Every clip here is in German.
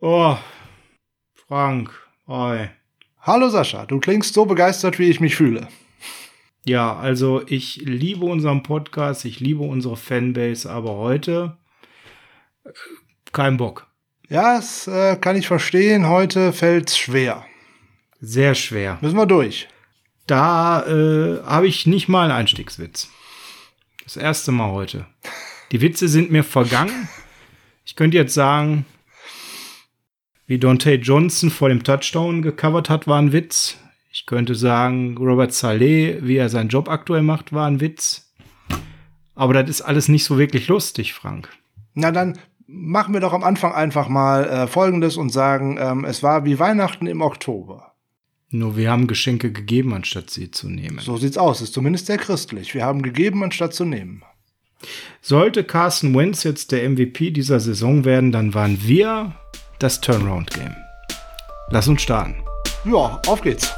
Oh, Frank, oi. Hallo Sascha, du klingst so begeistert, wie ich mich fühle. Ja, also ich liebe unseren Podcast, ich liebe unsere Fanbase, aber heute äh, kein Bock. Ja, das äh, kann ich verstehen. Heute fällt's schwer. Sehr schwer. Müssen wir durch. Da äh, habe ich nicht mal einen Einstiegswitz. Das erste Mal heute. Die Witze sind mir vergangen. Ich könnte jetzt sagen, wie Dante Johnson vor dem Touchdown gecovert hat, war ein Witz. Ich könnte sagen, Robert Saleh, wie er seinen Job aktuell macht, war ein Witz. Aber das ist alles nicht so wirklich lustig, Frank. Na dann machen wir doch am Anfang einfach mal äh, Folgendes und sagen, ähm, es war wie Weihnachten im Oktober. Nur wir haben Geschenke gegeben, anstatt sie zu nehmen. So sieht's aus. Ist zumindest sehr christlich. Wir haben gegeben, anstatt zu nehmen. Sollte Carson Wentz jetzt der MVP dieser Saison werden, dann waren wir das Turnaround-Game. Lass uns starten. Ja, auf geht's.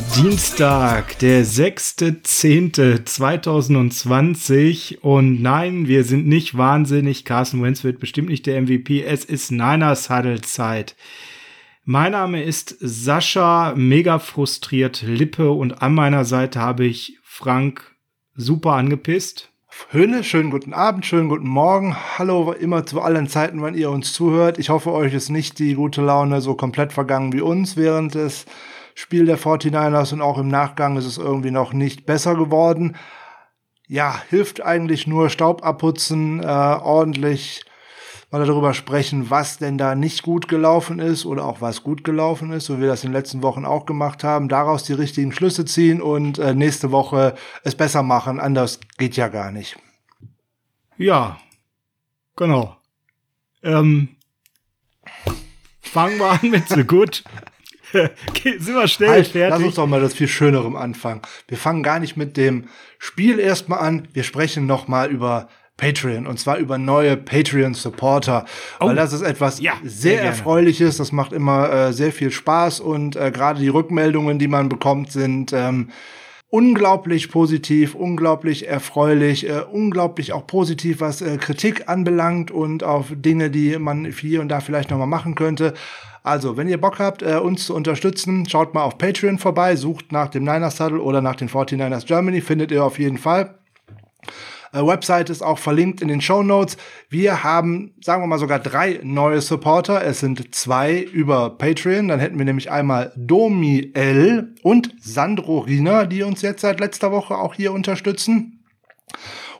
Dienstag, der 6.10.2020 und nein, wir sind nicht wahnsinnig. Carson Wentz wird bestimmt nicht der MVP. Es ist Niners Huddle Zeit. Mein Name ist Sascha, mega frustriert, Lippe und an meiner Seite habe ich Frank super angepisst. Höhle, schönen guten Abend, schönen guten Morgen. Hallo immer zu allen Zeiten, wann ihr uns zuhört. Ich hoffe, euch ist nicht die gute Laune so komplett vergangen wie uns während des Spiel der 49ers und auch im Nachgang ist es irgendwie noch nicht besser geworden. Ja, hilft eigentlich nur Staub abputzen, äh, ordentlich mal darüber sprechen, was denn da nicht gut gelaufen ist oder auch was gut gelaufen ist, so wie wir das in den letzten Wochen auch gemacht haben, daraus die richtigen Schlüsse ziehen und äh, nächste Woche es besser machen. Anders geht ja gar nicht. Ja, genau. Ähm, fangen wir an mit The Good. sind wir schnell halt, fertig. Lass uns doch mal das viel Schönerem anfangen. Wir fangen gar nicht mit dem Spiel erstmal an. Wir sprechen noch mal über Patreon und zwar über neue Patreon-Supporter, oh. weil das ist etwas ja, sehr, sehr Erfreuliches. Das macht immer äh, sehr viel Spaß und äh, gerade die Rückmeldungen, die man bekommt, sind ähm, unglaublich positiv, unglaublich erfreulich, äh, unglaublich auch positiv, was äh, Kritik anbelangt und auf Dinge, die man hier und da vielleicht noch mal machen könnte. Also, wenn ihr Bock habt, äh, uns zu unterstützen, schaut mal auf Patreon vorbei, sucht nach dem Niners Saddle oder nach den 49ers Germany, findet ihr auf jeden Fall. Äh, Website ist auch verlinkt in den Show Notes. Wir haben, sagen wir mal, sogar drei neue Supporter. Es sind zwei über Patreon. Dann hätten wir nämlich einmal Domi L und Sandro Riener, die uns jetzt seit letzter Woche auch hier unterstützen.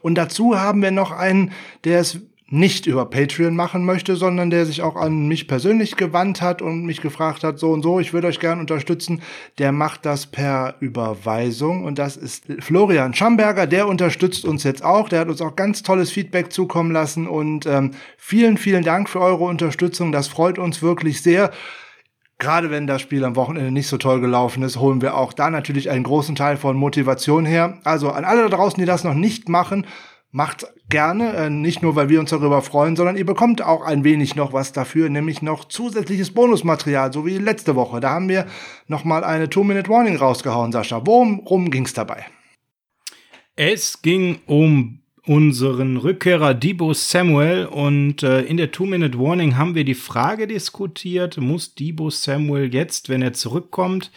Und dazu haben wir noch einen, der ist nicht über Patreon machen möchte, sondern der sich auch an mich persönlich gewandt hat und mich gefragt hat, so und so, ich würde euch gerne unterstützen, der macht das per Überweisung und das ist Florian Schamberger, der unterstützt uns jetzt auch, der hat uns auch ganz tolles Feedback zukommen lassen und ähm, vielen, vielen Dank für eure Unterstützung, das freut uns wirklich sehr. Gerade wenn das Spiel am Wochenende nicht so toll gelaufen ist, holen wir auch da natürlich einen großen Teil von Motivation her. Also an alle da draußen, die das noch nicht machen, macht gerne, äh, nicht nur, weil wir uns darüber freuen, sondern ihr bekommt auch ein wenig noch was dafür, nämlich noch zusätzliches Bonusmaterial, so wie letzte Woche. Da haben wir noch mal eine Two-Minute-Warning rausgehauen, Sascha. Worum ging's dabei? Es ging um unseren Rückkehrer Debo Samuel und äh, in der Two-Minute-Warning haben wir die Frage diskutiert, muss Debo Samuel jetzt, wenn er zurückkommt,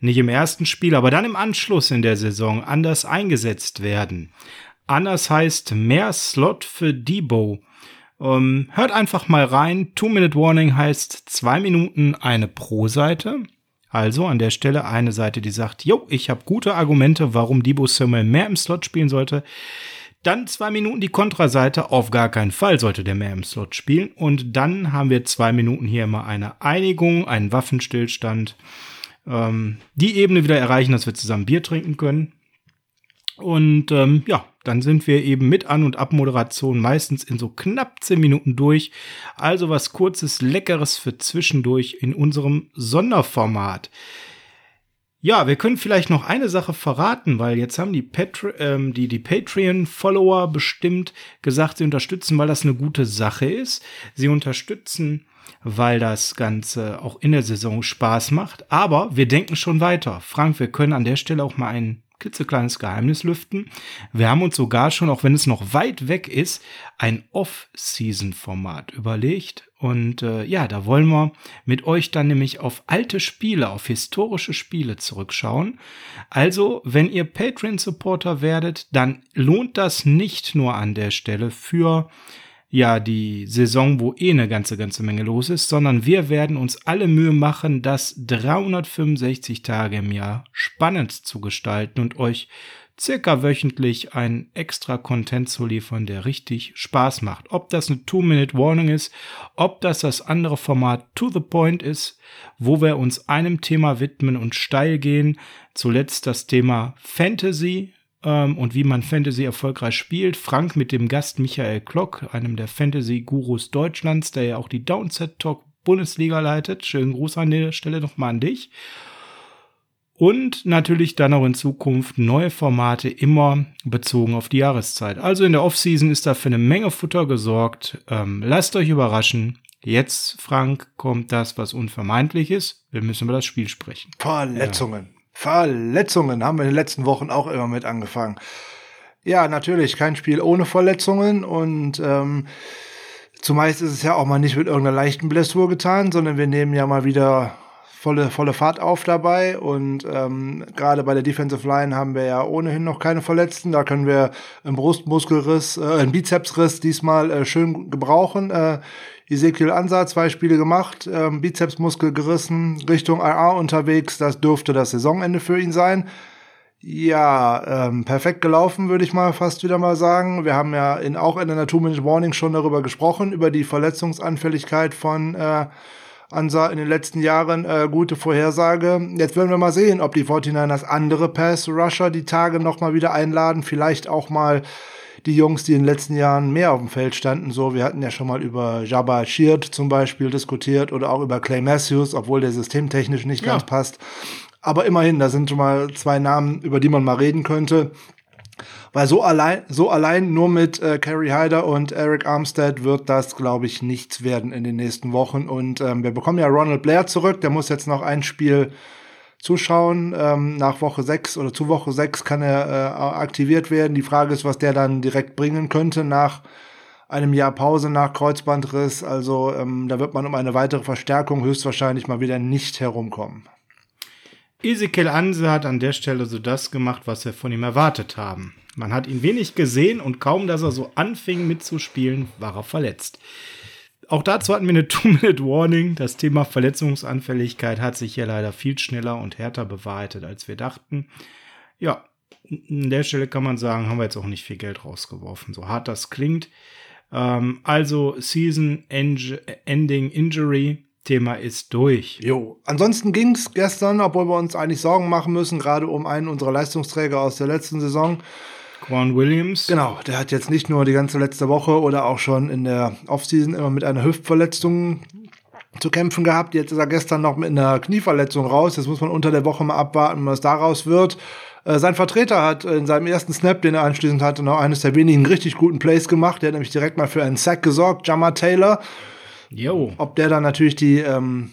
nicht im ersten Spiel, aber dann im Anschluss in der Saison anders eingesetzt werden? Anders heißt mehr Slot für Debo. Ähm, hört einfach mal rein. Two-Minute-Warning heißt zwei Minuten eine Pro-Seite. Also an der Stelle eine Seite, die sagt, jo, ich habe gute Argumente, warum Debo Samuel mehr im Slot spielen sollte. Dann zwei Minuten die Kontraseite, auf gar keinen Fall sollte der mehr im Slot spielen. Und dann haben wir zwei Minuten hier immer eine Einigung, einen Waffenstillstand, ähm, die Ebene wieder erreichen, dass wir zusammen Bier trinken können. Und ähm, ja, dann sind wir eben mit An- und Abmoderation meistens in so knapp zehn Minuten durch. Also was kurzes, leckeres für zwischendurch in unserem Sonderformat. Ja, wir können vielleicht noch eine Sache verraten, weil jetzt haben die, Patri ähm, die, die Patreon-Follower bestimmt gesagt, sie unterstützen, weil das eine gute Sache ist. Sie unterstützen, weil das Ganze auch in der Saison Spaß macht. Aber wir denken schon weiter. Frank, wir können an der Stelle auch mal einen klitzekleines Geheimnis lüften. Wir haben uns sogar schon, auch wenn es noch weit weg ist, ein Off-Season-Format überlegt. Und äh, ja, da wollen wir mit euch dann nämlich auf alte Spiele, auf historische Spiele zurückschauen. Also, wenn ihr Patreon-Supporter werdet, dann lohnt das nicht nur an der Stelle für ja die Saison, wo eh eine ganze, ganze Menge los ist, sondern wir werden uns alle Mühe machen, das 365 Tage im Jahr spannend zu gestalten und euch circa wöchentlich ein extra Content zu liefern, der richtig Spaß macht. Ob das eine Two-Minute-Warning ist, ob das das andere Format To the Point ist, wo wir uns einem Thema widmen und steil gehen. Zuletzt das Thema Fantasy, ähm, und wie man Fantasy erfolgreich spielt. Frank mit dem Gast Michael Klock, einem der Fantasy-Gurus Deutschlands, der ja auch die Downset Talk Bundesliga leitet. Schönen Gruß an der Stelle nochmal an dich. Und natürlich dann auch in Zukunft neue Formate immer bezogen auf die Jahreszeit. Also in der Offseason ist da für eine Menge Futter gesorgt. Ähm, lasst euch überraschen. Jetzt, Frank, kommt das, was unvermeidlich ist. Wir müssen über das Spiel sprechen. Verletzungen. Verletzungen haben wir in den letzten Wochen auch immer mit angefangen. Ja, natürlich, kein Spiel ohne Verletzungen und ähm, zumeist ist es ja auch mal nicht mit irgendeiner leichten Blessur getan, sondern wir nehmen ja mal wieder volle, volle Fahrt auf dabei und ähm, gerade bei der Defensive Line haben wir ja ohnehin noch keine Verletzten. Da können wir einen Brustmuskelriss, äh, einen Bizepsriss diesmal äh, schön gebrauchen. Äh, Ezekiel Ansatz, zwei Spiele gemacht, ähm, Bizepsmuskel gerissen, Richtung AA unterwegs. Das dürfte das Saisonende für ihn sein. Ja, ähm, perfekt gelaufen, würde ich mal fast wieder mal sagen. Wir haben ja in, auch in der Two-Minute-Warning schon darüber gesprochen, über die Verletzungsanfälligkeit von äh, Ansa in den letzten Jahren. Äh, gute Vorhersage. Jetzt werden wir mal sehen, ob die 49ers andere Pass-Rusher die Tage noch mal wieder einladen. Vielleicht auch mal die Jungs, die in den letzten Jahren mehr auf dem Feld standen. So, wir hatten ja schon mal über Jabba Sheard zum Beispiel diskutiert oder auch über Clay Matthews, obwohl der systemtechnisch nicht ja. ganz passt. Aber immerhin, da sind schon mal zwei Namen, über die man mal reden könnte. Weil so allein, so allein nur mit äh, Kerry Hyder und Eric Armstead wird das, glaube ich, nichts werden in den nächsten Wochen. Und ähm, wir bekommen ja Ronald Blair zurück. Der muss jetzt noch ein Spiel zuschauen. Ähm, nach Woche 6 oder zu Woche 6 kann er äh, aktiviert werden. Die Frage ist, was der dann direkt bringen könnte nach einem Jahr Pause nach Kreuzbandriss. Also ähm, da wird man um eine weitere Verstärkung höchstwahrscheinlich mal wieder nicht herumkommen. Ezekiel Anse hat an der Stelle so das gemacht, was wir von ihm erwartet haben. Man hat ihn wenig gesehen und kaum, dass er so anfing mitzuspielen, war er verletzt. Auch dazu hatten wir eine Two-Minute-Warning. Das Thema Verletzungsanfälligkeit hat sich hier leider viel schneller und härter bewahrheitet, als wir dachten. Ja, an der Stelle kann man sagen, haben wir jetzt auch nicht viel Geld rausgeworfen, so hart das klingt. Ähm, also Season Ending Injury. Thema ist durch. Jo, ansonsten ging es gestern, obwohl wir uns eigentlich Sorgen machen müssen, gerade um einen unserer Leistungsträger aus der letzten Saison. Quan Williams. Genau, der hat jetzt nicht nur die ganze letzte Woche oder auch schon in der Offseason immer mit einer Hüftverletzung zu kämpfen gehabt. Jetzt ist er gestern noch mit einer Knieverletzung raus. Jetzt muss man unter der Woche mal abwarten, was daraus wird. Äh, sein Vertreter hat in seinem ersten Snap, den er anschließend hatte, noch eines der wenigen richtig guten Plays gemacht. Der hat nämlich direkt mal für einen Sack gesorgt, Jammer Taylor. Jo. Ob der dann natürlich die ähm,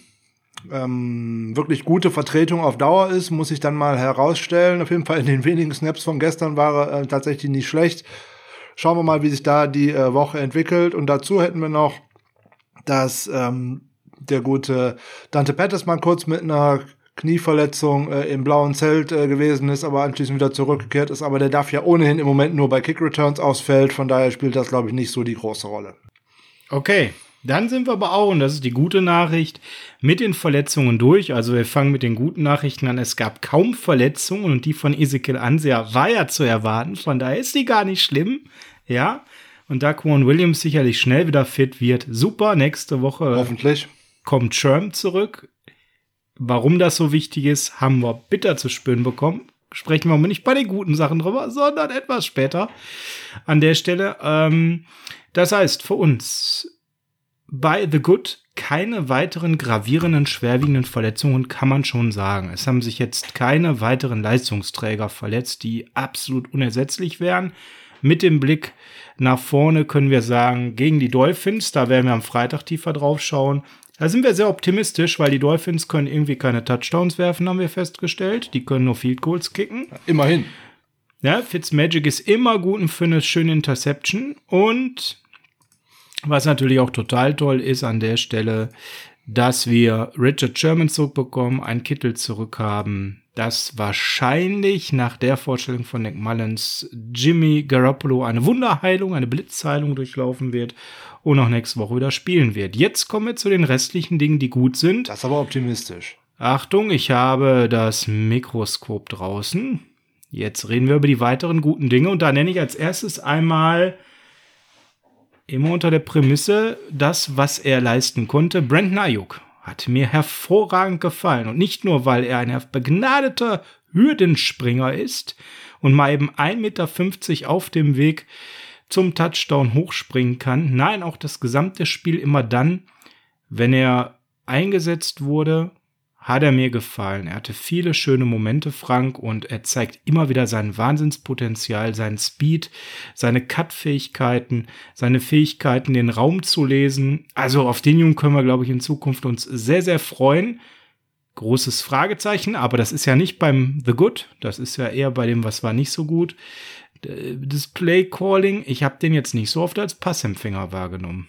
ähm, wirklich gute Vertretung auf Dauer ist, muss ich dann mal herausstellen. Auf jeden Fall in den wenigen Snaps von gestern war er äh, tatsächlich nicht schlecht. Schauen wir mal, wie sich da die äh, Woche entwickelt. Und dazu hätten wir noch, dass ähm, der gute Dante Pettis mal kurz mit einer Knieverletzung äh, im blauen Zelt äh, gewesen ist, aber anschließend wieder zurückgekehrt ist. Aber der darf ja ohnehin im Moment nur bei Kick Returns ausfällt. Von daher spielt das, glaube ich, nicht so die große Rolle. Okay, dann sind wir aber auch, und das ist die gute Nachricht, mit den Verletzungen durch. Also wir fangen mit den guten Nachrichten an. Es gab kaum Verletzungen und die von Ezekiel Ansea war ja zu erwarten. Von daher ist die gar nicht schlimm. Ja. Und da Quan Williams sicherlich schnell wieder fit wird, super. Nächste Woche hoffentlich kommt Sherm zurück. Warum das so wichtig ist, haben wir bitter zu spüren bekommen. sprechen wir mal nicht bei den guten Sachen drüber, sondern etwas später an der Stelle. Ähm, das heißt, für uns bei The Good keine weiteren gravierenden, schwerwiegenden Verletzungen, kann man schon sagen. Es haben sich jetzt keine weiteren Leistungsträger verletzt, die absolut unersetzlich wären. Mit dem Blick nach vorne können wir sagen, gegen die Dolphins, da werden wir am Freitag tiefer drauf schauen. Da sind wir sehr optimistisch, weil die Dolphins können irgendwie keine Touchdowns werfen, haben wir festgestellt. Die können nur Field Goals kicken. Immerhin. Ja, Fitzmagic ist immer gut für eine schöne Interception. Und was natürlich auch total toll ist an der Stelle, dass wir Richard Sherman zurückbekommen, einen Kittel zurückhaben, dass wahrscheinlich nach der Vorstellung von Nick Mullins Jimmy Garoppolo eine Wunderheilung, eine Blitzheilung durchlaufen wird und auch nächste Woche wieder spielen wird. Jetzt kommen wir zu den restlichen Dingen, die gut sind. Das ist aber optimistisch. Achtung, ich habe das Mikroskop draußen. Jetzt reden wir über die weiteren guten Dinge und da nenne ich als erstes einmal immer unter der Prämisse das, was er leisten konnte. Brandon Ayuk hat mir hervorragend gefallen und nicht nur, weil er ein begnadeter Hürdenspringer ist und mal eben 1,50 Meter auf dem Weg zum Touchdown hochspringen kann. Nein, auch das gesamte Spiel immer dann, wenn er eingesetzt wurde, hat er mir gefallen. Er hatte viele schöne Momente, Frank, und er zeigt immer wieder sein Wahnsinnspotenzial, seinen Speed, seine Cut-Fähigkeiten, seine Fähigkeiten, den Raum zu lesen. Also auf den Jungen können wir, glaube ich, in Zukunft uns sehr, sehr freuen. Großes Fragezeichen, aber das ist ja nicht beim The Good, das ist ja eher bei dem, was war nicht so gut. Das Play Calling, ich habe den jetzt nicht so oft als Passempfänger wahrgenommen.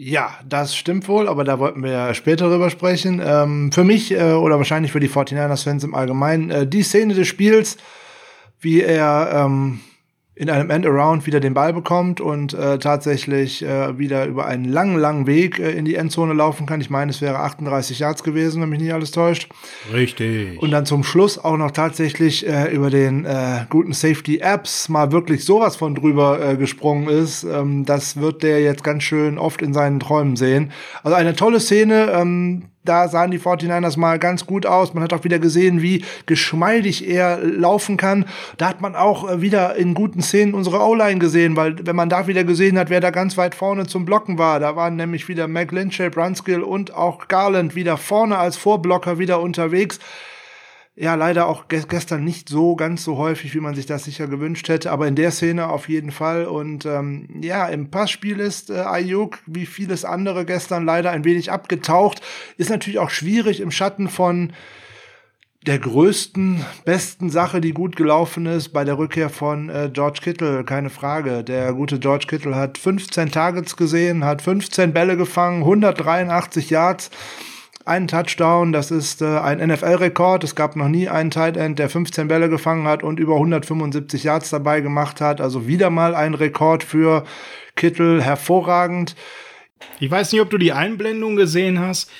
Ja, das stimmt wohl, aber da wollten wir später drüber sprechen. Ähm, für mich äh, oder wahrscheinlich für die 49ers-Fans im Allgemeinen, äh, die Szene des Spiels, wie er ähm, in einem End-Around wieder den Ball bekommt und äh, tatsächlich äh, wieder über einen langen, langen Weg äh, in die Endzone laufen kann. Ich meine, es wäre 38 Yards gewesen, wenn mich nicht alles täuscht. Richtig. Und dann zum Schluss auch noch tatsächlich äh, über den äh, guten Safety-Apps mal wirklich sowas von drüber äh, gesprungen ist. Ähm, das wird der jetzt ganz schön oft in seinen Träumen sehen. Also eine tolle Szene. Ähm, da sahen die 49ers mal ganz gut aus. Man hat auch wieder gesehen, wie geschmeidig er laufen kann. Da hat man auch äh, wieder in guten Szenen unsere O-Line gesehen, weil wenn man da wieder gesehen hat, wer da ganz weit vorne zum Blocken war, da waren nämlich wieder McLinchey, Brunskill und auch Garland wieder vorne als Vorblocker wieder unterwegs ja leider auch gestern nicht so ganz so häufig, wie man sich das sicher gewünscht hätte, aber in der Szene auf jeden Fall. Und ähm, ja, im Passspiel ist äh, Ayuk wie vieles andere gestern leider ein wenig abgetaucht. Ist natürlich auch schwierig im Schatten von der größten, besten Sache, die gut gelaufen ist bei der Rückkehr von äh, George Kittle, keine Frage. Der gute George Kittle hat 15 Targets gesehen, hat 15 Bälle gefangen, 183 Yards einen Touchdown, das ist äh, ein NFL-Rekord. Es gab noch nie einen Tight End, der 15 Bälle gefangen hat und über 175 Yards dabei gemacht hat. Also wieder mal ein Rekord für Kittel, hervorragend. Ich weiß nicht, ob du die Einblendung gesehen hast,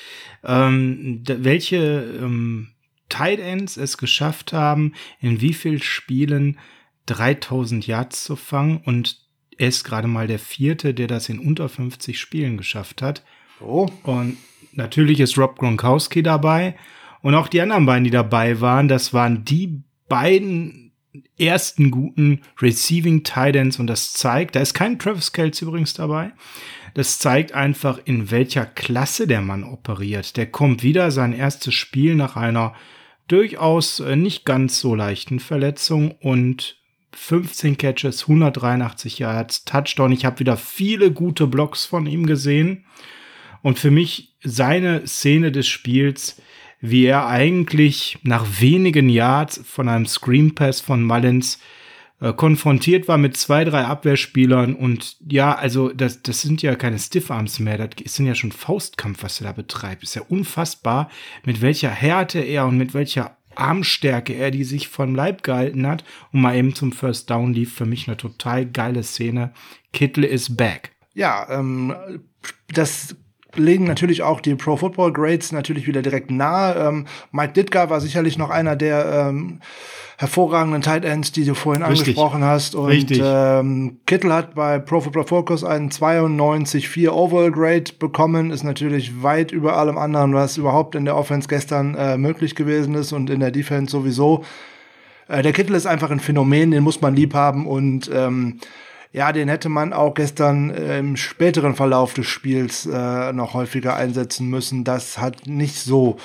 ähm, welche ähm, Tight Ends es geschafft haben, in wie vielen Spielen 3000 Yards zu fangen und er ist gerade mal der vierte, der das in unter 50 Spielen geschafft hat. Oh. Und natürlich ist Rob Gronkowski dabei. Und auch die anderen beiden, die dabei waren, das waren die beiden ersten guten Receiving Titans und das zeigt, da ist kein Travis Kelce übrigens dabei. Das zeigt einfach, in welcher Klasse der Mann operiert. Der kommt wieder sein erstes Spiel nach einer durchaus äh, nicht ganz so leichten Verletzung und 15 Catches, 183 Yards, Touchdown. Ich habe wieder viele gute Blocks von ihm gesehen. Und für mich seine Szene des Spiels, wie er eigentlich nach wenigen Yards von einem Screen Pass von Mullins äh, konfrontiert war mit zwei, drei Abwehrspielern und ja, also das, das sind ja keine Stiffarms mehr, das sind ja schon Faustkampf, was er da betreibt. Ist ja unfassbar, mit welcher Härte er und mit welcher Armstärke er die sich vom Leib gehalten hat und mal eben zum First Down lief. Für mich eine total geile Szene. Kittle is back. Ja, ähm, das legen natürlich auch die Pro Football Grades natürlich wieder direkt nahe. Ähm, Mike Ditka war sicherlich noch einer der ähm, hervorragenden Tight Ends, die du vorhin Richtig. angesprochen hast. Und Richtig. Ähm, Kittel hat bei Pro Football Focus einen 92,4 Overall Grade bekommen. Ist natürlich weit über allem anderen, was überhaupt in der Offense gestern äh, möglich gewesen ist und in der Defense sowieso. Äh, der Kittel ist einfach ein Phänomen, den muss man lieb haben und ähm, ja, den hätte man auch gestern äh, im späteren Verlauf des Spiels äh, noch häufiger einsetzen müssen. Das hat nicht so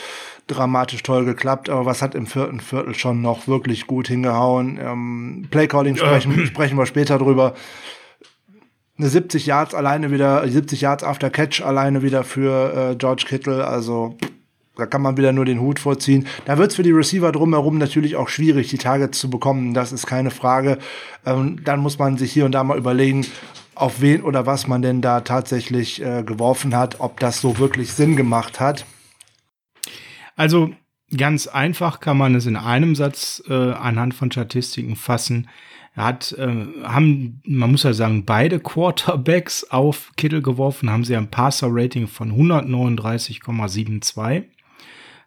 dramatisch toll geklappt, aber was hat im vierten Viertel schon noch wirklich gut hingehauen. Ähm, Playcalling sprechen, ja. sprechen wir später drüber. Eine 70 Yards alleine wieder, 70 Yards after Catch alleine wieder für äh, George Kittle, also da kann man wieder nur den Hut vorziehen. Da wird es für die Receiver drumherum natürlich auch schwierig, die Targets zu bekommen. Das ist keine Frage. Ähm, dann muss man sich hier und da mal überlegen, auf wen oder was man denn da tatsächlich äh, geworfen hat, ob das so wirklich Sinn gemacht hat. Also ganz einfach kann man es in einem Satz äh, anhand von Statistiken fassen. Er hat, äh, haben, man muss ja sagen, beide Quarterbacks auf Kittel geworfen, haben sie ein Passer-Rating von 139,72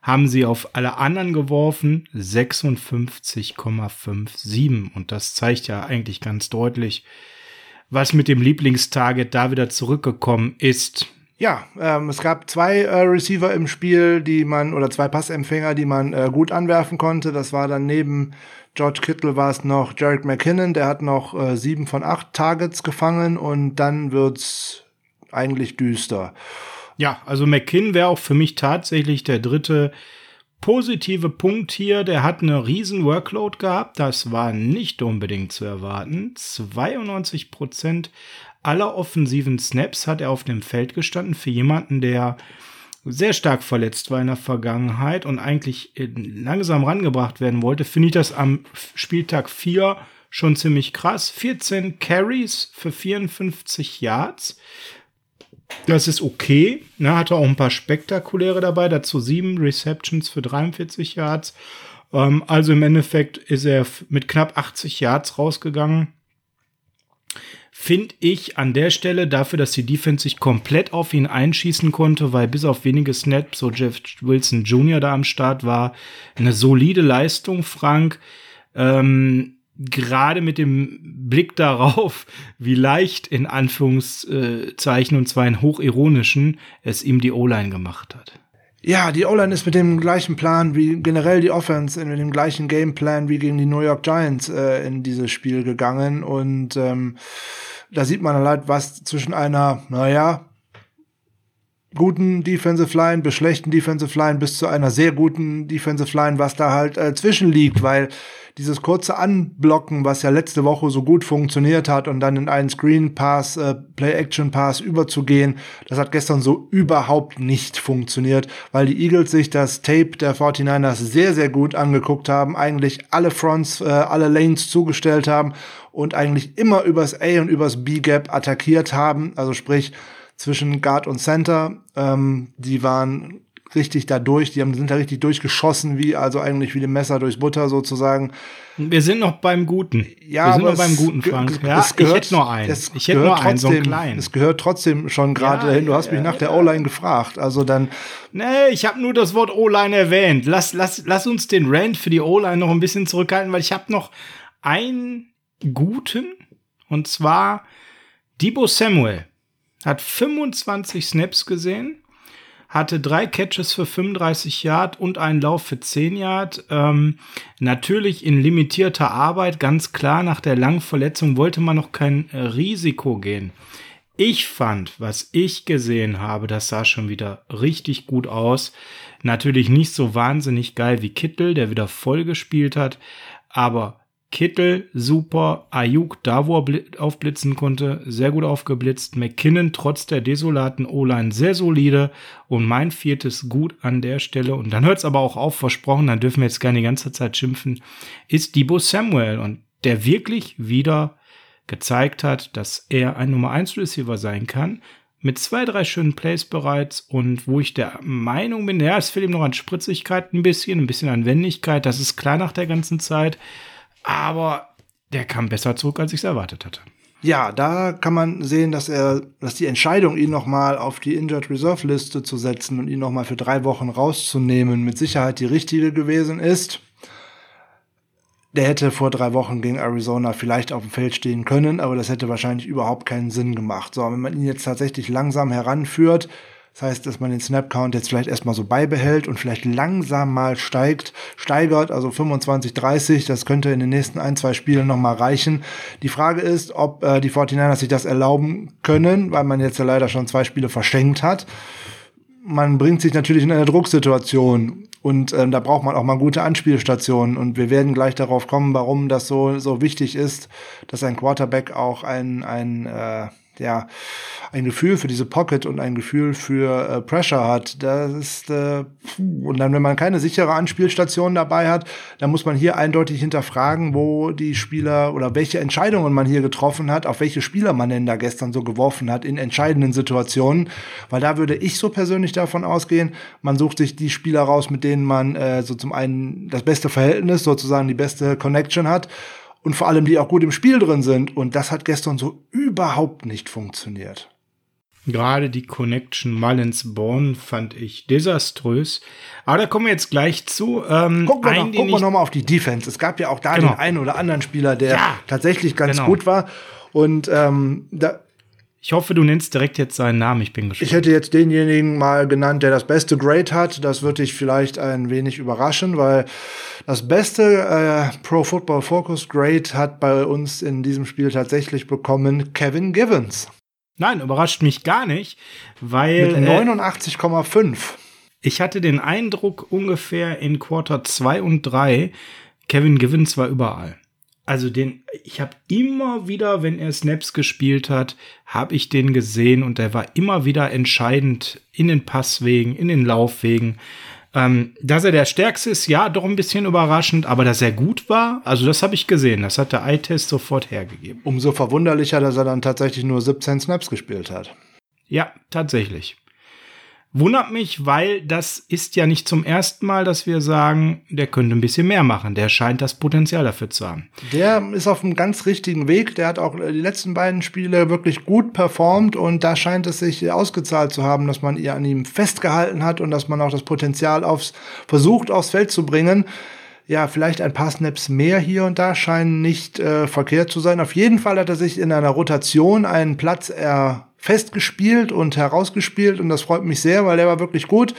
haben sie auf alle anderen geworfen 56,57. Und das zeigt ja eigentlich ganz deutlich, was mit dem Lieblingstarget da wieder zurückgekommen ist. Ja, ähm, es gab zwei äh, Receiver im Spiel, die man, oder zwei Passempfänger, die man äh, gut anwerfen konnte. Das war dann neben George Kittle war es noch Jarek McKinnon, der hat noch äh, sieben von acht Targets gefangen und dann wird's eigentlich düster. Ja, also McKinn wäre auch für mich tatsächlich der dritte positive Punkt hier. Der hat eine riesen Workload gehabt. Das war nicht unbedingt zu erwarten. 92 Prozent aller offensiven Snaps hat er auf dem Feld gestanden für jemanden, der sehr stark verletzt war in der Vergangenheit und eigentlich langsam rangebracht werden wollte, finde ich das am Spieltag 4 schon ziemlich krass. 14 Carries für 54 Yards. Das ist okay. Ne, hatte auch ein paar spektakuläre dabei. Dazu sieben Receptions für 43 Yards. Ähm, also im Endeffekt ist er mit knapp 80 Yards rausgegangen. Finde ich an der Stelle dafür, dass die Defense sich komplett auf ihn einschießen konnte, weil bis auf wenige Snaps so Jeff Wilson Jr. da am Start war, eine solide Leistung, Frank. Ähm, gerade mit dem Blick darauf, wie leicht in Anführungszeichen und zwar in hochironischen es ihm die O-Line gemacht hat. Ja, die O-Line ist mit dem gleichen Plan wie generell die Offense, mit dem gleichen Gameplan wie gegen die New York Giants äh, in dieses Spiel gegangen und ähm, da sieht man halt, was zwischen einer, naja, guten Defensive Line bis schlechten Defensive Line bis zu einer sehr guten Defensive Line, was da halt äh, zwischenliegt, weil dieses kurze Anblocken, was ja letzte Woche so gut funktioniert hat und dann in einen Screen Pass, äh, Play Action Pass überzugehen, das hat gestern so überhaupt nicht funktioniert, weil die Eagles sich das Tape der 49ers sehr, sehr gut angeguckt haben, eigentlich alle Fronts, äh, alle Lanes zugestellt haben und eigentlich immer übers A und übers B Gap attackiert haben, also sprich zwischen Guard und Center. Ähm, die waren richtig da durch, die haben, sind da richtig durchgeschossen, wie, also eigentlich wie dem Messer durchs Butter sozusagen. Wir sind noch beim Guten. Ja, wir sind noch beim Guten, Frank. Ja, es gehört, ich hätte nur einen. Ich hätte nur trotzdem, einen, so einen kleinen. Es gehört trotzdem schon gerade ja, dahin. Du hast ja, mich nach der O-Line gefragt. Also dann. Nee, ich habe nur das Wort O-Line erwähnt. Lass, lass, lass uns den Rant für die O-Line noch ein bisschen zurückhalten, weil ich habe noch einen guten. Und zwar Debo Samuel hat 25 Snaps gesehen hatte drei Catches für 35 Yard und einen Lauf für 10 Yard. Ähm, natürlich in limitierter Arbeit, ganz klar, nach der langen Verletzung wollte man noch kein Risiko gehen. Ich fand, was ich gesehen habe, das sah schon wieder richtig gut aus. Natürlich nicht so wahnsinnig geil wie Kittel, der wieder voll gespielt hat, aber Kittel super, Ayuk da, wo er aufblitzen konnte, sehr gut aufgeblitzt. McKinnon trotz der desolaten O-Line sehr solide und mein viertes Gut an der Stelle. Und dann hört es aber auch auf, versprochen, dann dürfen wir jetzt gerne die ganze Zeit schimpfen, ist Debo Samuel und der wirklich wieder gezeigt hat, dass er ein Nummer 1 Receiver sein kann. Mit zwei, drei schönen Plays bereits und wo ich der Meinung bin, ja, es fehlt ihm noch an Spritzigkeit ein bisschen, ein bisschen an Wendigkeit, das ist klar nach der ganzen Zeit aber der kam besser zurück, als ich es erwartet hatte. Ja, da kann man sehen, dass er, dass die Entscheidung, ihn nochmal auf die Injured Reserve Liste zu setzen und ihn nochmal für drei Wochen rauszunehmen, mit Sicherheit die richtige gewesen ist. Der hätte vor drei Wochen gegen Arizona vielleicht auf dem Feld stehen können, aber das hätte wahrscheinlich überhaupt keinen Sinn gemacht. So, wenn man ihn jetzt tatsächlich langsam heranführt, Das heißt, dass man den Snap-Count jetzt vielleicht erstmal so beibehält und vielleicht langsam mal steigt, steigert, also 25, 30, das könnte in den nächsten ein, zwei Spielen nochmal reichen. Die Frage ist, ob äh, die 49ers sich das erlauben können, weil man jetzt ja leider schon zwei Spiele verschenkt hat. Man bringt sich natürlich in eine Drucksituation und ähm, da braucht man auch mal gute Anspielstationen. Und wir werden gleich darauf kommen, warum das so, so wichtig ist, dass ein Quarterback auch ein, ein äh, ja, ein Gefühl für diese Pocket und ein Gefühl für äh, Pressure hat. Das ist, äh, und dann, wenn man keine sichere Anspielstation dabei hat, dann muss man hier eindeutig hinterfragen, wo die Spieler oder welche Entscheidungen man hier getroffen hat, auf welche Spieler man denn da gestern so geworfen hat in entscheidenden Situationen. Weil da würde ich so persönlich davon ausgehen, man sucht sich die Spieler raus, mit denen man äh, so zum einen das beste Verhältnis, sozusagen die beste Connection hat und vor allem die auch gut im Spiel drin sind. Und das hat gestern so überhaupt nicht funktioniert. Gerade die Connection Mullins-Born fand ich desaströs. Aber da kommen wir jetzt gleich zu. Ähm, gucken wir, noch, gucken wir noch mal auf die Defense. Es gab ja auch da genau. den einen oder anderen Spieler, der ja, tatsächlich ganz genau. gut war. Und ähm, da, ich hoffe, du nennst direkt jetzt seinen Namen. Ich bin gespannt. Ich hätte jetzt denjenigen mal genannt, der das beste Grade hat. Das würde dich vielleicht ein wenig überraschen, weil das beste äh, Pro Football Focus Grade hat bei uns in diesem Spiel tatsächlich bekommen Kevin Givens. Nein, überrascht mich gar nicht, weil. Mit 89,5. Äh, ich hatte den Eindruck, ungefähr in Quarter 2 und 3, Kevin Givens war überall. Also den, ich habe immer wieder, wenn er Snaps gespielt hat, habe ich den gesehen und er war immer wieder entscheidend in den Passwegen, in den Laufwegen. Ähm, dass er der Stärkste ist, ja, doch ein bisschen überraschend, aber dass er gut war, also das habe ich gesehen. Das hat der Eye-Test sofort hergegeben. Umso verwunderlicher, dass er dann tatsächlich nur 17 Snaps gespielt hat. Ja, tatsächlich. Wundert mich, weil das ist ja nicht zum ersten Mal, dass wir sagen, der könnte ein bisschen mehr machen. Der scheint das Potenzial dafür zu haben. Der ist auf einem ganz richtigen Weg. Der hat auch die letzten beiden Spiele wirklich gut performt und da scheint es sich ausgezahlt zu haben, dass man an ihm festgehalten hat und dass man auch das Potenzial aufs, versucht aufs Feld zu bringen ja, vielleicht ein paar Snaps mehr hier und da scheinen nicht äh, verkehrt zu sein. Auf jeden Fall hat er sich in einer Rotation einen Platz er festgespielt und herausgespielt und das freut mich sehr, weil der war wirklich gut.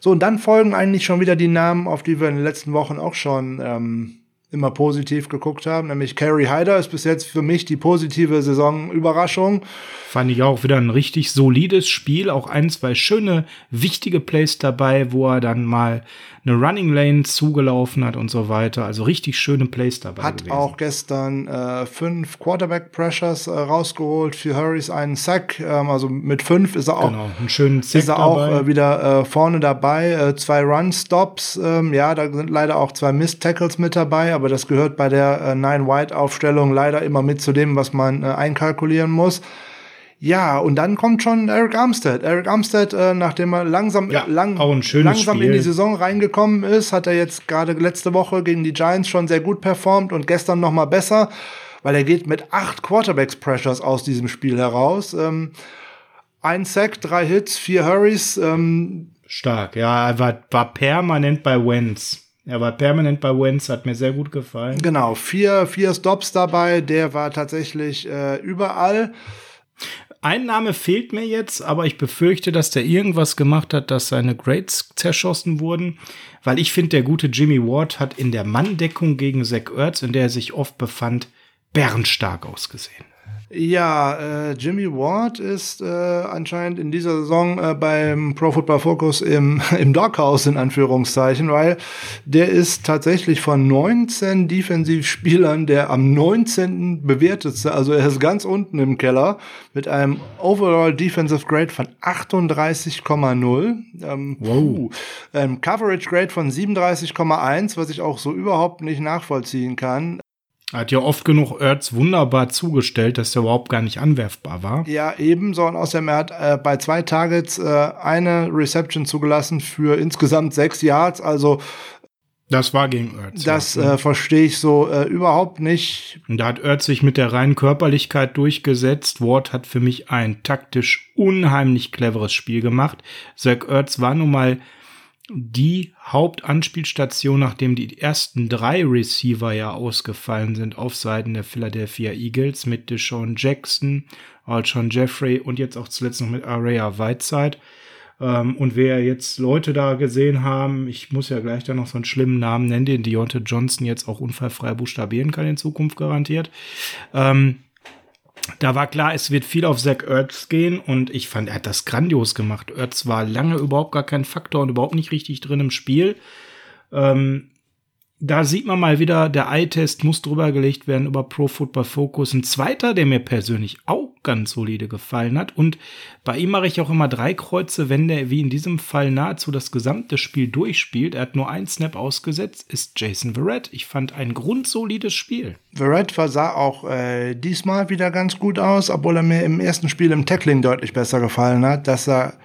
So, und dann folgen eigentlich schon wieder die Namen, auf die wir in den letzten Wochen auch schon ähm, immer positiv geguckt haben, nämlich Carrie Hyder ist bis jetzt für mich die positive Saisonüberraschung. Fand ich auch wieder ein richtig solides Spiel, auch ein, zwei schöne, wichtige Plays dabei, wo er dann mal eine Running Lane zugelaufen hat und so weiter. Also richtig schöne Plays dabei. Hat gewesen. auch gestern äh, fünf Quarterback Pressures äh, rausgeholt für Hurries einen Sack. Ähm, also mit fünf ist er auch, genau, einen schönen Sack ist er auch äh, wieder äh, vorne dabei. Äh, zwei Run Stops. Ähm, ja, da sind leider auch zwei Mist Tackles mit dabei, aber das gehört bei der äh, Nine White Aufstellung leider immer mit zu dem, was man einkalkulieren muss. Ja, und dann kommt schon Eric Armstead. Eric Armstead, äh, nachdem er langsam, ja, lang, langsam Spiel. in die Saison reingekommen ist, hat er jetzt gerade letzte Woche gegen die Giants schon sehr gut performt und gestern noch mal besser, weil er geht mit acht Quarterbacks Pressures aus diesem Spiel heraus. Ähm, ein Sack, drei Hits, vier Hurries. Ähm, Stark, ja, er war, war permanent bei Wentz. Er war permanent bei Wentz, hat mir sehr gut gefallen. Genau, vier, vier Stops dabei, der war tatsächlich äh, überall. Ein Name fehlt mir jetzt, aber ich befürchte, dass der irgendwas gemacht hat, dass seine Grades zerschossen wurden, weil ich finde, der gute Jimmy Ward hat in der Manndeckung gegen Zach Ertz, in der er sich oft befand, bärenstark ausgesehen. Ja, äh, Jimmy Ward ist äh, anscheinend in dieser Saison äh, beim Pro Football Focus im, im Doghouse in Anführungszeichen, weil der ist tatsächlich von 19 Defensivspielern der am 19. bewertetste. Also er ist ganz unten im Keller mit einem Overall Defensive Grade von 38,0. Ähm, wow. Ähm, Coverage Grade von 37,1, was ich auch so überhaupt nicht nachvollziehen kann. Er hat ja oft genug Ertz wunderbar zugestellt, dass er überhaupt gar nicht anwerfbar war. Ja, ebenso. Und außerdem, er hat äh, bei zwei Targets äh, eine Reception zugelassen für insgesamt sechs Yards. Also das war gegen Ertz. Das ja. äh, verstehe ich so äh, überhaupt nicht. Und da hat Ertz sich mit der reinen Körperlichkeit durchgesetzt. Ward hat für mich ein taktisch unheimlich cleveres Spiel gemacht. Zach Ertz war nun mal die Hauptanspielstation, nachdem die ersten drei Receiver ja ausgefallen sind auf Seiten der Philadelphia Eagles mit Deshaun Jackson, Alshon Jeffrey und jetzt auch zuletzt noch mit Araya Whiteside. Ähm, und wir jetzt Leute da gesehen haben, ich muss ja gleich da noch so einen schlimmen Namen nennen, den Deontay Johnson jetzt auch unfallfrei buchstabieren kann in Zukunft garantiert. Ähm, da war klar, es wird viel auf Zach Ertz gehen und ich fand, er hat das grandios gemacht. Ertz war lange überhaupt gar kein Faktor und überhaupt nicht richtig drin im Spiel. Ähm, da sieht man mal wieder, der Eye-Test muss drüber gelegt werden über Pro Football Focus. Ein zweiter, der mir persönlich auch ganz solide gefallen hat. Und bei ihm mache ich auch immer drei Kreuze, wenn der wie in diesem Fall nahezu das gesamte Spiel durchspielt. Er hat nur einen Snap ausgesetzt, ist Jason Verrett. Ich fand ein grundsolides Spiel. Verrett sah auch äh, diesmal wieder ganz gut aus, obwohl er mir im ersten Spiel im Tackling deutlich besser gefallen hat. Dass er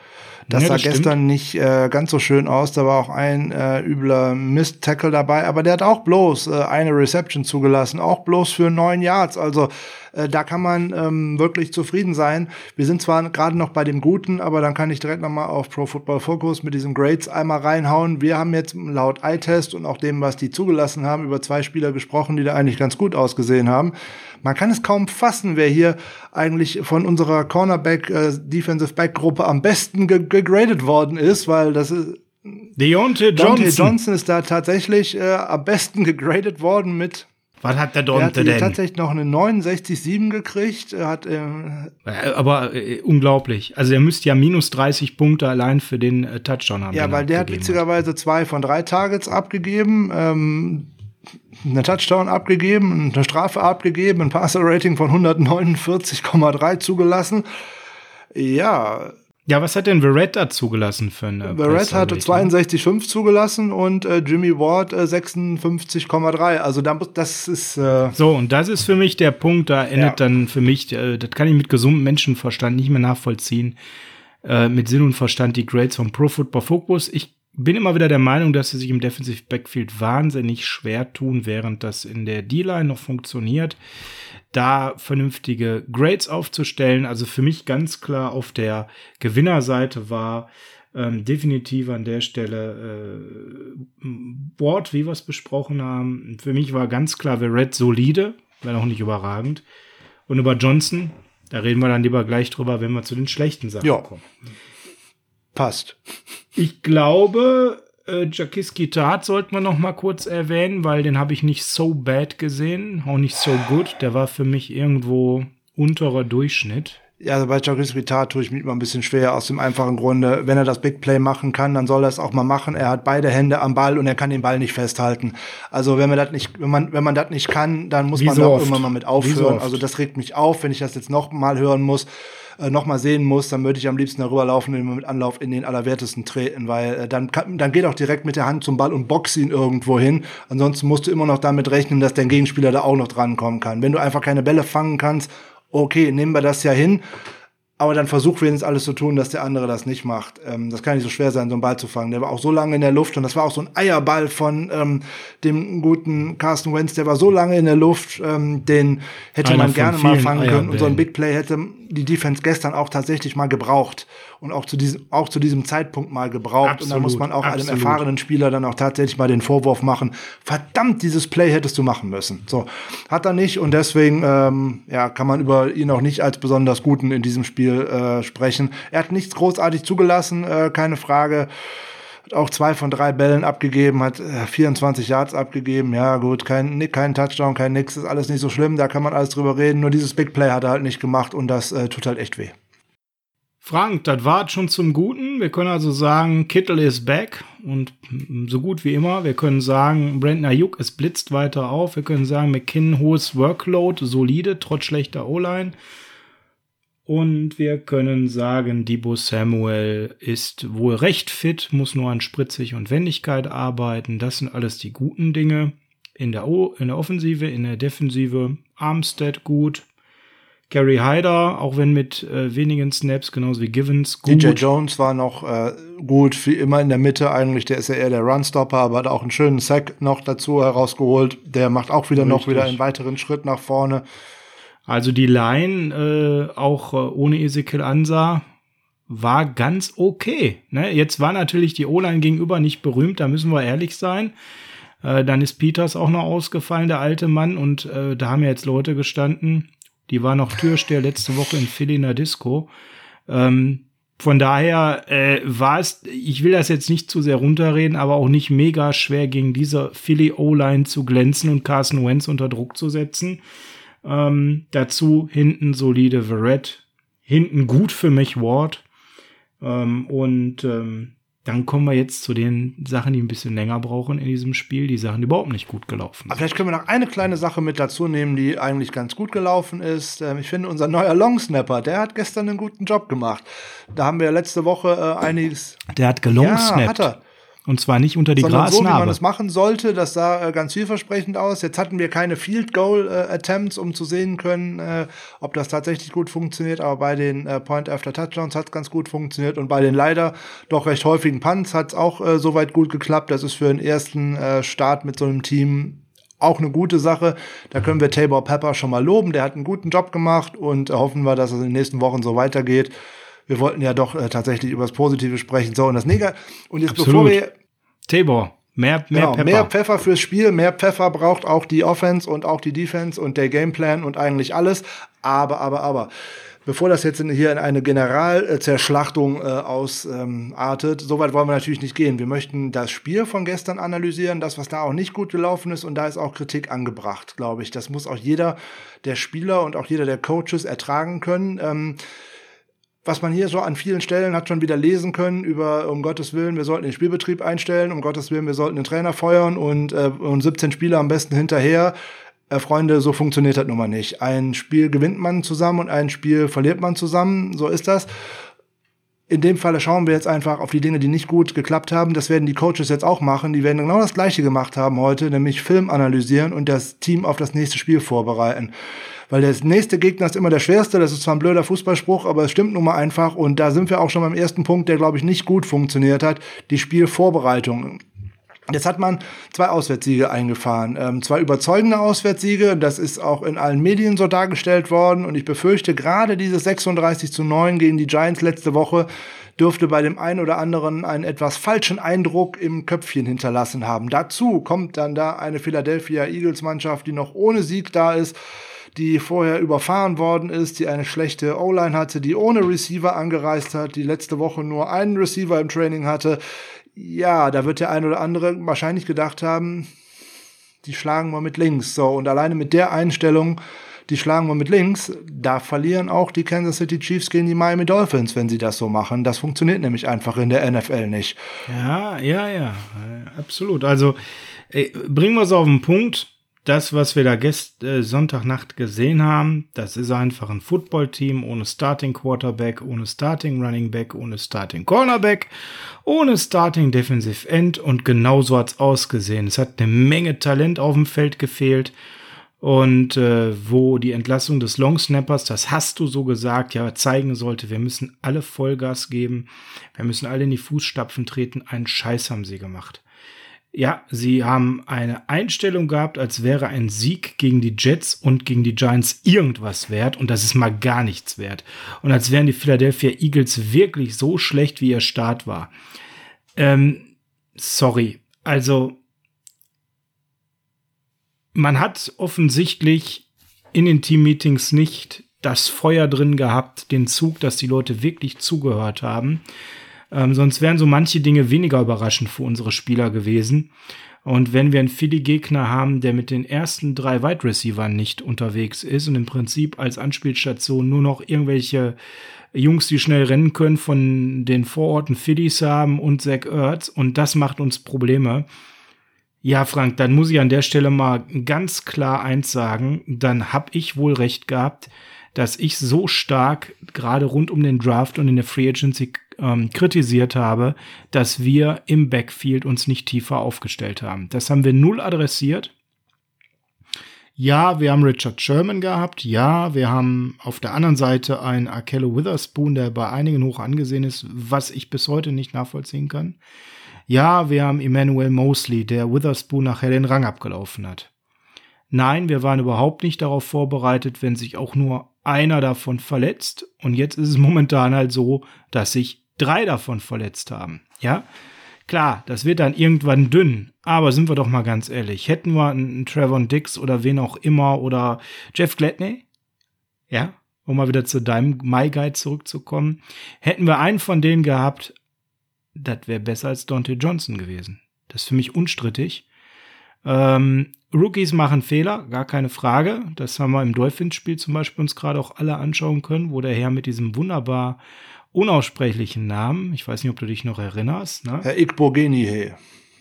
das ja, sah das gestern nicht äh, ganz so schön aus. Da war auch ein äh, übler Mist-Tackle dabei, aber der hat auch bloß äh, eine Reception zugelassen, auch bloß für neun Yards. Also äh, da kann man ähm, wirklich zufrieden sein. Wir sind zwar gerade noch bei dem Guten, aber dann kann ich direkt nochmal auf Pro Football Focus mit diesen Grades einmal reinhauen. Wir haben jetzt laut Eye-Test und auch dem, was die zugelassen haben, über zwei Spieler gesprochen, die da eigentlich ganz gut ausgesehen haben. Man kann es kaum fassen, wer hier eigentlich von unserer Cornerback äh, Defensive Back Gruppe am besten ge gegradet worden ist, weil das ist Deontay Johnson. Deontay Johnson ist da tatsächlich äh, am besten gegradet worden mit was hat der Dante denn? Er hat tatsächlich noch eine 69,7 gekriegt. Hat, äh, Aber äh, unglaublich. Also er müsste ja minus 30 Punkte allein für den äh, Touchdown haben. Ja, weil der hat witzigerweise zwei von drei Targets abgegeben. Ähm, eine Touchdown abgegeben, eine Strafe abgegeben, ein Passer-Rating von 149,3 zugelassen. Ja. Ja, was hat denn Verrett da zugelassen für eine Verrett hatte 62,5 zugelassen und äh, Jimmy Ward äh, 56,3. Also da, das ist äh So, und das ist für mich der Punkt, da endet ja. dann für mich, äh, das kann ich mit gesundem Menschenverstand nicht mehr nachvollziehen, äh, mit Sinn und Verstand die Grades von Pro Football Focus. Ich bin immer wieder der Meinung, dass sie sich im Defensive Backfield wahnsinnig schwer tun, während das in der D-Line noch funktioniert, da vernünftige Grades aufzustellen. Also für mich ganz klar auf der Gewinnerseite war ähm, definitiv an der Stelle äh, Ward, wie wir es besprochen haben. Für mich war ganz klar Red solide, wenn auch nicht überragend. Und über Johnson, da reden wir dann lieber gleich drüber, wenn wir zu den schlechten Sachen ja. kommen. Passt. Ich glaube, äh, Jakiski Tat sollte man noch mal kurz erwähnen, weil den habe ich nicht so bad gesehen, auch nicht so gut. Der war für mich irgendwo unterer Durchschnitt. Ja, also bei Jakiski Tat tue ich mich immer ein bisschen schwer aus dem einfachen Grunde, wenn er das Big Play machen kann, dann soll er es auch mal machen. Er hat beide Hände am Ball und er kann den Ball nicht festhalten. Also wenn man das nicht, wenn man wenn man das nicht kann, dann muss Wie man so da irgendwann mal mit aufhören. So also das regt mich auf, wenn ich das jetzt noch mal hören muss äh, nochmal sehen muss, dann würde ich am liebsten darüber laufen und mit Anlauf in den Allerwertesten treten, weil äh, dann, kann, dann geht auch direkt mit der Hand zum Ball und box ihn irgendwo hin. Ansonsten musst du immer noch damit rechnen, dass dein Gegenspieler da auch noch drankommen kann. Wenn du einfach keine Bälle fangen kannst, okay, nehmen wir das ja hin. Aber dann versuch wenigstens alles zu tun, dass der andere das nicht macht. Ähm, das kann nicht so schwer sein, so einen Ball zu fangen. Der war auch so lange in der Luft und das war auch so ein Eierball von ähm, dem guten Carsten Wentz. Der war so lange in der Luft, ähm, den hätte Einer man gerne mal fangen können. Und so ein Big Play hätte die Defense gestern auch tatsächlich mal gebraucht und auch zu diesem, auch zu diesem Zeitpunkt mal gebraucht. Absolut, und da muss man auch absolut. einem erfahrenen Spieler dann auch tatsächlich mal den Vorwurf machen, verdammt, dieses Play hättest du machen müssen. So, hat er nicht und deswegen ähm, ja, kann man über ihn auch nicht als besonders guten in diesem Spiel äh, sprechen. Er hat nichts großartig zugelassen, äh, keine Frage Hat auch zwei von drei Bällen abgegeben, hat 24 äh, Yards abgegeben. Ja, gut, kein, kein Touchdown, kein nix, ist alles nicht so schlimm, da kann man alles drüber reden. Nur dieses Big Play hat er halt nicht gemacht und das äh, tut halt echt weh. Frank, das war schon zum Guten. Wir können also sagen, Kittel ist back und so gut wie immer. Wir können sagen, Brandon Ayuk, es blitzt weiter auf. Wir können sagen, McKinnon hohes Workload, solide, trotz schlechter O-Line. Und wir können sagen, Debo Samuel ist wohl recht fit, muss nur an Spritzig und Wendigkeit arbeiten. Das sind alles die guten Dinge. In der, o in der Offensive, in der Defensive, Armstead gut, Gary Hyder, auch wenn mit äh, wenigen Snaps, genauso wie Givens, gut. DJ Jones war noch äh, gut, wie immer in der Mitte eigentlich. Der ist ja eher der Runstopper, aber hat auch einen schönen Sack noch dazu herausgeholt. Der macht auch wieder Richtig. noch wieder einen weiteren Schritt nach vorne. Also die Line, äh, auch äh, ohne Ezekiel Ansa, war ganz okay. Ne? Jetzt war natürlich die O-Line gegenüber nicht berühmt, da müssen wir ehrlich sein. Äh, dann ist Peters auch noch ausgefallen, der alte Mann, und äh, da haben ja jetzt Leute gestanden, die war noch Türsteher letzte Woche in Philly in der Disco. Ähm, von daher äh, war es, ich will das jetzt nicht zu sehr runterreden, aber auch nicht mega schwer gegen diese Philly O-Line zu glänzen und Carson Wentz unter Druck zu setzen. Ähm, dazu hinten solide Verrett, hinten gut für mich Ward. Ähm, und ähm, dann kommen wir jetzt zu den Sachen, die ein bisschen länger brauchen in diesem Spiel, die Sachen, die überhaupt nicht gut gelaufen sind. Aber vielleicht können wir noch eine kleine Sache mit dazu nehmen, die eigentlich ganz gut gelaufen ist. Ähm, ich finde, unser neuer Longsnapper, der hat gestern einen guten Job gemacht. Da haben wir letzte Woche äh, einiges. Der hat gelongsnappt. Ja, hat er. Und zwar nicht unter die Sondern Grasnarbe. so, wie man es machen sollte. Das sah äh, ganz vielversprechend aus. Jetzt hatten wir keine Field Goal äh, Attempts, um zu sehen können, äh, ob das tatsächlich gut funktioniert. Aber bei den äh, Point After Touchdowns hat es ganz gut funktioniert und bei den leider doch recht häufigen Punts hat es auch äh, soweit gut geklappt. Das ist für den ersten äh, Start mit so einem Team auch eine gute Sache. Da können wir Tabor Pepper schon mal loben. Der hat einen guten Job gemacht und hoffen wir, dass es in den nächsten Wochen so weitergeht wir wollten ja doch äh, tatsächlich über das Positive sprechen. So, und das Negative. Und jetzt, Absolut. bevor wir Tabor. Mehr, mehr genau, Pfeffer. Mehr Pfeffer fürs Spiel, mehr Pfeffer braucht auch die Offense und auch die Defense und der Gameplan und eigentlich alles. Aber, aber, aber. Bevor das jetzt in, hier in eine Generalzerschlachtung äh, ausartet, ähm, so weit wollen wir natürlich nicht gehen. Wir möchten das Spiel von gestern analysieren, das, was da auch nicht gut gelaufen ist, und da ist auch Kritik angebracht, glaube ich. Das muss auch jeder der Spieler und auch jeder der Coaches ertragen können. Ähm, was man hier so an vielen Stellen hat schon wieder lesen können über, um Gottes Willen, wir sollten den Spielbetrieb einstellen, um Gottes Willen, wir sollten den Trainer feuern und, äh, und 17 Spieler am besten hinterher. Äh, Freunde, so funktioniert das nun mal nicht. Ein Spiel gewinnt man zusammen und ein Spiel verliert man zusammen, so ist das. In dem Falle schauen wir jetzt einfach auf die Dinge, die nicht gut geklappt haben. Das werden die Coaches jetzt auch machen. Die werden genau das Gleiche gemacht haben heute, nämlich Film analysieren und das Team auf das nächste Spiel vorbereiten weil der nächste Gegner ist immer der schwerste. Das ist zwar ein blöder Fußballspruch, aber es stimmt nun mal einfach. Und da sind wir auch schon beim ersten Punkt, der, glaube ich, nicht gut funktioniert hat. Die Spielvorbereitung. Jetzt hat man zwei Auswärtssiege eingefahren. Ähm, zwei überzeugende Auswärtssiege. Das ist auch in allen Medien so dargestellt worden. Und ich befürchte, gerade dieses 36 zu 9 gegen die Giants letzte Woche dürfte bei dem einen oder anderen einen etwas falschen Eindruck im Köpfchen hinterlassen haben. Dazu kommt dann da eine Philadelphia Eagles Mannschaft, die noch ohne Sieg da ist die vorher überfahren worden ist, die eine schlechte O-Line hatte, die ohne Receiver angereist hat, die letzte Woche nur einen Receiver im Training hatte. Ja, da wird der ein oder andere wahrscheinlich gedacht haben, die schlagen wir mit links. So, und alleine mit der Einstellung, die schlagen wir mit links, da verlieren auch die Kansas City Chiefs gegen die Miami Dolphins, wenn sie das so machen. Das funktioniert nämlich einfach in der NFL nicht. Ja, ja, ja, absolut. Also, ey, bringen wir es auf den Punkt das, was wir da gest äh, Sonntagnacht gesehen haben, das ist einfach ein Footballteam ohne Starting Quarterback, ohne Starting Running Back, ohne Starting Cornerback, ohne Starting Defensive End und genauso hat's ausgesehen. Es hat eine Menge Talent auf dem Feld gefehlt und äh, wo die Entlassung des Long Snappers, das hast du so gesagt, ja zeigen sollte, wir müssen alle Vollgas geben, wir müssen alle in die Fußstapfen treten, einen Scheiß haben sie gemacht. Ja, sie haben eine Einstellung gehabt, als wäre ein Sieg gegen die Jets und gegen die Giants irgendwas wert und das ist mal gar nichts wert. Und als wären die Philadelphia Eagles wirklich so schlecht, wie ihr Start war. Ähm, sorry, also man hat offensichtlich in den Team-Meetings nicht das Feuer drin gehabt, den Zug, dass die Leute wirklich zugehört haben. Ähm, sonst wären so manche Dinge weniger überraschend für unsere Spieler gewesen. Und wenn wir einen Philly-Gegner haben, der mit den ersten drei Wide Receivers nicht unterwegs ist und im Prinzip als Anspielstation nur noch irgendwelche Jungs, die schnell rennen können, von den Vororten Phillies haben und Zach Ertz und das macht uns Probleme. Ja, Frank, dann muss ich an der Stelle mal ganz klar eins sagen, dann hab ich wohl recht gehabt, dass ich so stark gerade rund um den Draft und in der Free Agency ähm, kritisiert habe, dass wir im Backfield uns nicht tiefer aufgestellt haben. Das haben wir null adressiert. Ja, wir haben Richard Sherman gehabt. Ja, wir haben auf der anderen Seite einen Akello Witherspoon, der bei einigen hoch angesehen ist, was ich bis heute nicht nachvollziehen kann. Ja, wir haben Emmanuel Mosley, der Witherspoon nachher den Rang abgelaufen hat. Nein, wir waren überhaupt nicht darauf vorbereitet, wenn sich auch nur einer davon verletzt. Und jetzt ist es momentan halt so, dass sich drei davon verletzt haben. Ja, klar, das wird dann irgendwann dünn. Aber sind wir doch mal ganz ehrlich, hätten wir einen Trevor Dix oder wen auch immer oder Jeff Gladney, ja, um mal wieder zu deinem My Guide zurückzukommen. Hätten wir einen von denen gehabt, das wäre besser als Dante Johnson gewesen. Das ist für mich unstrittig. Ähm, Rookies machen Fehler, gar keine Frage. Das haben wir im Dolphins-Spiel zum Beispiel uns gerade auch alle anschauen können, wo der Herr mit diesem wunderbar unaussprechlichen Namen, ich weiß nicht, ob du dich noch erinnerst, ne? Herr Igbogeni.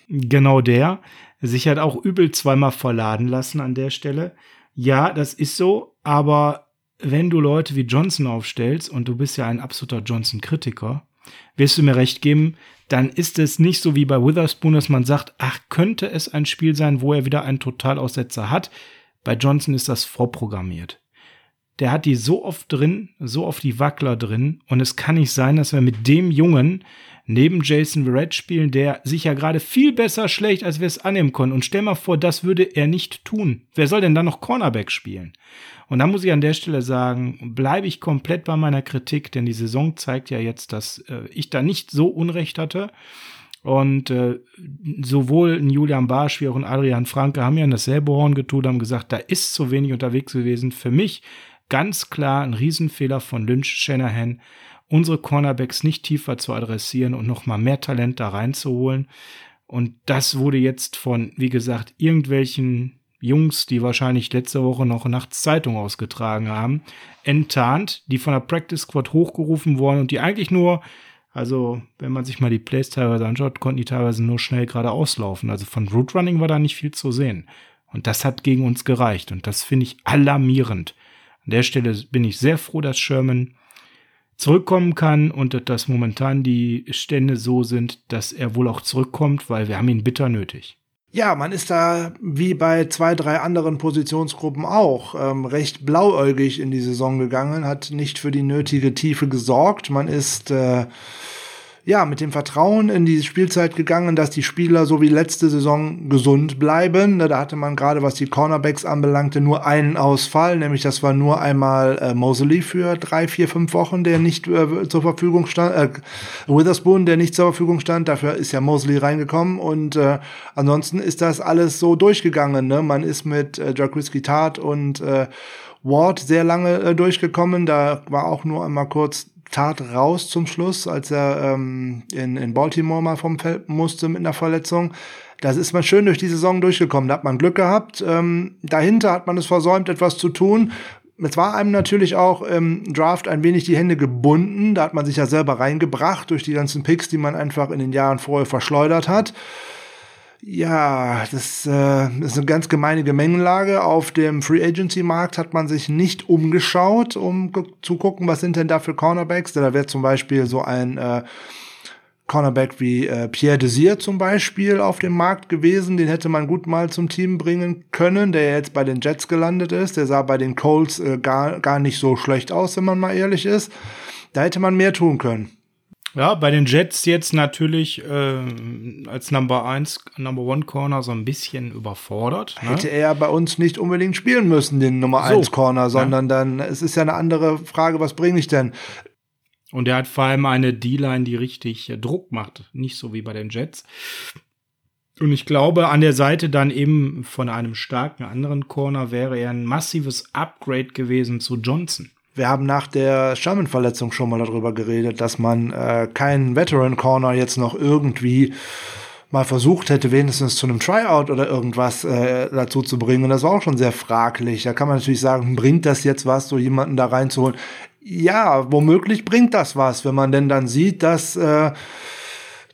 Genau der, sich hat auch übel zweimal verladen lassen an der Stelle. Ja, das ist so, aber wenn du Leute wie Johnson aufstellst und du bist ja ein absoluter Johnson-Kritiker, wirst du mir recht geben, dann ist es nicht so wie bei Witherspoon, dass man sagt, ach, könnte es ein Spiel sein, wo er wieder einen Totalaussetzer hat. Bei Johnson ist das vorprogrammiert. Der hat die so oft drin, so oft die Wackler drin. Und es kann nicht sein, dass wir mit dem Jungen neben Jason Verrett spielen, der sich ja gerade viel besser schlägt, als wir es annehmen können. Und stell mal vor, das würde er nicht tun. Wer soll denn dann noch Cornerback spielen? Und da muss ich an der Stelle sagen, bleibe ich komplett bei meiner Kritik, denn die Saison zeigt ja jetzt, dass äh, ich da nicht so Unrecht hatte. Und äh, sowohl ein Julian Barsch wie auch ein Adrian Franke haben ja in dasselbe Horn getun, haben gesagt, da ist zu wenig unterwegs gewesen. Für mich ganz klar ein Riesenfehler von Lynch Shanahan, unsere Cornerbacks nicht tiefer zu adressieren und nochmal mehr Talent da reinzuholen. Und das wurde jetzt von, wie gesagt, irgendwelchen Jungs, die wahrscheinlich letzte Woche noch nachts Zeitung ausgetragen haben, enttarnt, die von der Practice Squad hochgerufen wurden und die eigentlich nur, also wenn man sich mal die Plays teilweise anschaut, konnten die teilweise nur schnell geradeaus laufen. Also von Root Running war da nicht viel zu sehen. Und das hat gegen uns gereicht. Und das finde ich alarmierend. An der Stelle bin ich sehr froh, dass Sherman zurückkommen kann und dass momentan die Stände so sind, dass er wohl auch zurückkommt, weil wir haben ihn bitter nötig. Ja, man ist da wie bei zwei, drei anderen Positionsgruppen auch ähm, recht blauäugig in die Saison gegangen, hat nicht für die nötige Tiefe gesorgt. Man ist äh, ja, mit dem Vertrauen in die Spielzeit gegangen, dass die Spieler so wie letzte Saison gesund bleiben. Ne, da hatte man gerade, was die Cornerbacks anbelangte, nur einen Ausfall, nämlich das war nur einmal äh, Mosley für drei, vier, fünf Wochen, der nicht äh, zur Verfügung stand, äh, Witherspoon, der nicht zur Verfügung stand. Dafür ist ja Mosley reingekommen und äh, ansonsten ist das alles so durchgegangen. Ne? Man ist mit äh, Jacques Tart und äh, Ward sehr lange äh, durchgekommen. Da war auch nur einmal kurz tat raus zum Schluss, als er ähm, in, in Baltimore mal vom Feld musste mit einer Verletzung. Das ist man schön durch die Saison durchgekommen. Da hat man Glück gehabt. Ähm, dahinter hat man es versäumt, etwas zu tun. Es war einem natürlich auch im Draft ein wenig die Hände gebunden. Da hat man sich ja selber reingebracht durch die ganzen Picks, die man einfach in den Jahren vorher verschleudert hat. Ja, das äh, ist eine ganz gemeine Gemengelage. Auf dem Free Agency Markt hat man sich nicht umgeschaut, um zu gucken, was sind denn da für Cornerbacks. Da wäre zum Beispiel so ein äh, Cornerback wie äh, Pierre Desir zum Beispiel auf dem Markt gewesen. Den hätte man gut mal zum Team bringen können, der jetzt bei den Jets gelandet ist. Der sah bei den Colts äh, gar, gar nicht so schlecht aus, wenn man mal ehrlich ist. Da hätte man mehr tun können. Ja, bei den Jets jetzt natürlich äh, als Number 1, Number One Corner so ein bisschen überfordert. Ne? Hätte er bei uns nicht unbedingt spielen müssen, den Nummer so, 1 Corner, sondern ja. dann, es ist ja eine andere Frage, was bringe ich denn? Und er hat vor allem eine D-Line, die richtig äh, Druck macht, nicht so wie bei den Jets. Und ich glaube, an der Seite dann eben von einem starken anderen Corner wäre er ein massives Upgrade gewesen zu Johnson. Wir haben nach der Sherman-Verletzung schon mal darüber geredet, dass man äh, keinen Veteran Corner jetzt noch irgendwie mal versucht hätte, wenigstens zu einem Tryout oder irgendwas äh, dazu zu bringen. Und das war auch schon sehr fraglich. Da kann man natürlich sagen, bringt das jetzt was, so jemanden da reinzuholen? Ja, womöglich bringt das was, wenn man denn dann sieht, dass äh,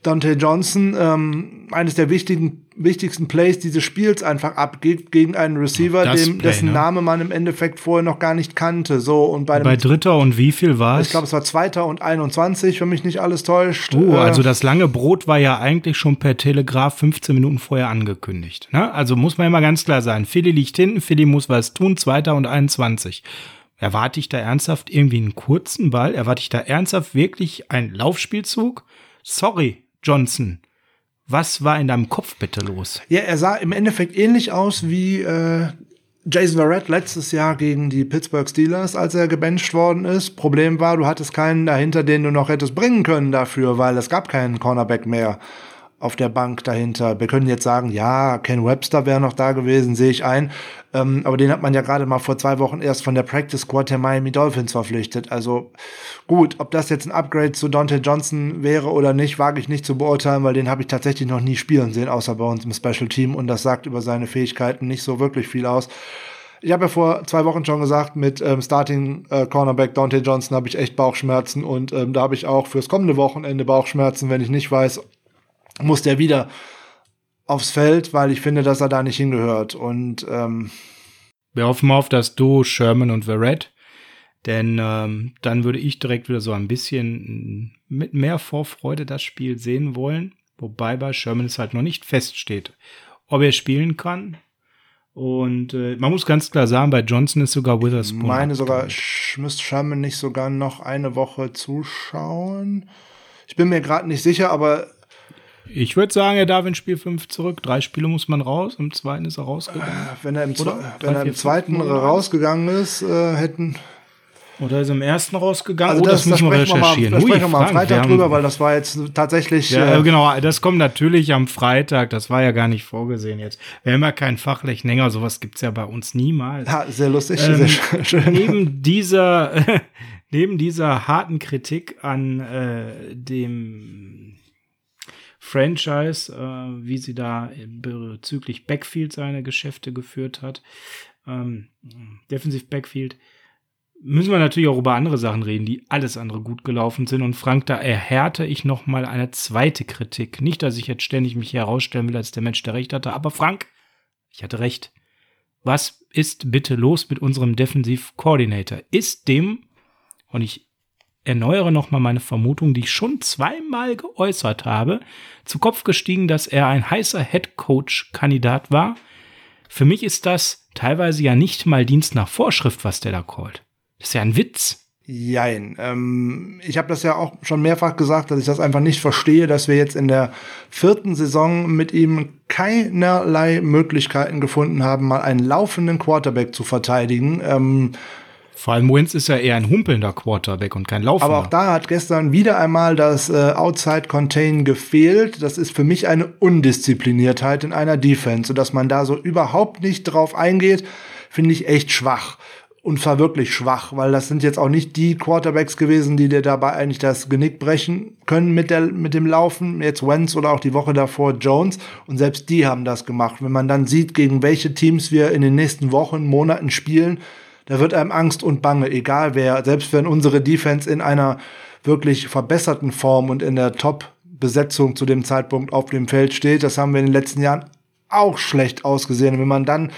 Dante Johnson ähm, eines der wichtigen, wichtigsten Plays dieses Spiels einfach abgeht gegen einen Receiver, dem, Play, dessen ne? Name man im Endeffekt vorher noch gar nicht kannte. So und bei, bei Dritter und wie viel war es? Ich glaube, es war Zweiter und 21, wenn mich nicht alles täuscht. Oh, äh, also das lange Brot war ja eigentlich schon per Telegraph 15 Minuten vorher angekündigt. Ne? Also muss man mal ganz klar sein. Philly liegt hinten, Philly muss was tun, Zweiter und 21. Erwarte ich da ernsthaft irgendwie einen kurzen Ball? Erwarte ich da ernsthaft wirklich einen Laufspielzug? Sorry, Johnson. Was war in deinem Kopf bitte los? Ja, er sah im Endeffekt ähnlich aus wie äh, Jason Verrett letztes Jahr gegen die Pittsburgh Steelers, als er gebencht worden ist. Problem war, du hattest keinen dahinter, den du noch hättest bringen können dafür, weil es gab keinen Cornerback mehr. Auf der Bank dahinter. Wir können jetzt sagen, ja, Ken Webster wäre noch da gewesen, sehe ich ein. Ähm, aber den hat man ja gerade mal vor zwei Wochen erst von der Practice Squad der Miami Dolphins verpflichtet. Also gut, ob das jetzt ein Upgrade zu Dante Johnson wäre oder nicht, wage ich nicht zu beurteilen, weil den habe ich tatsächlich noch nie spielen sehen, außer bei uns im Special Team. Und das sagt über seine Fähigkeiten nicht so wirklich viel aus. Ich habe ja vor zwei Wochen schon gesagt, mit ähm, Starting äh, Cornerback Dante Johnson habe ich echt Bauchschmerzen und ähm, da habe ich auch fürs kommende Wochenende Bauchschmerzen, wenn ich nicht weiß, muss der wieder aufs Feld, weil ich finde, dass er da nicht hingehört. Und ähm, wir hoffen auf das Duo Sherman und Verrett. Denn ähm, dann würde ich direkt wieder so ein bisschen mit mehr Vorfreude das Spiel sehen wollen. Wobei bei Sherman es halt noch nicht feststeht, ob er spielen kann. Und äh, man muss ganz klar sagen, bei Johnson ist sogar Witherspoon. Ich meine sogar, müsste Sherman nicht sogar noch eine Woche zuschauen. Ich bin mir gerade nicht sicher, aber ich würde sagen, er darf in Spiel 5 zurück. Drei Spiele muss man raus, im zweiten ist er rausgegangen. Äh, wenn er im, Oder? wenn er im zweiten rausgegangen ist, äh, hätten. Oder ist er im ersten rausgegangen? Also das, oh, das müssen wir recherchieren. Wir mal, da sprechen wir mal am Freitag haben, drüber, weil das war jetzt tatsächlich. Ja, äh, genau, das kommt natürlich am Freitag. Das war ja gar nicht vorgesehen jetzt. Wir haben ja keinen Fachlich länger, sowas gibt es ja bei uns niemals. Ja, sehr lustig, ähm, sehr schön. Neben dieser, neben dieser harten Kritik an äh, dem Franchise, äh, wie sie da bezüglich Backfield seine Geschäfte geführt hat. Ähm, Defensive Backfield. Müssen wir natürlich auch über andere Sachen reden, die alles andere gut gelaufen sind. Und Frank, da erhärte ich noch mal eine zweite Kritik. Nicht, dass ich jetzt ständig mich herausstellen will als der Mensch, der recht hatte, aber Frank, ich hatte recht. Was ist bitte los mit unserem Defensive Coordinator? Ist dem, und ich erneuere nochmal meine Vermutung, die ich schon zweimal geäußert habe, zu Kopf gestiegen, dass er ein heißer Head-Coach-Kandidat war. Für mich ist das teilweise ja nicht mal Dienst nach Vorschrift, was der da callt. Das ist ja ein Witz. Jein. Ähm, ich habe das ja auch schon mehrfach gesagt, dass ich das einfach nicht verstehe, dass wir jetzt in der vierten Saison mit ihm keinerlei Möglichkeiten gefunden haben, mal einen laufenden Quarterback zu verteidigen. Ähm, vor allem Wentz ist ja eher ein humpelnder Quarterback und kein Laufender. Aber auch da hat gestern wieder einmal das äh, Outside Contain gefehlt. Das ist für mich eine Undiszipliniertheit in einer Defense. Und dass man da so überhaupt nicht drauf eingeht, finde ich echt schwach. Und zwar wirklich schwach, weil das sind jetzt auch nicht die Quarterbacks gewesen, die dir dabei eigentlich das Genick brechen können mit, der, mit dem Laufen. Jetzt Wentz oder auch die Woche davor Jones. Und selbst die haben das gemacht. Wenn man dann sieht, gegen welche Teams wir in den nächsten Wochen, Monaten spielen, da wird einem Angst und Bange, egal wer, selbst wenn unsere Defense in einer wirklich verbesserten Form und in der Top-Besetzung zu dem Zeitpunkt auf dem Feld steht, das haben wir in den letzten Jahren auch schlecht ausgesehen. Wenn man dann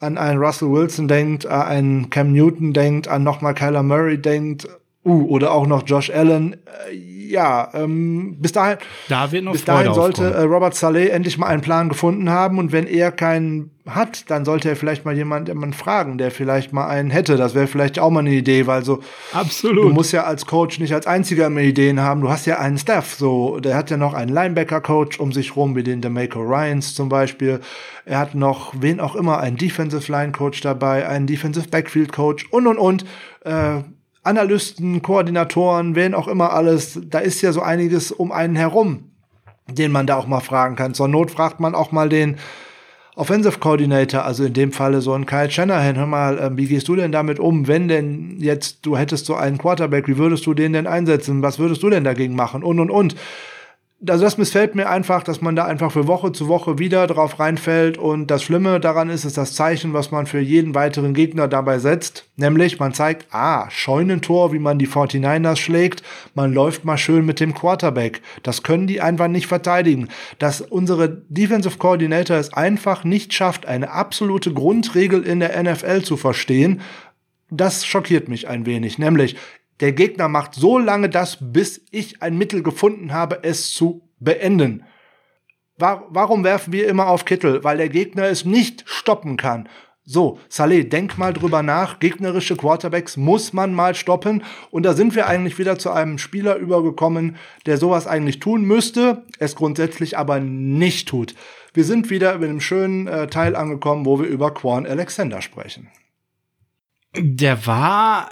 an einen Russell Wilson denkt, an einen Cam Newton denkt, an nochmal Kyler Murray denkt, uh, oder auch noch Josh Allen, äh, ja, ähm, bis dahin, da wird noch bis dahin sollte äh, Robert Saleh endlich mal einen Plan gefunden haben und wenn er keinen hat, dann sollte er vielleicht mal jemanden fragen, der vielleicht mal einen hätte. Das wäre vielleicht auch mal eine Idee, weil so absolut. Du musst ja als Coach nicht als einziger immer Ideen haben. Du hast ja einen Staff. So, der hat ja noch einen Linebacker-Coach um sich rum, wie den D'Amico Ryans zum Beispiel. Er hat noch wen auch immer einen Defensive Line Coach dabei, einen Defensive Backfield Coach und und und. Äh, Analysten, Koordinatoren, wen auch immer alles, da ist ja so einiges um einen herum, den man da auch mal fragen kann. Zur Not fragt man auch mal den Offensive Coordinator, also in dem Falle so ein Kyle Shanahan, hör mal, äh, wie gehst du denn damit um, wenn denn jetzt du hättest so einen Quarterback, wie würdest du den denn einsetzen, was würdest du denn dagegen machen? Und und und also das missfällt mir einfach, dass man da einfach für Woche zu Woche wieder drauf reinfällt. Und das Schlimme daran ist, ist das Zeichen, was man für jeden weiteren Gegner dabei setzt. Nämlich, man zeigt, ah, Scheunentor, wie man die 49ers schlägt. Man läuft mal schön mit dem Quarterback. Das können die einfach nicht verteidigen. Dass unsere Defensive Coordinator es einfach nicht schafft, eine absolute Grundregel in der NFL zu verstehen, das schockiert mich ein wenig. Nämlich, der Gegner macht so lange das, bis ich ein Mittel gefunden habe, es zu beenden. Warum werfen wir immer auf Kittel? Weil der Gegner es nicht stoppen kann. So, Saleh, denk mal drüber nach. Gegnerische Quarterbacks muss man mal stoppen. Und da sind wir eigentlich wieder zu einem Spieler übergekommen, der sowas eigentlich tun müsste, es grundsätzlich aber nicht tut. Wir sind wieder über einem schönen äh, Teil angekommen, wo wir über Quan Alexander sprechen. Der war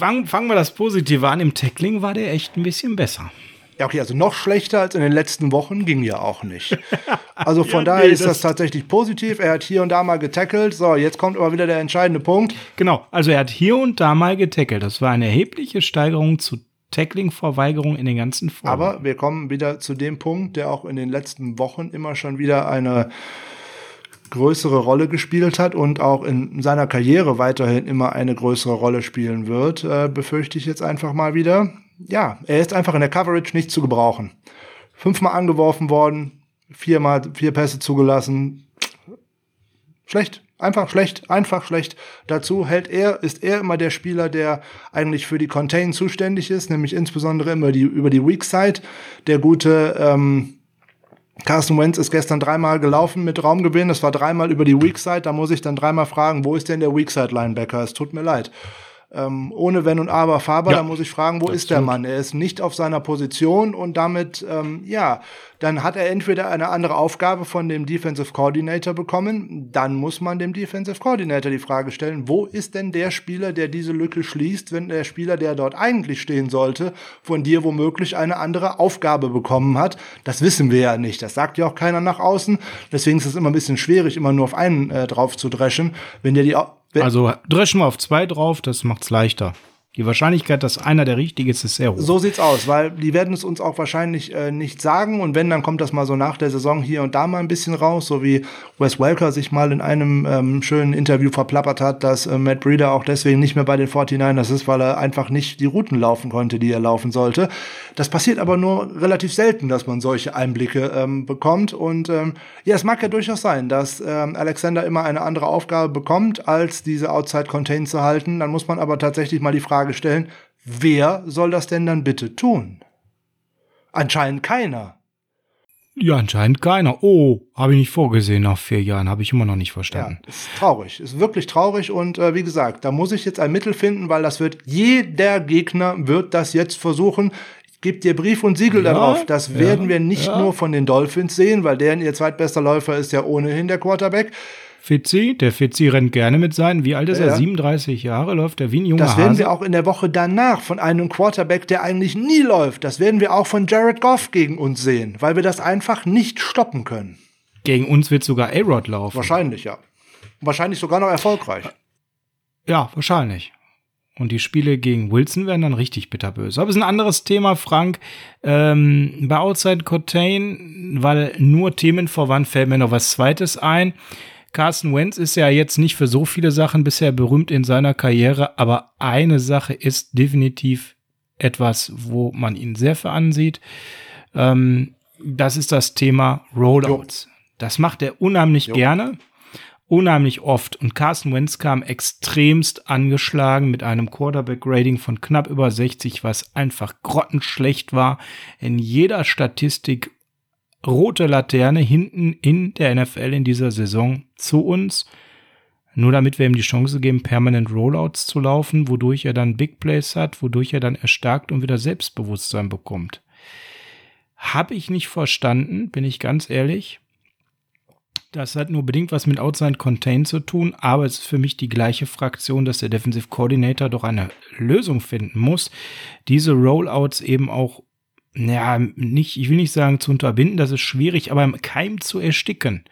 ähm, fangen wir das Positive an. Im Tackling war der echt ein bisschen besser. Ja, okay, also noch schlechter als in den letzten Wochen ging ja auch nicht. Also von ja, daher nee, ist das, das, tatsächlich positiv. Er hat hier und da mal getackelt. So, jetzt kommt aber wieder der entscheidende Punkt. Genau, also er hat hier und da mal getackelt. Das war eine erhebliche Steigerung zu Tackling-Verweigerung in den ganzen Folgen. Aber wir kommen wieder zu dem Punkt, der auch in den letzten Wochen immer schon wieder eine größere Rolle gespielt hat und auch in seiner Karriere weiterhin immer eine größere Rolle spielen wird, äh, befürchte ich jetzt einfach mal wieder. Ja, er ist einfach in der Coverage nicht zu gebrauchen. Fünfmal angeworfen worden, viermal vier Pässe zugelassen. Schlecht, einfach schlecht, einfach schlecht. Dazu hält er, ist er immer der Spieler, der eigentlich für die Contain zuständig ist, nämlich insbesondere immer die, über die Weak Side. Der gute ähm, Carson Wentz ist gestern dreimal gelaufen mit Raumgewinn. Das war dreimal über die Weak Side. Da muss ich dann dreimal fragen, wo ist denn der Weak Side Linebacker? Es tut mir leid ähm, ohne Wenn und Aber Faber, ja, da muss ich fragen, wo ist der Mann? Er ist nicht auf seiner Position und damit, ähm, ja, dann hat er entweder eine andere Aufgabe von dem Defensive Coordinator bekommen, dann muss man dem Defensive Coordinator die Frage stellen, wo ist denn der Spieler, der diese Lücke schließt, wenn der Spieler, der dort eigentlich stehen sollte, von dir womöglich eine andere Aufgabe bekommen hat? Das wissen wir ja nicht. Das sagt ja auch keiner nach außen. Deswegen ist es immer ein bisschen schwierig, immer nur auf einen äh, drauf zu dreschen. Wenn dir die also dreschen wir auf zwei drauf, das macht's leichter. Die Wahrscheinlichkeit, dass einer der richtige ist, ist sehr hoch. So sieht's aus, weil die werden es uns auch wahrscheinlich äh, nicht sagen. Und wenn, dann kommt das mal so nach der Saison hier und da mal ein bisschen raus, so wie Wes Welker sich mal in einem ähm, schönen Interview verplappert hat, dass äh, Matt Breeder auch deswegen nicht mehr bei den 49ers ist, weil er einfach nicht die Routen laufen konnte, die er laufen sollte. Das passiert aber nur relativ selten, dass man solche Einblicke ähm, bekommt. Und ähm, ja, es mag ja durchaus sein, dass ähm, Alexander immer eine andere Aufgabe bekommt, als diese Outside Contain zu halten. Dann muss man aber tatsächlich mal die Frage Frage stellen, wer soll das denn dann bitte tun? Anscheinend keiner. Ja, anscheinend keiner. Oh, habe ich nicht vorgesehen nach vier Jahren, habe ich immer noch nicht verstanden. Ja, ist traurig, ist wirklich traurig und äh, wie gesagt, da muss ich jetzt ein Mittel finden, weil das wird jeder Gegner wird das jetzt versuchen. Ich gebe dir Brief und Siegel ja, darauf. Das ja, werden wir nicht ja. nur von den Dolphins sehen, weil deren ihr zweitbester Läufer ist ja ohnehin der Quarterback. Fitzi, der Fitzi rennt gerne mit seinen. Wie alt ist ja. er? 37 Jahre läuft er wie ein junger Das werden Hase. wir auch in der Woche danach von einem Quarterback, der eigentlich nie läuft. Das werden wir auch von Jared Goff gegen uns sehen, weil wir das einfach nicht stoppen können. Gegen uns wird sogar A-Rod laufen. Wahrscheinlich, ja. Wahrscheinlich sogar noch erfolgreich. Ja, wahrscheinlich. Und die Spiele gegen Wilson werden dann richtig bitterböse. Aber es ist ein anderes Thema, Frank. Ähm, bei Outside Cortain, weil nur Themen voran fällt mir noch was Zweites ein. Carson Wentz ist ja jetzt nicht für so viele Sachen bisher berühmt in seiner Karriere, aber eine Sache ist definitiv etwas, wo man ihn sehr für ansieht. Ähm, das ist das Thema Rollouts. Jo. Das macht er unheimlich jo. gerne, unheimlich oft. Und Carson Wentz kam extremst angeschlagen mit einem Quarterback-Rating von knapp über 60, was einfach grottenschlecht war. In jeder Statistik rote Laterne hinten in der NFL in dieser Saison zu uns. Nur damit wir ihm die Chance geben, permanent Rollouts zu laufen, wodurch er dann Big Plays hat, wodurch er dann erstarkt und wieder Selbstbewusstsein bekommt. Habe ich nicht verstanden, bin ich ganz ehrlich. Das hat nur bedingt was mit Outside Contain zu tun, aber es ist für mich die gleiche Fraktion, dass der Defensive Coordinator doch eine Lösung finden muss, diese Rollouts eben auch ja, nicht, ich will nicht sagen zu unterbinden, das ist schwierig, aber im Keim zu ersticken.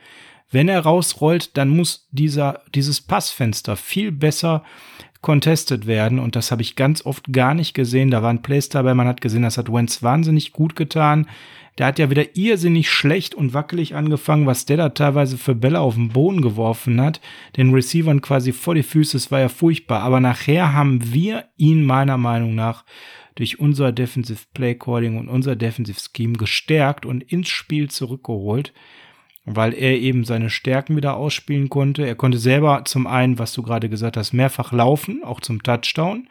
Wenn er rausrollt, dann muss dieser, dieses Passfenster viel besser contested werden und das habe ich ganz oft gar nicht gesehen. Da waren Plays dabei, man hat gesehen, das hat Wentz wahnsinnig gut getan. Der hat ja wieder irrsinnig schlecht und wackelig angefangen, was der da teilweise für Bälle auf den Boden geworfen hat. Den Receivern quasi vor die Füße, es war ja furchtbar. Aber nachher haben wir ihn meiner Meinung nach durch unser Defensive Play Calling und unser Defensive Scheme gestärkt und ins Spiel zurückgeholt, weil er eben seine Stärken wieder ausspielen konnte. Er konnte selber zum einen, was du gerade gesagt hast, mehrfach laufen, auch zum Touchdown.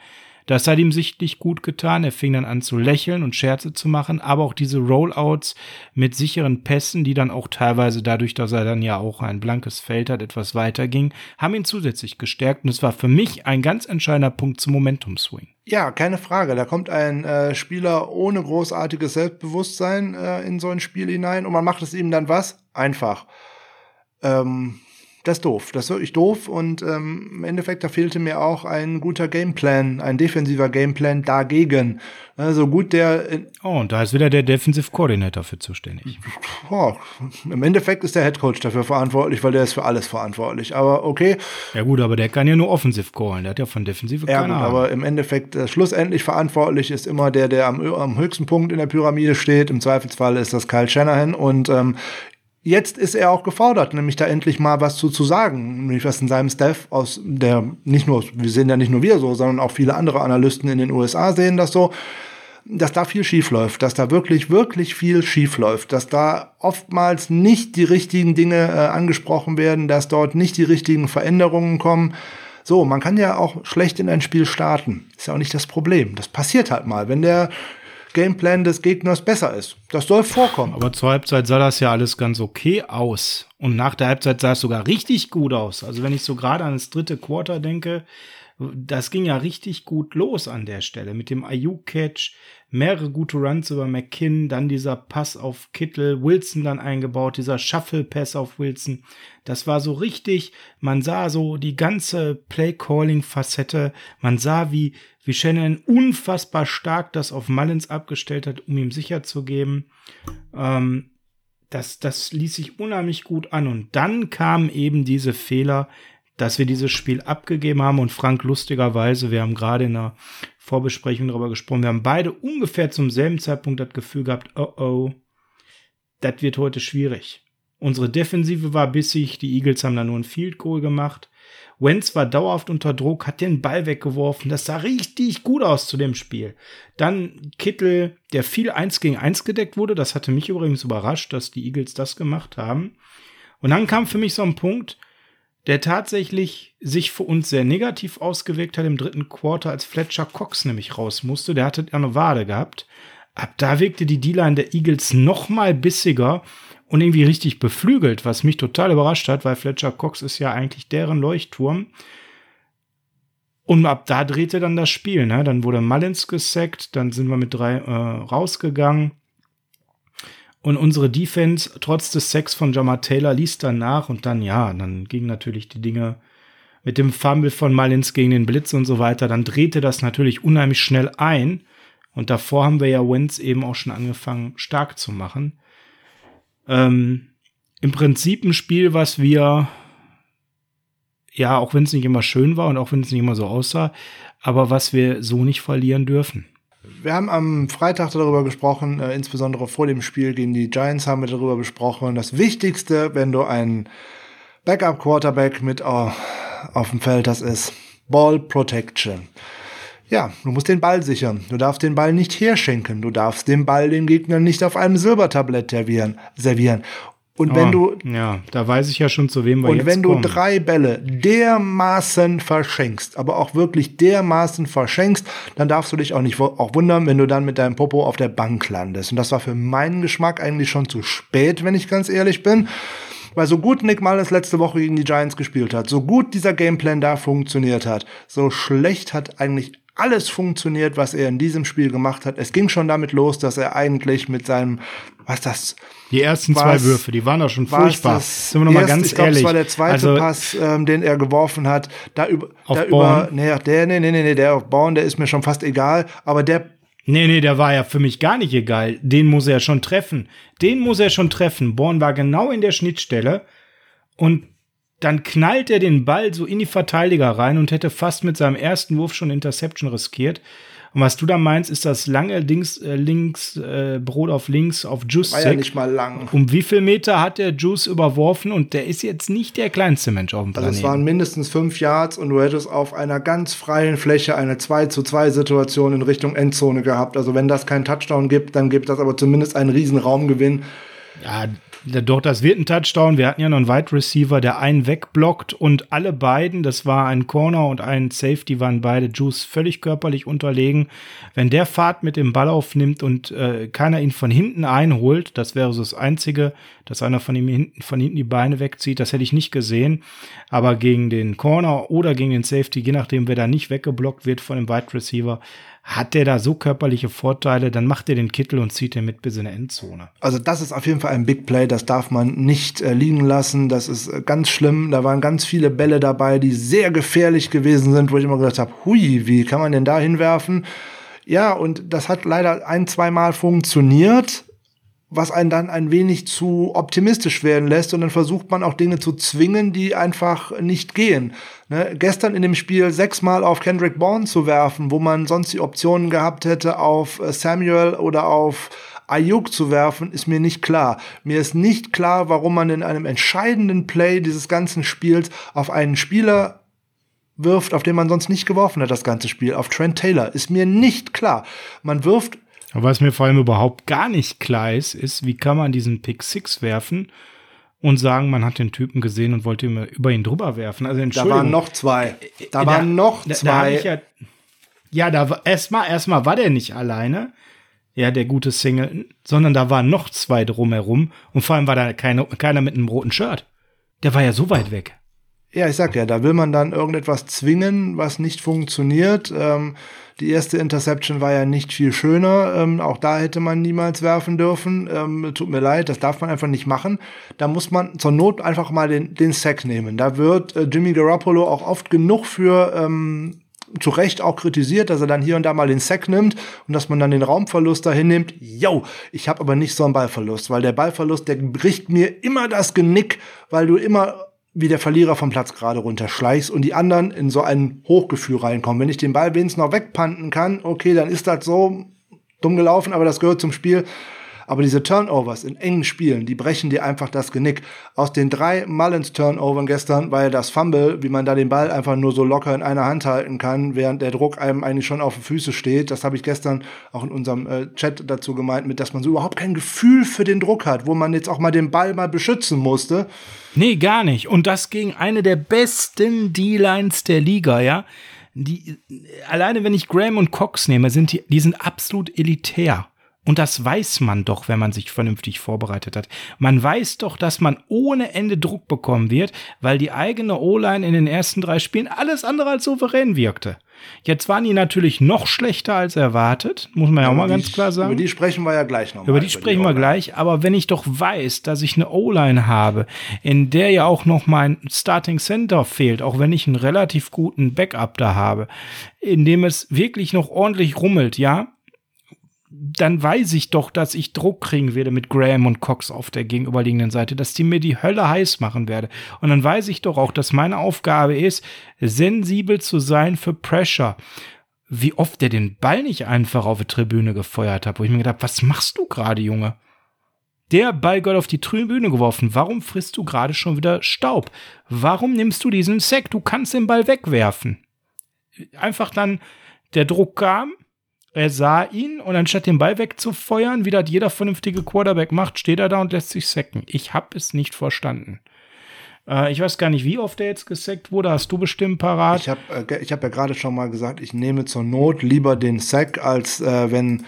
Das hat ihm sichtlich gut getan. Er fing dann an zu lächeln und Scherze zu machen, aber auch diese Rollouts mit sicheren Pässen, die dann auch teilweise dadurch, dass er dann ja auch ein blankes Feld hat, etwas weiter ging, haben ihn zusätzlich gestärkt. Und es war für mich ein ganz entscheidender Punkt zum Momentum-Swing. Ja, keine Frage. Da kommt ein äh, Spieler ohne großartiges Selbstbewusstsein äh, in so ein Spiel hinein und man macht es ihm dann was? Einfach. Ähm, das ist doof. Das ist wirklich doof und ähm, im Endeffekt, da fehlte mir auch ein guter Gameplan, ein defensiver Gameplan dagegen. Also gut, der. Oh, und da ist wieder der Defensive Coordinator für zuständig. Oh, Im Endeffekt ist der Head Coach dafür verantwortlich, weil der ist für alles verantwortlich. Aber okay. Ja gut, aber der kann ja nur offensiv callen. Der hat ja von Defensive ja, keine gut, Ahnung. Aber im Endeffekt äh, schlussendlich verantwortlich ist immer der, der am, am höchsten Punkt in der Pyramide steht. Im Zweifelsfall ist das Kyle Shanahan und ähm, jetzt ist er auch gefordert, nämlich da endlich mal was zu, zu sagen, nämlich was in seinem Staff aus der nicht nur, wir sehen ja nicht nur wir so, sondern auch viele andere Analysten in den USA sehen das so, dass da viel schief läuft, dass da wirklich, wirklich viel schief läuft, dass da oftmals nicht die richtigen Dinge äh, angesprochen werden, dass dort nicht die richtigen Veränderungen kommen. So, man kann ja auch schlecht in ein Spiel starten. Ist ja auch nicht das Problem. Das passiert halt mal. Wenn der Gameplan des Gegners besser ist. Das soll vorkommen. Aber zur Halbzeit sah das ja alles ganz okay aus. Und nach der Halbzeit sah es sogar richtig gut aus. Also wenn ich so gerade an das dritte Quarter denke, das ging ja richtig gut los an der Stelle mit dem Ayuk-Catch, mehrere gute Runs über McKinn, dann dieser Pass auf Kittel, Wilson dann eingebaut, dieser Shuffle-Pass auf Wilson. Das war so richtig, man sah so die ganze Play-Calling-Facette, man sah, wie, wie Shannon unfassbar stark das auf Mullins abgestellt hat, um ihm sicher zu geben. Ähm, das, das ließ sich unheimlich gut an. Und dann kamen eben diese Fehler, dass wir dieses Spiel abgegeben haben. Und Frank, lustigerweise, wir haben gerade in der Vorbesprechung darüber gesprochen, wir haben beide ungefähr zum selben Zeitpunkt das Gefühl gehabt, oh oh, das wird heute schwierig. Unsere Defensive war bissig, die Eagles haben da nur ein Field Goal gemacht. Wentz war dauerhaft unter Druck, hat den Ball weggeworfen. Das sah richtig gut aus zu dem Spiel. Dann Kittel, der viel eins gegen eins gedeckt wurde. Das hatte mich übrigens überrascht, dass die Eagles das gemacht haben. Und dann kam für mich so ein Punkt, der tatsächlich sich für uns sehr negativ ausgewirkt hat im dritten Quarter, als Fletcher Cox nämlich raus musste. Der hatte eine Wade gehabt. Ab da wirkte die D-Line der Eagles noch mal bissiger und irgendwie richtig beflügelt, was mich total überrascht hat, weil Fletcher Cox ist ja eigentlich deren Leuchtturm. Und ab da drehte dann das Spiel. Ne? Dann wurde Mullins gesackt, dann sind wir mit drei äh, rausgegangen. Und unsere Defense, trotz des Sacks von Jamar Taylor, ließ dann nach. Und dann, ja, dann gingen natürlich die Dinge mit dem Fumble von Mullins gegen den Blitz und so weiter. Dann drehte das natürlich unheimlich schnell ein. Und davor haben wir ja Wentz eben auch schon angefangen, stark zu machen. Ähm, Im Prinzip ein Spiel, was wir, ja, auch wenn es nicht immer schön war und auch wenn es nicht immer so aussah, aber was wir so nicht verlieren dürfen. Wir haben am Freitag darüber gesprochen, äh, insbesondere vor dem Spiel gegen die Giants haben wir darüber besprochen. Das Wichtigste, wenn du einen Backup-Quarterback mit oh, auf dem Feld, das ist Ball Protection. Ja, du musst den Ball sichern. Du darfst den Ball nicht herschenken. Du darfst den Ball dem Gegner nicht auf einem Silbertablett servieren. servieren. Und wenn oh, du. Ja, da weiß ich ja schon, zu wem wir und wenn kommen. du drei Bälle dermaßen verschenkst, aber auch wirklich dermaßen verschenkst, dann darfst du dich auch nicht auch wundern, wenn du dann mit deinem Popo auf der Bank landest. Und das war für meinen Geschmack eigentlich schon zu spät, wenn ich ganz ehrlich bin. Weil so gut Nick Mullins letzte Woche gegen die Giants gespielt hat, so gut dieser Gameplan da funktioniert hat, so schlecht hat eigentlich alles funktioniert, was er in diesem Spiel gemacht hat. Es ging schon damit los, dass er eigentlich mit seinem, was das? Die ersten zwei Würfe, die waren doch schon furchtbar. Das Sind wir noch mal ganz ich glaub, ehrlich. Das war der zweite also, Pass, ähm, den er geworfen hat. Da über, da über, nee, der, nee, nee, nee, der auf Born, der ist mir schon fast egal. Aber der Nee, nee, der war ja für mich gar nicht egal. Den muss er schon treffen. Den muss er schon treffen. Born war genau in der Schnittstelle. Und dann knallt er den Ball so in die Verteidiger rein und hätte fast mit seinem ersten Wurf schon Interception riskiert. Und was du da meinst, ist das lange links, äh, links äh, Brot auf links auf Juice. War ja nicht mal lang. Um wie viel Meter hat der Juice überworfen? Und der ist jetzt nicht der kleinste Mensch auf dem Planeten. Also es waren mindestens fünf Yards und du hättest auf einer ganz freien Fläche eine 2 zu 2 Situation in Richtung Endzone gehabt. Also wenn das keinen Touchdown gibt, dann gibt das aber zumindest einen riesen Raumgewinn. Ja, doch, das wird ein Touchdown. Wir hatten ja noch einen Wide Receiver, der einen wegblockt und alle beiden, das war ein Corner und ein Safety, waren beide Juice völlig körperlich unterlegen. Wenn der Fahrt mit dem Ball aufnimmt und äh, keiner ihn von hinten einholt, das wäre so das Einzige, dass einer von ihm hinten, von hinten die Beine wegzieht, das hätte ich nicht gesehen. Aber gegen den Corner oder gegen den Safety, je nachdem, wer da nicht weggeblockt wird von dem Wide Receiver, hat der da so körperliche Vorteile, dann macht er den Kittel und zieht den mit bis in der Endzone. Also das ist auf jeden Fall ein Big Play, das darf man nicht äh, liegen lassen, das ist äh, ganz schlimm, da waren ganz viele Bälle dabei, die sehr gefährlich gewesen sind, wo ich immer gedacht habe, hui, wie kann man denn da hinwerfen? Ja, und das hat leider ein, zweimal funktioniert, was einen dann ein wenig zu optimistisch werden lässt und dann versucht man auch Dinge zu zwingen, die einfach nicht gehen. Ne? Gestern in dem Spiel sechsmal auf Kendrick Bourne zu werfen, wo man sonst die Optionen gehabt hätte, auf äh, Samuel oder auf Ayuk zu werfen, ist mir nicht klar. Mir ist nicht klar, warum man in einem entscheidenden Play dieses ganzen Spiels auf einen Spieler wirft, auf den man sonst nicht geworfen hat, das ganze Spiel, auf Trent Taylor, ist mir nicht klar. Man wirft aber was mir vor allem überhaupt gar nicht klar ist, ist, wie kann man diesen Pick Six werfen und sagen, man hat den Typen gesehen und wollte über ihn drüber werfen. Also Entschuldigung. Da waren noch zwei. Da, da waren noch zwei. Da, ja, ja, da war erstmal erstmal war der nicht alleine. Ja, der gute Single, sondern da waren noch zwei drumherum und vor allem war da keine, keiner mit einem roten Shirt. Der war ja so weit weg. Ja, ich sag ja, da will man dann irgendetwas zwingen, was nicht funktioniert. Ähm, die erste Interception war ja nicht viel schöner. Ähm, auch da hätte man niemals werfen dürfen. Ähm, tut mir leid, das darf man einfach nicht machen. Da muss man zur Not einfach mal den, den Sack nehmen. Da wird äh, Jimmy Garoppolo auch oft genug für ähm, zu Recht auch kritisiert, dass er dann hier und da mal den Sack nimmt und dass man dann den Raumverlust dahin nimmt. Yo, ich habe aber nicht so einen Ballverlust, weil der Ballverlust, der bricht mir immer das Genick, weil du immer wie der Verlierer vom Platz gerade runterschleichst und die anderen in so ein Hochgefühl reinkommen. Wenn ich den Ball wenigstens noch wegpanten kann, okay, dann ist das so dumm gelaufen, aber das gehört zum Spiel. Aber diese Turnovers in engen Spielen, die brechen dir einfach das Genick. Aus den drei Mullins-Turnovern gestern war ja das Fumble, wie man da den Ball einfach nur so locker in einer Hand halten kann, während der Druck einem eigentlich schon auf den Füße steht. Das habe ich gestern auch in unserem äh, Chat dazu gemeint, mit dass man so überhaupt kein Gefühl für den Druck hat, wo man jetzt auch mal den Ball mal beschützen musste. Nee, gar nicht. Und das gegen eine der besten D-Lines der Liga, ja die alleine wenn ich Graham und Cox nehme, sind die, die sind absolut elitär. Und das weiß man doch, wenn man sich vernünftig vorbereitet hat. Man weiß doch, dass man ohne Ende Druck bekommen wird, weil die eigene O-Line in den ersten drei Spielen alles andere als souverän wirkte. Jetzt waren die natürlich noch schlechter als erwartet, muss man ja, auch mal ganz klar sagen. Über die sprechen wir ja gleich noch. Über die sprechen über die wir gleich, aber wenn ich doch weiß, dass ich eine O-Line habe, in der ja auch noch mein Starting Center fehlt, auch wenn ich einen relativ guten Backup da habe, in dem es wirklich noch ordentlich rummelt, ja, dann weiß ich doch, dass ich Druck kriegen werde mit Graham und Cox auf der gegenüberliegenden Seite, dass die mir die Hölle heiß machen werde. Und dann weiß ich doch auch, dass meine Aufgabe ist, sensibel zu sein für Pressure. Wie oft der den Ball nicht einfach auf die Tribüne gefeuert hat, wo ich mir gedacht, was machst du gerade, Junge? Der Ball gehört auf die Tribüne geworfen. Warum frisst du gerade schon wieder Staub? Warum nimmst du diesen Sack? Du kannst den Ball wegwerfen. Einfach dann, der Druck kam, er sah ihn und anstatt den Ball wegzufeuern, wie das jeder vernünftige Quarterback macht, steht er da und lässt sich sacken. Ich habe es nicht verstanden. Äh, ich weiß gar nicht, wie oft er jetzt gesackt wurde. Hast du bestimmt parat? Ich habe äh, hab ja gerade schon mal gesagt, ich nehme zur Not lieber den Sack, als äh, wenn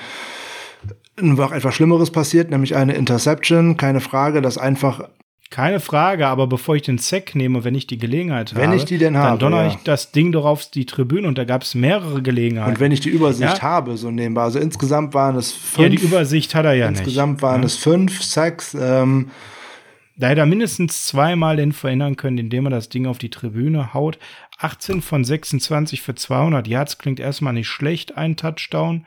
noch etwas Schlimmeres passiert, nämlich eine Interception. Keine Frage, dass einfach keine Frage, aber bevor ich den Sack nehme, wenn ich die Gelegenheit wenn habe, ich die denn habe, dann donner ja. ich das Ding doch auf die Tribüne und da gab es mehrere Gelegenheiten. Und wenn ich die Übersicht ja? habe, so nebenbei, also insgesamt waren es fünf. Ja, die Übersicht hat er ja insgesamt nicht. waren ja. es fünf Sacks. Ähm, da hätte er mindestens zweimal den verhindern können, indem er das Ding auf die Tribüne haut. 18 von 26 für 200 Yards klingt erstmal nicht schlecht, ein Touchdown.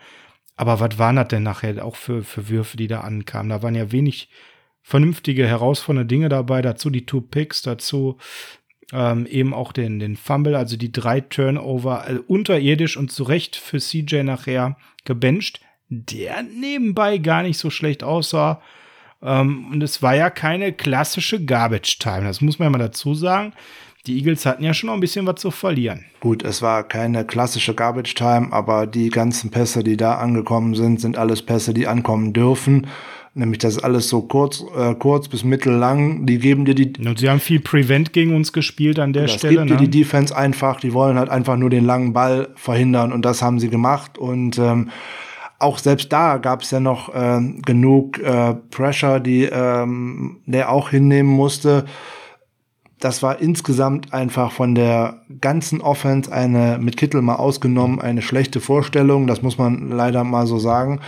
Aber was waren das denn nachher auch für, für Würfe, die da ankamen? Da waren ja wenig vernünftige, herausfordernde Dinge dabei. Dazu die Two Picks, dazu ähm, eben auch den, den Fumble, also die drei Turnover, also unterirdisch und zu Recht für CJ nachher gebencht, der nebenbei gar nicht so schlecht aussah. Ähm, und es war ja keine klassische Garbage Time, das muss man ja mal dazu sagen. Die Eagles hatten ja schon noch ein bisschen was zu verlieren. Gut, es war keine klassische Garbage Time, aber die ganzen Pässe, die da angekommen sind, sind alles Pässe, die ankommen dürfen nämlich das ist alles so kurz, äh, kurz bis mittellang. Die geben dir die. Und sie haben viel Prevent gegen uns gespielt an der das Stelle. Das gibt ne? dir die Defense einfach. Die wollen halt einfach nur den langen Ball verhindern und das haben sie gemacht und ähm, auch selbst da gab es ja noch äh, genug äh, Pressure, die ähm, der auch hinnehmen musste das war insgesamt einfach von der ganzen Offense eine, mit Kittel mal ausgenommen, eine schlechte Vorstellung. Das muss man leider mal so sagen.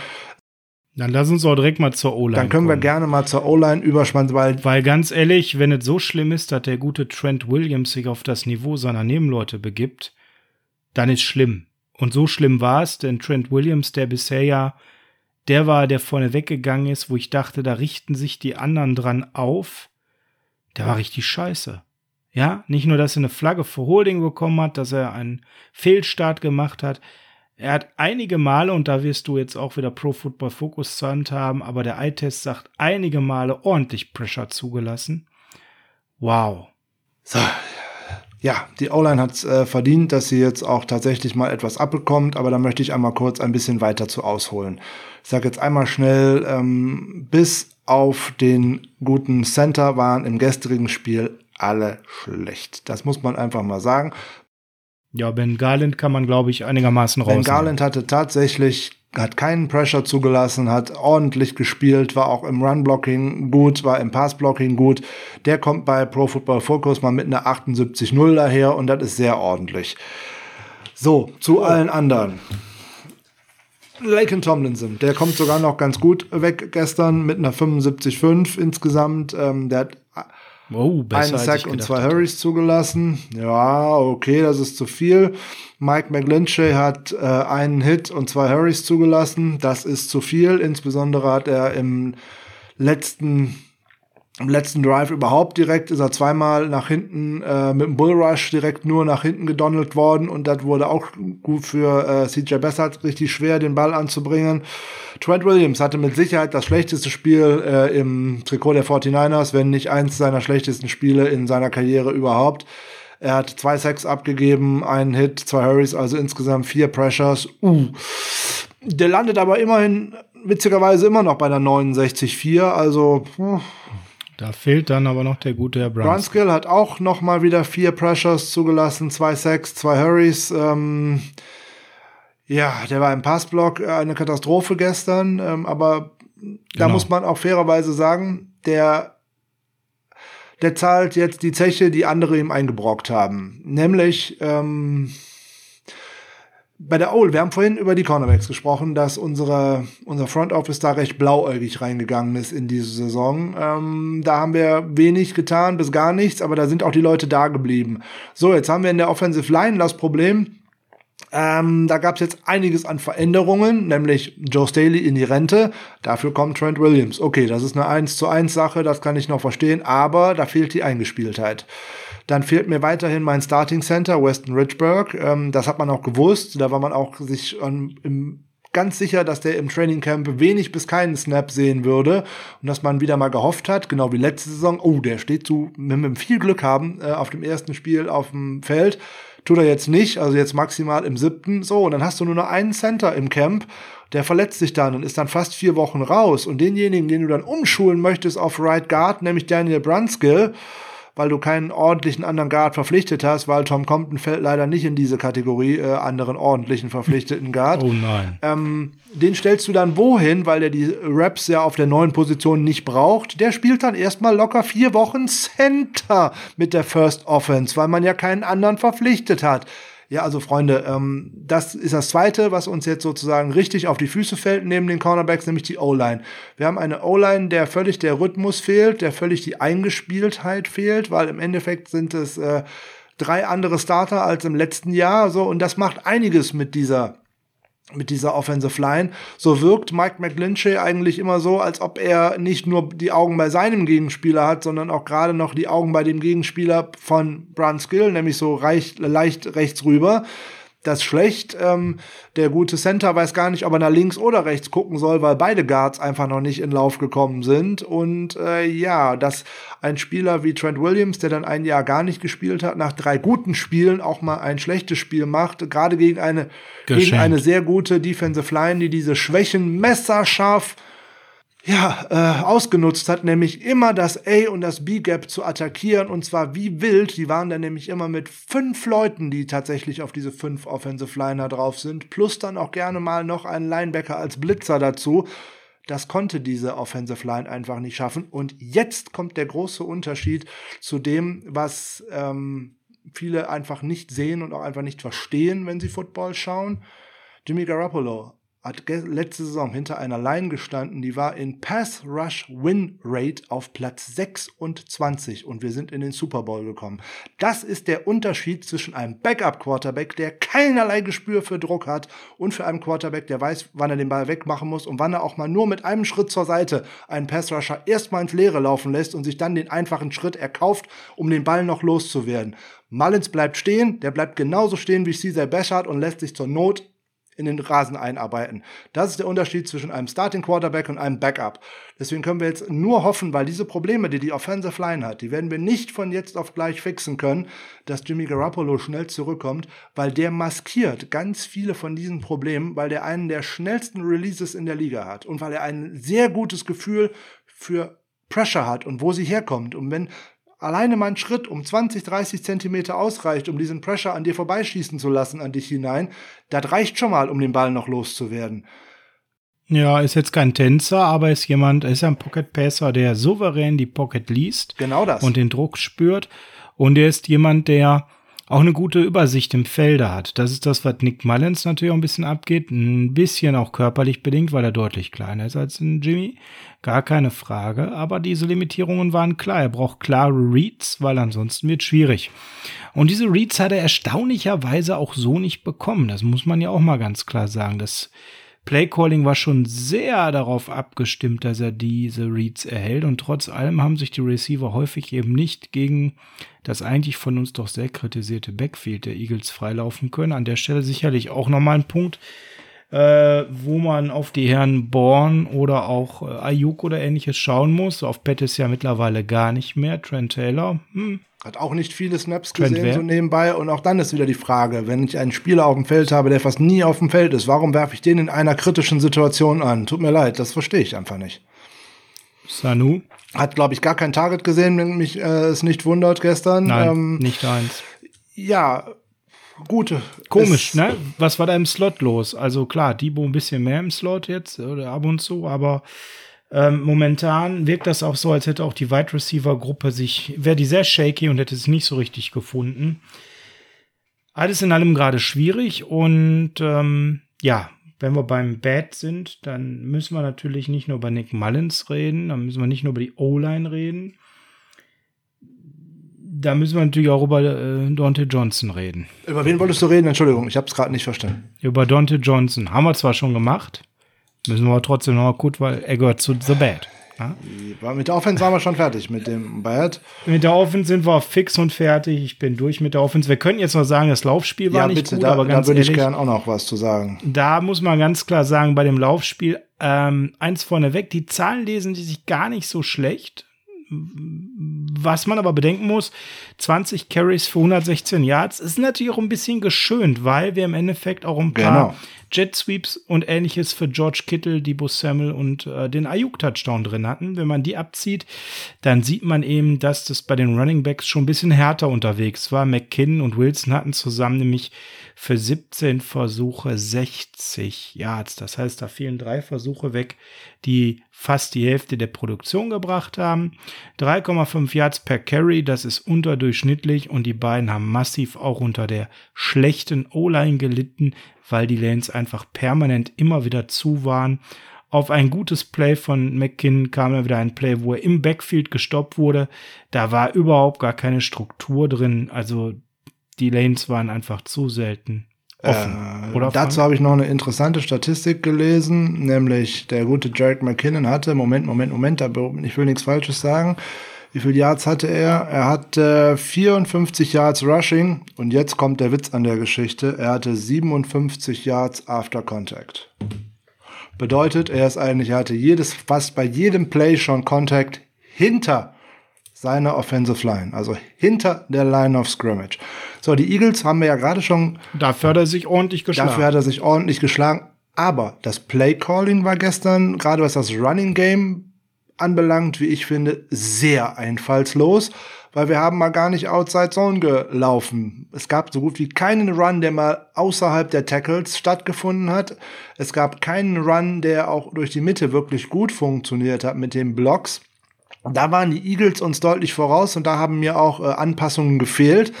Dann lass uns auch direkt mal zur O-Line. Dann können kommen. wir gerne mal zur O-Line überspannen, weil. Weil ganz ehrlich, wenn es so schlimm ist, dass der gute Trent Williams sich auf das Niveau seiner Nebenleute begibt, dann ist schlimm. Und so schlimm war es, denn Trent Williams, der bisher ja der war, der vorne weggegangen ist, wo ich dachte, da richten sich die anderen dran auf. Der war richtig scheiße. Ja, nicht nur, dass er eine Flagge für Holding bekommen hat, dass er einen Fehlstart gemacht hat. Er hat einige Male, und da wirst du jetzt auch wieder Pro Football Focus zur Hand haben, aber der Eye-Test sagt, einige Male ordentlich Pressure zugelassen. Wow. So. Ja, die O-Line hat es äh, verdient, dass sie jetzt auch tatsächlich mal etwas abbekommt, aber da möchte ich einmal kurz ein bisschen weiter zu ausholen. Ich sage jetzt einmal schnell, ähm, bis auf den guten Center waren im gestrigen Spiel alle schlecht. Das muss man einfach mal sagen. Ja, Ben Garland kann man, glaube ich, einigermaßen raus. Ben Garland hatte tatsächlich, hat keinen Pressure zugelassen, hat ordentlich gespielt, war auch im Run-Blocking gut, war im Pass-Blocking gut. Der kommt bei Pro Football Focus mal mit einer 78-0 daher und das ist sehr ordentlich. So, zu oh. allen anderen. Laken Tomlinson, der kommt sogar noch ganz gut weg gestern mit einer 75-5 insgesamt. Ähm, der hat Oh, besser, Einen Sack und zwei Hurries zugelassen. Ja, okay, das ist zu viel. Mike McGlinchey hat äh, einen Hit und zwei Hurries zugelassen. Das ist zu viel. Insbesondere hat er im letzten im letzten Drive überhaupt direkt ist er zweimal nach hinten äh, mit dem Bullrush direkt nur nach hinten gedonnelt worden und das wurde auch gut für äh, CJ Bessert richtig schwer, den Ball anzubringen. Trent Williams hatte mit Sicherheit das schlechteste Spiel äh, im Trikot der 49ers, wenn nicht eins seiner schlechtesten Spiele in seiner Karriere überhaupt. Er hat zwei Sacks abgegeben, einen Hit, zwei Hurries, also insgesamt vier Pressures. Uh. Der landet aber immerhin witzigerweise immer noch bei der 69-4, also uh, da fehlt dann aber noch der gute Herr Brunskill. Brunskill hat auch noch mal wieder vier Pressures zugelassen, zwei Sacks, zwei Hurries. Ähm, ja, der war im Passblock eine Katastrophe gestern, ähm, aber genau. da muss man auch fairerweise sagen, der der zahlt jetzt die Zeche, die andere ihm eingebrockt haben. Nämlich ähm, bei der Owl, wir haben vorhin über die Cornerbacks gesprochen, dass unsere, unser Front Office da recht blauäugig reingegangen ist in diese Saison. Ähm, da haben wir wenig getan, bis gar nichts, aber da sind auch die Leute da geblieben. So, jetzt haben wir in der Offensive Line das Problem, ähm, da gab es jetzt einiges an Veränderungen, nämlich Joe Staley in die Rente. Dafür kommt Trent Williams. Okay, das ist eine 1 zu 1 Sache, das kann ich noch verstehen, aber da fehlt die Eingespieltheit. Dann fehlt mir weiterhin mein Starting Center, Weston Richburg. Ähm, das hat man auch gewusst. Da war man auch sich ähm, im ganz sicher, dass der im Training Camp wenig bis keinen Snap sehen würde und dass man wieder mal gehofft hat, genau wie letzte Saison, oh, der steht zu, wenn wir viel Glück haben, äh, auf dem ersten Spiel auf dem Feld. Tut er jetzt nicht, also jetzt maximal im siebten. So, und dann hast du nur noch einen Center im Camp, der verletzt sich dann und ist dann fast vier Wochen raus. Und denjenigen, den du dann umschulen möchtest auf Right Guard, nämlich Daniel Brunskill, weil du keinen ordentlichen anderen Guard verpflichtet hast, weil Tom Compton fällt leider nicht in diese Kategorie äh, anderen ordentlichen verpflichteten Guard. Oh nein. Ähm, den stellst du dann wohin, weil der die Raps ja auf der neuen Position nicht braucht. Der spielt dann erstmal locker vier Wochen Center mit der First Offense, weil man ja keinen anderen verpflichtet hat. Ja, also Freunde, ähm, das ist das Zweite, was uns jetzt sozusagen richtig auf die Füße fällt neben den Cornerbacks, nämlich die O-Line. Wir haben eine O-Line, der völlig der Rhythmus fehlt, der völlig die Eingespieltheit fehlt, weil im Endeffekt sind es äh, drei andere Starter als im letzten Jahr, so und das macht einiges mit dieser mit dieser Offensive Line. So wirkt Mike McGlinchey eigentlich immer so, als ob er nicht nur die Augen bei seinem Gegenspieler hat, sondern auch gerade noch die Augen bei dem Gegenspieler von Brunskill, nämlich so reich, leicht rechts rüber das schlecht. Ähm, der gute Center weiß gar nicht, ob er nach links oder rechts gucken soll, weil beide Guards einfach noch nicht in Lauf gekommen sind. Und äh, ja, dass ein Spieler wie Trent Williams, der dann ein Jahr gar nicht gespielt hat, nach drei guten Spielen auch mal ein schlechtes Spiel macht, gerade gegen eine, gegen eine sehr gute Defensive Line, die diese Schwächen messerscharf ja, äh, ausgenutzt hat, nämlich immer das A und das B-Gap zu attackieren und zwar wie wild. Die waren dann nämlich immer mit fünf Leuten, die tatsächlich auf diese fünf Offensive Liner drauf sind, plus dann auch gerne mal noch einen Linebacker als Blitzer dazu. Das konnte diese Offensive Line einfach nicht schaffen. Und jetzt kommt der große Unterschied zu dem, was ähm, viele einfach nicht sehen und auch einfach nicht verstehen, wenn sie Football schauen. Jimmy Garoppolo hat letzte Saison hinter einer Line gestanden, die war in Pass Rush Win Rate auf Platz 26 und wir sind in den Super Bowl gekommen. Das ist der Unterschied zwischen einem Backup Quarterback, der keinerlei Gespür für Druck hat und für einen Quarterback, der weiß, wann er den Ball wegmachen muss und wann er auch mal nur mit einem Schritt zur Seite einen Pass Rusher erstmal ins Leere laufen lässt und sich dann den einfachen Schritt erkauft, um den Ball noch loszuwerden. Mullins bleibt stehen, der bleibt genauso stehen wie Caesar Bashard und lässt sich zur Not in den Rasen einarbeiten. Das ist der Unterschied zwischen einem Starting Quarterback und einem Backup. Deswegen können wir jetzt nur hoffen, weil diese Probleme, die die Offensive Line hat, die werden wir nicht von jetzt auf gleich fixen können, dass Jimmy Garoppolo schnell zurückkommt, weil der maskiert ganz viele von diesen Problemen, weil der einen der schnellsten Releases in der Liga hat und weil er ein sehr gutes Gefühl für Pressure hat und wo sie herkommt. Und wenn alleine mal ein Schritt um 20, 30 Zentimeter ausreicht, um diesen Pressure an dir vorbeischießen zu lassen, an dich hinein, das reicht schon mal, um den Ball noch loszuwerden. Ja, ist jetzt kein Tänzer, aber ist jemand, ist ein Pocket Passer, der souverän die Pocket liest. Genau das. Und den Druck spürt. Und er ist jemand, der auch eine gute Übersicht im Felde hat. Das ist das, was Nick Mullins natürlich auch ein bisschen abgeht. Ein bisschen auch körperlich bedingt, weil er deutlich kleiner ist als ein Jimmy. Gar keine Frage. Aber diese Limitierungen waren klar. Er braucht klare Reads, weil ansonsten wird schwierig. Und diese Reads hat er erstaunlicherweise auch so nicht bekommen. Das muss man ja auch mal ganz klar sagen. Das Playcalling war schon sehr darauf abgestimmt, dass er diese Reads erhält und trotz allem haben sich die Receiver häufig eben nicht gegen das eigentlich von uns doch sehr kritisierte Backfield der Eagles freilaufen können. An der Stelle sicherlich auch nochmal ein Punkt, äh, wo man auf die Herren Born oder auch äh, Ayuk oder ähnliches schauen muss. Auf Pettis ja mittlerweile gar nicht mehr. Trent Taylor, hm, hat auch nicht viele Snaps gesehen, so nebenbei. Und auch dann ist wieder die Frage, wenn ich einen Spieler auf dem Feld habe, der fast nie auf dem Feld ist, warum werfe ich den in einer kritischen Situation an? Tut mir leid, das verstehe ich einfach nicht. Sanu? Hat, glaube ich, gar kein Target gesehen, wenn mich äh, es nicht wundert gestern. Nein, ähm, nicht eins. Ja, gute. Komisch, ne? Was war da im Slot los? Also klar, Debo ein bisschen mehr im Slot jetzt oder ab und zu, aber ähm, momentan wirkt das auch so, als hätte auch die Wide Receiver Gruppe sich, wäre die sehr shaky und hätte es nicht so richtig gefunden. Alles in allem gerade schwierig und ähm, ja, wenn wir beim Bad sind, dann müssen wir natürlich nicht nur über Nick Mullins reden, dann müssen wir nicht nur über die O-Line reden. Da müssen wir natürlich auch über äh, Dante Johnson reden. Über wen wolltest du reden? Entschuldigung, ich habe es gerade nicht verstanden. Über Dante Johnson. Haben wir zwar schon gemacht. Müssen wir trotzdem noch mal gut, weil er gehört zu The Bad. Ja? Mit der Offense waren wir schon fertig, mit dem Bad. Mit der Offense sind wir fix und fertig. Ich bin durch mit der Offense. Wir können jetzt noch sagen, das Laufspiel war ja, nicht bitte, gut, da, aber ganz da würde ich gern auch noch was zu sagen. Da muss man ganz klar sagen, bei dem Laufspiel, ähm, eins vorneweg, die Zahlen lesen die sich gar nicht so schlecht. Was man aber bedenken muss, 20 Carries für 116 Yards ist natürlich auch ein bisschen geschönt, weil wir im Endeffekt auch ein paar genau. Jet Sweeps und ähnliches für George Kittle, Debo Samuel und äh, den Ayuk-Touchdown drin hatten. Wenn man die abzieht, dann sieht man eben, dass das bei den Running Backs schon ein bisschen härter unterwegs war. McKinnon und Wilson hatten zusammen nämlich für 17 Versuche 60 Yards. Das heißt, da fielen drei Versuche weg, die fast die Hälfte der Produktion gebracht haben. 3,5 Yards per Carry, das ist unterdurchschnittlich und die beiden haben massiv auch unter der schlechten O-Line gelitten, weil die Lanes einfach permanent immer wieder zu waren. Auf ein gutes Play von McKinnon kam er wieder ein Play, wo er im Backfield gestoppt wurde. Da war überhaupt gar keine Struktur drin. Also die Lanes waren einfach zu selten offen. Äh, oder dazu habe ich noch eine interessante Statistik gelesen, nämlich der gute Jarek McKinnon hatte, Moment, Moment, Moment, ich will nichts Falsches sagen, wie viele Yards hatte er? Er hatte 54 Yards Rushing und jetzt kommt der Witz an der Geschichte. Er hatte 57 Yards After Contact. Bedeutet, er ist eigentlich, er hatte jedes, fast bei jedem Play schon Contact hinter seiner Offensive Line, also hinter der Line of Scrimmage. So, die Eagles haben wir ja gerade schon. Dafür hat er sich ordentlich geschlagen. Dafür hat er sich ordentlich geschlagen. Aber das Play Calling war gestern, gerade was das Running Game anbelangt, wie ich finde, sehr einfallslos, weil wir haben mal gar nicht Outside Zone gelaufen. Es gab so gut wie keinen Run, der mal außerhalb der Tackles stattgefunden hat. Es gab keinen Run, der auch durch die Mitte wirklich gut funktioniert hat mit den Blocks. Da waren die Eagles uns deutlich voraus und da haben mir auch äh, Anpassungen gefehlt.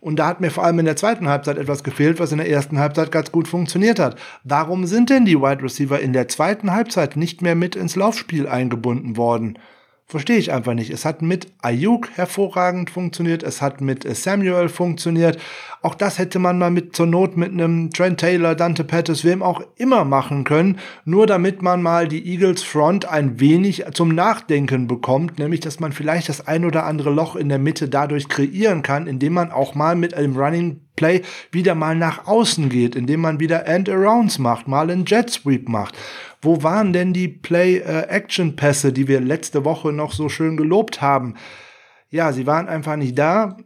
Und da hat mir vor allem in der zweiten Halbzeit etwas gefehlt, was in der ersten Halbzeit ganz gut funktioniert hat. Warum sind denn die Wide Receiver in der zweiten Halbzeit nicht mehr mit ins Laufspiel eingebunden worden? Verstehe ich einfach nicht. Es hat mit Ayuk hervorragend funktioniert, es hat mit Samuel funktioniert. Auch das hätte man mal mit zur Not mit einem Trent Taylor, Dante Pettis, wem auch immer machen können, nur damit man mal die Eagles Front ein wenig zum Nachdenken bekommt, nämlich dass man vielleicht das ein oder andere Loch in der Mitte dadurch kreieren kann, indem man auch mal mit einem Running Play wieder mal nach außen geht, indem man wieder End-Arounds macht, mal einen Jet Sweep macht. Wo waren denn die Play-Action-Pässe, die wir letzte Woche noch so schön gelobt haben? Ja, sie waren einfach nicht da.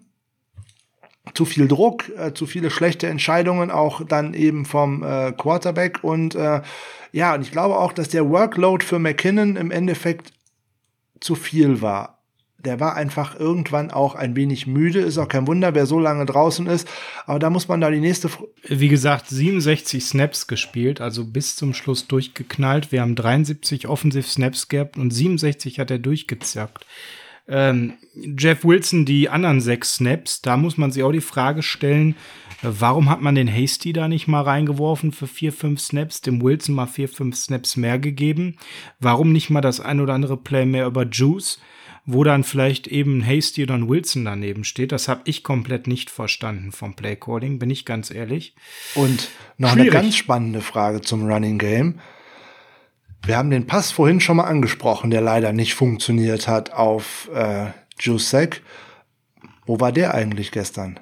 Zu viel Druck, äh, zu viele schlechte Entscheidungen, auch dann eben vom äh, Quarterback. Und äh, ja, und ich glaube auch, dass der Workload für McKinnon im Endeffekt zu viel war der war einfach irgendwann auch ein wenig müde. Ist auch kein Wunder, wer so lange draußen ist. Aber da muss man da die nächste. Wie gesagt, 67 Snaps gespielt, also bis zum Schluss durchgeknallt. Wir haben 73 Offensiv-Snaps gehabt und 67 hat er durchgezockt. Ähm, Jeff Wilson, die anderen sechs Snaps, da muss man sich auch die Frage stellen, warum hat man den Hasty da nicht mal reingeworfen für vier, fünf Snaps, dem Wilson mal vier, fünf Snaps mehr gegeben? Warum nicht mal das ein oder andere Play mehr über Juice? Wo dann vielleicht eben Hasty oder ein Wilson daneben steht. Das habe ich komplett nicht verstanden vom Playcalling, bin ich ganz ehrlich. Und noch Schwierig. eine ganz spannende Frage zum Running Game. Wir haben den Pass vorhin schon mal angesprochen, der leider nicht funktioniert hat auf äh, Jusek. Wo war der eigentlich gestern?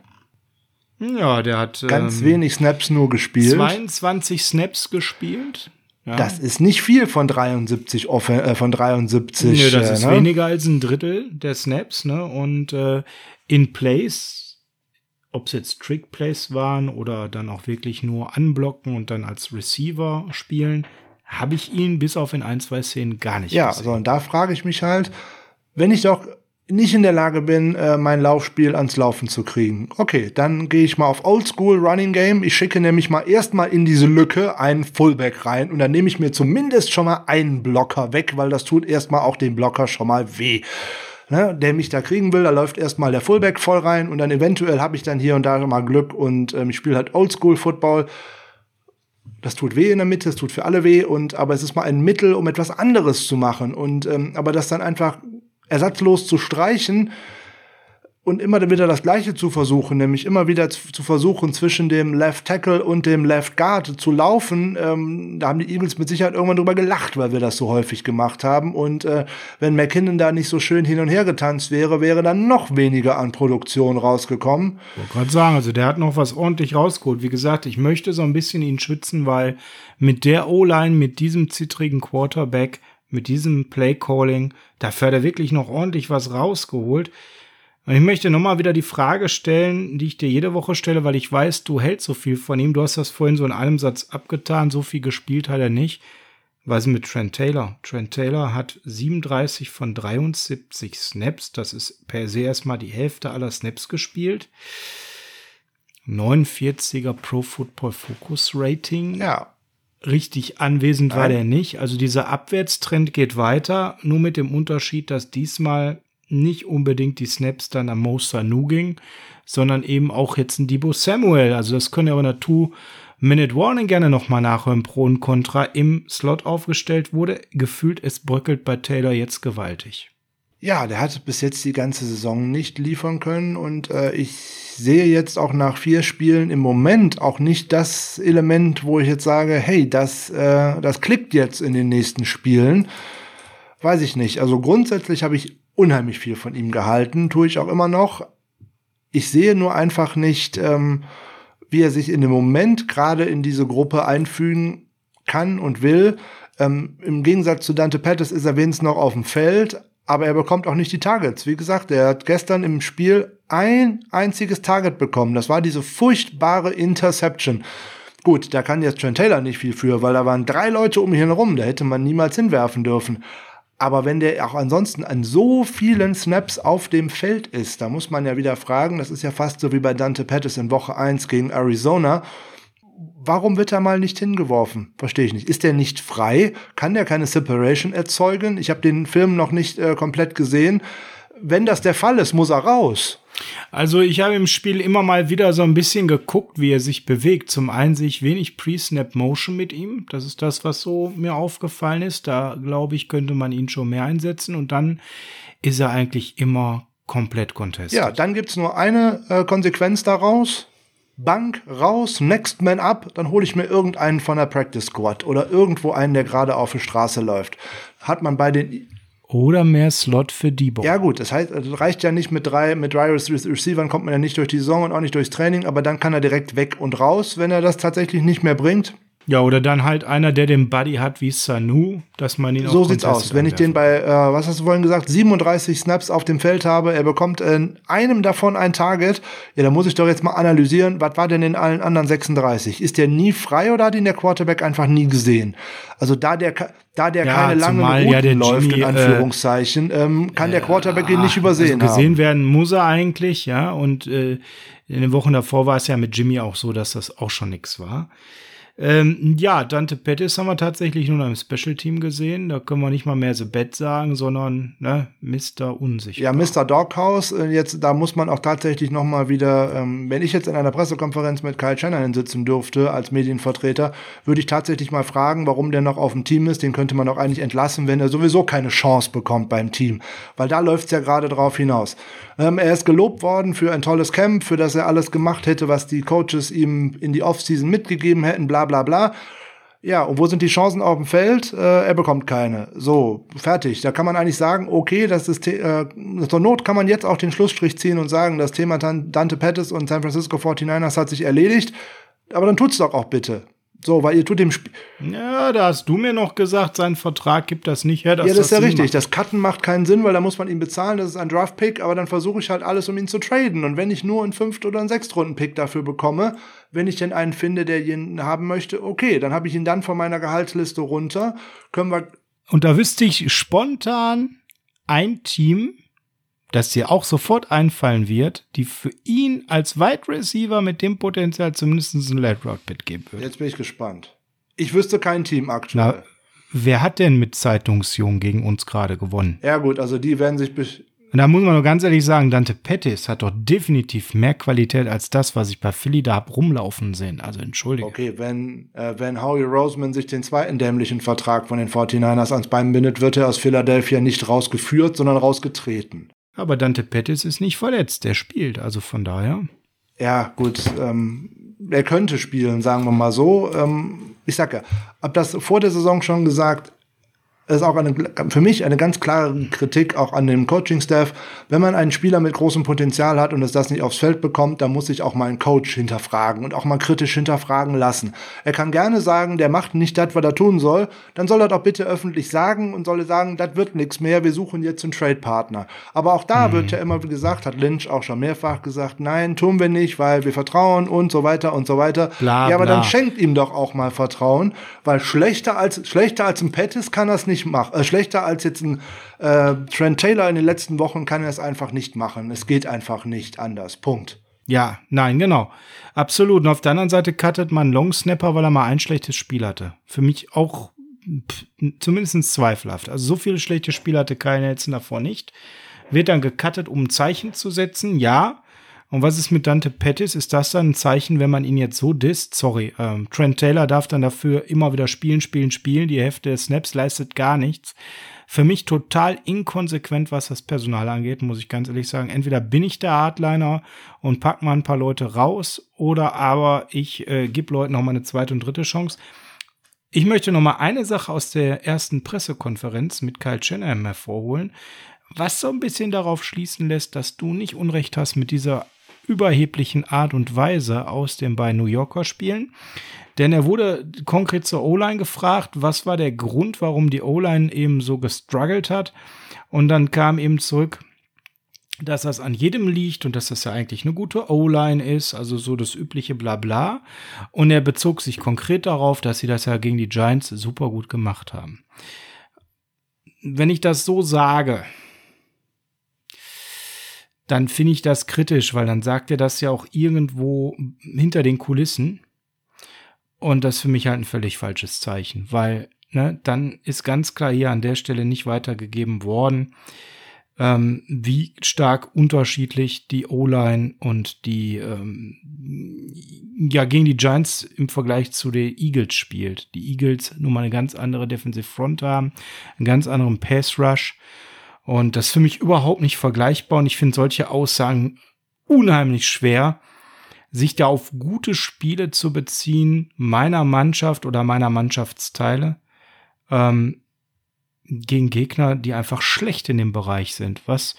Ja, der hat ganz ähm, wenig Snaps nur gespielt. 22 Snaps gespielt. Ja. Das ist nicht viel von 73 Offen äh, von 73. Nö, das äh, ist ne? weniger als ein Drittel der Snaps, ne? Und äh, in Plays, ob es jetzt Trick Plays waren oder dann auch wirklich nur anblocken und dann als Receiver spielen, habe ich ihn bis auf in ein, zwei Szenen gar nicht ja, gesehen. Ja, also und da frage ich mich halt, wenn ich doch nicht in der Lage bin, äh, mein Laufspiel ans Laufen zu kriegen. Okay, dann gehe ich mal auf Oldschool Running Game. Ich schicke nämlich mal erstmal in diese Lücke einen Fullback rein und dann nehme ich mir zumindest schon mal einen Blocker weg, weil das tut erstmal auch dem Blocker schon mal weh. Ne, der mich da kriegen will, da läuft erstmal der Fullback voll rein und dann eventuell habe ich dann hier und da mal Glück und ähm, ich spiele halt Oldschool Football. Das tut weh in der Mitte, es tut für alle weh und aber es ist mal ein Mittel, um etwas anderes zu machen und ähm, aber das dann einfach ersatzlos zu streichen und immer wieder das Gleiche zu versuchen, nämlich immer wieder zu versuchen, zwischen dem Left Tackle und dem Left Guard zu laufen. Ähm, da haben die Eagles mit Sicherheit irgendwann drüber gelacht, weil wir das so häufig gemacht haben. Und äh, wenn McKinnon da nicht so schön hin und her getanzt wäre, wäre dann noch weniger an Produktion rausgekommen. Ich wollte gerade sagen, also der hat noch was ordentlich rausgeholt. Wie gesagt, ich möchte so ein bisschen ihn schützen, weil mit der O-Line, mit diesem zittrigen Quarterback, mit diesem Play-Calling, da hat er wirklich noch ordentlich was rausgeholt. Und ich möchte nochmal wieder die Frage stellen, die ich dir jede Woche stelle, weil ich weiß, du hältst so viel von ihm. Du hast das vorhin so in einem Satz abgetan. So viel gespielt hat er nicht. Was ist mit Trent Taylor? Trent Taylor hat 37 von 73 Snaps. Das ist per se erstmal die Hälfte aller Snaps gespielt. 49er Pro Football Focus Rating. Ja richtig anwesend Nein. war der nicht. Also dieser Abwärtstrend geht weiter, nur mit dem Unterschied, dass diesmal nicht unbedingt die Snaps dann am Mo Sanu ging, sondern eben auch jetzt ein Debo Samuel. Also das können wir aber in der Two-Minute Warning gerne nochmal nachhören, Pro und Contra im Slot aufgestellt wurde. Gefühlt, es bröckelt bei Taylor jetzt gewaltig. Ja, der hat bis jetzt die ganze Saison nicht liefern können und äh, ich sehe jetzt auch nach vier Spielen im Moment auch nicht das Element, wo ich jetzt sage, hey, das, äh, das klickt jetzt in den nächsten Spielen. Weiß ich nicht. Also grundsätzlich habe ich unheimlich viel von ihm gehalten, tue ich auch immer noch. Ich sehe nur einfach nicht, ähm, wie er sich in dem Moment gerade in diese Gruppe einfügen kann und will. Ähm, Im Gegensatz zu Dante Pettis ist er wenigstens noch auf dem Feld, aber er bekommt auch nicht die Targets. Wie gesagt, er hat gestern im Spiel ein einziges Target bekommen. Das war diese furchtbare Interception. Gut, da kann jetzt Trent Taylor nicht viel für, weil da waren drei Leute um ihn herum, da hätte man niemals hinwerfen dürfen. Aber wenn der auch ansonsten an so vielen Snaps auf dem Feld ist, da muss man ja wieder fragen, das ist ja fast so wie bei Dante Pettis in Woche 1 gegen Arizona. Warum wird er mal nicht hingeworfen? Verstehe ich nicht. Ist der nicht frei? Kann der keine Separation erzeugen? Ich habe den Film noch nicht äh, komplett gesehen. Wenn das der Fall ist, muss er raus. Also ich habe im Spiel immer mal wieder so ein bisschen geguckt, wie er sich bewegt. Zum einen sehe ich wenig Pre-Snap-Motion mit ihm. Das ist das, was so mir aufgefallen ist. Da glaube ich, könnte man ihn schon mehr einsetzen. Und dann ist er eigentlich immer komplett contested. Ja, dann gibt's nur eine äh, Konsequenz daraus. Bank raus, Next Man up, dann hole ich mir irgendeinen von der Practice Squad oder irgendwo einen, der gerade auf der Straße läuft. Hat man bei den oder mehr Slot für Debo. Ja, gut, das heißt, das reicht ja nicht mit drei, mit drei Receivern kommt man ja nicht durch die Saison und auch nicht durchs Training, aber dann kann er direkt weg und raus, wenn er das tatsächlich nicht mehr bringt. Ja, oder dann halt einer, der den Buddy hat wie Sanu, dass man ihn So sieht's aus. Wenn ich den bei, äh, was hast du vorhin gesagt, 37 Snaps auf dem Feld habe, er bekommt in einem davon ein Target, ja, dann muss ich doch jetzt mal analysieren, was war denn in allen anderen 36? Ist der nie frei oder hat ihn der Quarterback einfach nie gesehen? Also da der, da der ja, keine langen Routen ja läuft, Jimmy, in äh, Anführungszeichen, äh, ähm, kann der Quarterback ihn nicht übersehen also gesehen haben. werden muss er eigentlich, ja, und äh, in den Wochen davor war es ja mit Jimmy auch so, dass das auch schon nix war. Ähm, ja, Dante Pettis haben wir tatsächlich nur im Special Team gesehen. Da können wir nicht mal mehr The Bett sagen, sondern ne, Mr. Unsichtbar. Ja, Mr. Doghouse. Äh, jetzt, da muss man auch tatsächlich noch mal wieder, ähm, wenn ich jetzt in einer Pressekonferenz mit Kyle Shanahan sitzen dürfte als Medienvertreter, würde ich tatsächlich mal fragen, warum der noch auf dem Team ist. Den könnte man auch eigentlich entlassen, wenn er sowieso keine Chance bekommt beim Team. Weil da läuft's ja gerade drauf hinaus. Ähm, er ist gelobt worden für ein tolles Camp, für das er alles gemacht hätte, was die Coaches ihm in die Offseason mitgegeben hätten, bla bla bla. Ja, und wo sind die Chancen auf dem Feld? Äh, er bekommt keine. So, fertig. Da kann man eigentlich sagen, okay, das ist äh, zur Not kann man jetzt auch den Schlussstrich ziehen und sagen, das Thema Dante Pettis und San Francisco 49ers hat sich erledigt. Aber dann tut's doch auch bitte. So, weil ihr tut dem Spiel. Ja, da hast du mir noch gesagt, sein Vertrag gibt das nicht her. ja, das, das ist ja richtig. Macht. Das Cutten macht keinen Sinn, weil da muss man ihn bezahlen. Das ist ein Draft-Pick, aber dann versuche ich halt alles, um ihn zu traden. Und wenn ich nur einen Fünft- oder einen Sechstrunden-Pick dafür bekomme, wenn ich denn einen finde, der ihn haben möchte, okay, dann habe ich ihn dann von meiner Gehaltsliste runter. Können wir. Und da wüsste ich spontan ein Team, das dir auch sofort einfallen wird, die für ihn als Wide Receiver mit dem Potenzial zumindest einen Late Route Bit geben würde. Jetzt bin ich gespannt. Ich wüsste kein Team aktuell. Na, wer hat denn mit Zeitungsjungen gegen uns gerade gewonnen? Ja gut, also die werden sich und da muss man nur ganz ehrlich sagen, Dante Pettis hat doch definitiv mehr Qualität als das, was ich bei Philly da hab rumlaufen sehen. Also entschuldige. Okay, wenn, äh, wenn Howie Roseman sich den zweiten dämlichen Vertrag von den 49ers ans Bein bindet, wird er aus Philadelphia nicht rausgeführt, sondern rausgetreten. Aber Dante Pettis ist nicht verletzt, der spielt, also von daher. Ja, gut, ähm, er könnte spielen, sagen wir mal so. Ähm, ich sag ja, hab das vor der Saison schon gesagt, ist auch eine, für mich eine ganz klare Kritik auch an dem Coaching-Staff. Wenn man einen Spieler mit großem Potenzial hat und es das nicht aufs Feld bekommt, dann muss sich auch mal ein Coach hinterfragen und auch mal kritisch hinterfragen lassen. Er kann gerne sagen, der macht nicht das, was er tun soll. Dann soll er doch bitte öffentlich sagen und soll sagen, das wird nichts mehr, wir suchen jetzt einen Trade-Partner. Aber auch da mhm. wird ja immer gesagt, hat Lynch auch schon mehrfach gesagt, nein, tun wir nicht, weil wir vertrauen und so weiter und so weiter. Bla, ja, aber bla. dann schenkt ihm doch auch mal Vertrauen, weil schlechter als, schlechter als ein Pettis kann es nicht nicht macht. Äh, schlechter als jetzt ein äh, Trent Taylor in den letzten Wochen kann er es einfach nicht machen. Es geht einfach nicht anders. Punkt. Ja, nein, genau. Absolut. Und auf der anderen Seite cuttet man Long Snapper, weil er mal ein schlechtes Spiel hatte. Für mich auch zumindest zweifelhaft. Also so viele schlechte Spiele hatte Kyle Nelson davor nicht. Wird dann gecuttet, um ein Zeichen zu setzen, ja. Und was ist mit Dante Pettis? Ist das dann ein Zeichen, wenn man ihn jetzt so disst? Sorry, ähm, Trent Taylor darf dann dafür immer wieder spielen, spielen, spielen. Die Hälfte des Snaps leistet gar nichts. Für mich total inkonsequent, was das Personal angeht, muss ich ganz ehrlich sagen. Entweder bin ich der Hardliner und pack mal ein paar Leute raus, oder aber ich äh, gebe Leuten noch mal eine zweite und dritte Chance. Ich möchte noch mal eine Sache aus der ersten Pressekonferenz mit Kyle Shanahan hervorholen, was so ein bisschen darauf schließen lässt, dass du nicht Unrecht hast mit dieser überheblichen Art und Weise aus den beiden New Yorker Spielen. Denn er wurde konkret zur O-Line gefragt, was war der Grund, warum die O-Line eben so gestruggelt hat. Und dann kam eben zurück, dass das an jedem liegt und dass das ja eigentlich eine gute O-Line ist, also so das übliche Blabla. Und er bezog sich konkret darauf, dass sie das ja gegen die Giants super gut gemacht haben wenn ich das so sage, dann finde ich das kritisch, weil dann sagt er das ja auch irgendwo hinter den Kulissen. Und das ist für mich halt ein völlig falsches Zeichen, weil ne, dann ist ganz klar hier an der Stelle nicht weitergegeben worden, ähm, wie stark unterschiedlich die O-Line und die ähm, ja gegen die Giants im Vergleich zu den Eagles spielt. Die Eagles nun mal eine ganz andere Defensive Front haben, einen ganz anderen Pass Rush und das ist für mich überhaupt nicht vergleichbar und ich finde solche Aussagen unheimlich schwer, sich da auf gute Spiele zu beziehen, meiner Mannschaft oder meiner Mannschaftsteile, ähm, gegen Gegner, die einfach schlecht in dem Bereich sind. Was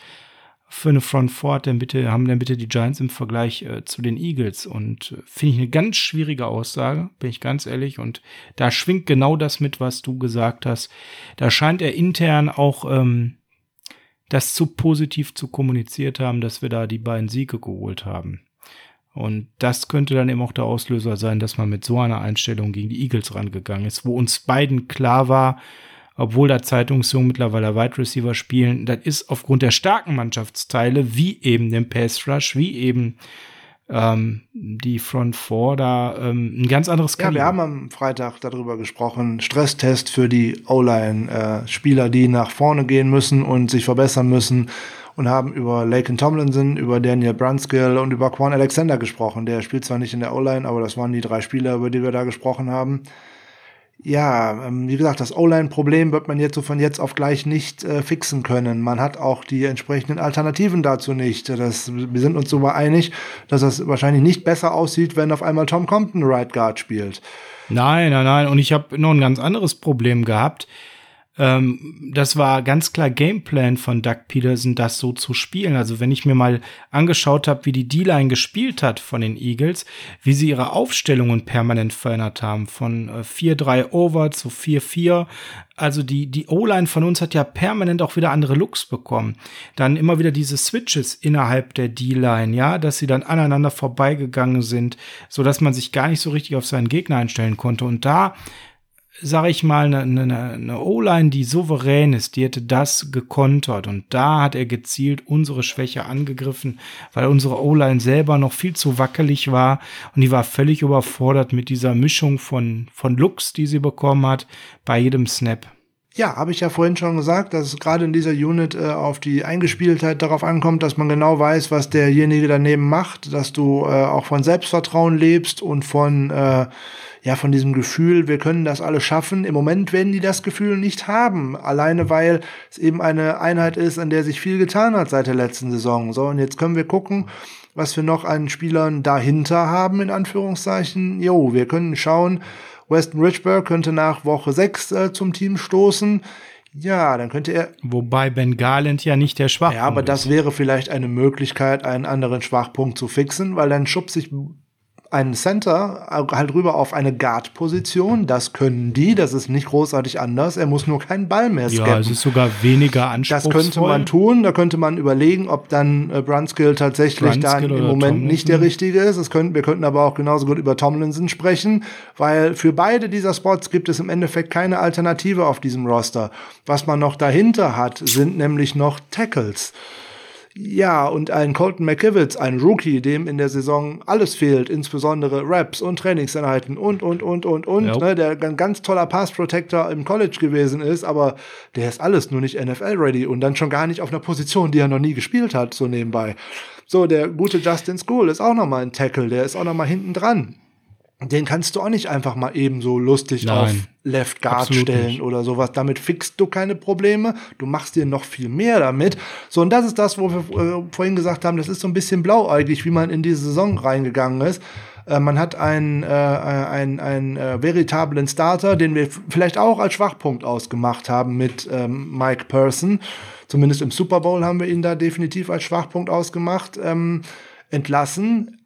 für eine Front Four denn bitte, haben denn bitte die Giants im Vergleich äh, zu den Eagles? Und äh, finde ich eine ganz schwierige Aussage, bin ich ganz ehrlich. Und da schwingt genau das mit, was du gesagt hast. Da scheint er intern auch ähm, das zu positiv zu kommuniziert haben, dass wir da die beiden Siege geholt haben. Und das könnte dann eben auch der Auslöser sein, dass man mit so einer Einstellung gegen die Eagles rangegangen ist, wo uns beiden klar war, obwohl da Zeitungsjungen mittlerweile Wide Receiver spielen, das ist aufgrund der starken Mannschaftsteile, wie eben dem Pass Rush, wie eben ähm, die Front Four da ähm, ein ganz anderes Kaliber. Ja, wir haben am Freitag darüber gesprochen. Stresstest für die O-Line, äh, die nach vorne gehen müssen und sich verbessern müssen und haben über Laken Tomlinson, über Daniel Brunskill und über Quan Alexander gesprochen. Der spielt zwar nicht in der O-Line, aber das waren die drei Spieler, über die wir da gesprochen haben ja, ähm, wie gesagt, das O-Line-Problem wird man jetzt so von jetzt auf gleich nicht äh, fixen können. Man hat auch die entsprechenden Alternativen dazu nicht. Das, wir sind uns darüber einig, dass das wahrscheinlich nicht besser aussieht, wenn auf einmal Tom Compton Right Guard spielt. Nein, nein, nein. Und ich habe noch ein ganz anderes Problem gehabt. Ähm, das war ganz klar Gameplan von Doug Peterson, das so zu spielen. Also wenn ich mir mal angeschaut habe, wie die D-Line gespielt hat von den Eagles, wie sie ihre Aufstellungen permanent verändert haben, von äh, 4-3 over zu 4-4. Also die, die O-Line von uns hat ja permanent auch wieder andere Looks bekommen. Dann immer wieder diese Switches innerhalb der D-Line, ja, dass sie dann aneinander vorbeigegangen sind, so dass man sich gar nicht so richtig auf seinen Gegner einstellen konnte. Und da sag ich mal, eine, eine, eine O-Line, die souverän ist, die hätte das gekontert. Und da hat er gezielt unsere Schwäche angegriffen, weil unsere O-Line selber noch viel zu wackelig war. Und die war völlig überfordert mit dieser Mischung von, von Looks, die sie bekommen hat, bei jedem Snap. Ja, habe ich ja vorhin schon gesagt, dass es gerade in dieser Unit äh, auf die Eingespieltheit darauf ankommt, dass man genau weiß, was derjenige daneben macht, dass du äh, auch von Selbstvertrauen lebst und von äh, ja, von diesem Gefühl, wir können das alles schaffen. Im Moment werden die das Gefühl nicht haben. Alleine weil es eben eine Einheit ist, an der sich viel getan hat seit der letzten Saison. So, und jetzt können wir gucken, was wir noch an Spielern dahinter haben, in Anführungszeichen. Jo, wir können schauen, Weston Richburg könnte nach Woche 6 äh, zum Team stoßen. Ja, dann könnte er. Wobei Ben Garland ja nicht der Schwachpunkt ist. Ja, aber das wäre vielleicht eine Möglichkeit, einen anderen Schwachpunkt zu fixen, weil dann schubst sich einen Center halt rüber auf eine Guard-Position. Das können die, das ist nicht großartig anders. Er muss nur keinen Ball mehr scannen. Ja, es ist sogar weniger anspruchsvoll. Das könnte man tun. Da könnte man überlegen, ob dann äh, Brunskill tatsächlich dann im Moment Tomlinson. nicht der richtige ist. Es könnten, wir könnten aber auch genauso gut über Tomlinson sprechen, weil für beide dieser Spots gibt es im Endeffekt keine Alternative auf diesem Roster. Was man noch dahinter hat, sind nämlich noch Tackles. Ja, und ein Colton McKivitz, ein Rookie, dem in der Saison alles fehlt, insbesondere Raps und Trainingseinheiten und, und, und, und, und, ja. ne, der ein ganz toller Pass-Protector im College gewesen ist, aber der ist alles nur nicht NFL-ready und dann schon gar nicht auf einer Position, die er noch nie gespielt hat, so nebenbei. So, der gute Justin School ist auch noch mal ein Tackle, der ist auch noch mal hinten dran den kannst du auch nicht einfach mal eben so lustig Nein, auf Left Guard stellen nicht. oder sowas. Damit fixst du keine Probleme. Du machst dir noch viel mehr damit. So, und das ist das, wo wir äh, vorhin gesagt haben, das ist so ein bisschen blauäugig, wie man in diese Saison reingegangen ist. Äh, man hat einen, äh, einen, einen äh, veritablen Starter, den wir vielleicht auch als Schwachpunkt ausgemacht haben mit ähm, Mike Person. Zumindest im Super Bowl haben wir ihn da definitiv als Schwachpunkt ausgemacht. Ähm, entlassen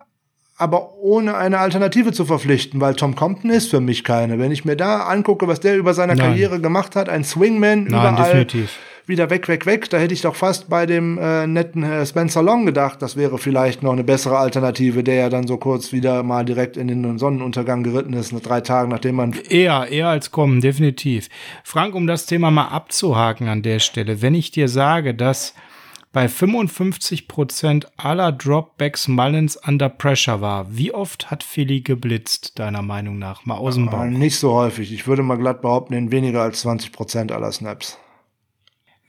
aber ohne eine Alternative zu verpflichten, weil Tom Compton ist für mich keine. Wenn ich mir da angucke, was der über seine Karriere gemacht hat, ein Swingman Nein, überall. Definitiv. wieder weg, weg, weg. Da hätte ich doch fast bei dem äh, netten äh, Spencer Long gedacht, das wäre vielleicht noch eine bessere Alternative, der ja dann so kurz wieder mal direkt in den Sonnenuntergang geritten ist, nach drei Tagen, nachdem man. Eher, eher als kommen, definitiv. Frank, um das Thema mal abzuhaken an der Stelle, wenn ich dir sage, dass bei 55% aller Dropbacks Mullins under pressure war. Wie oft hat Philly geblitzt, deiner Meinung nach? Mal aus dem Bauch. Nicht so häufig. Ich würde mal glatt behaupten, in weniger als 20% aller Snaps.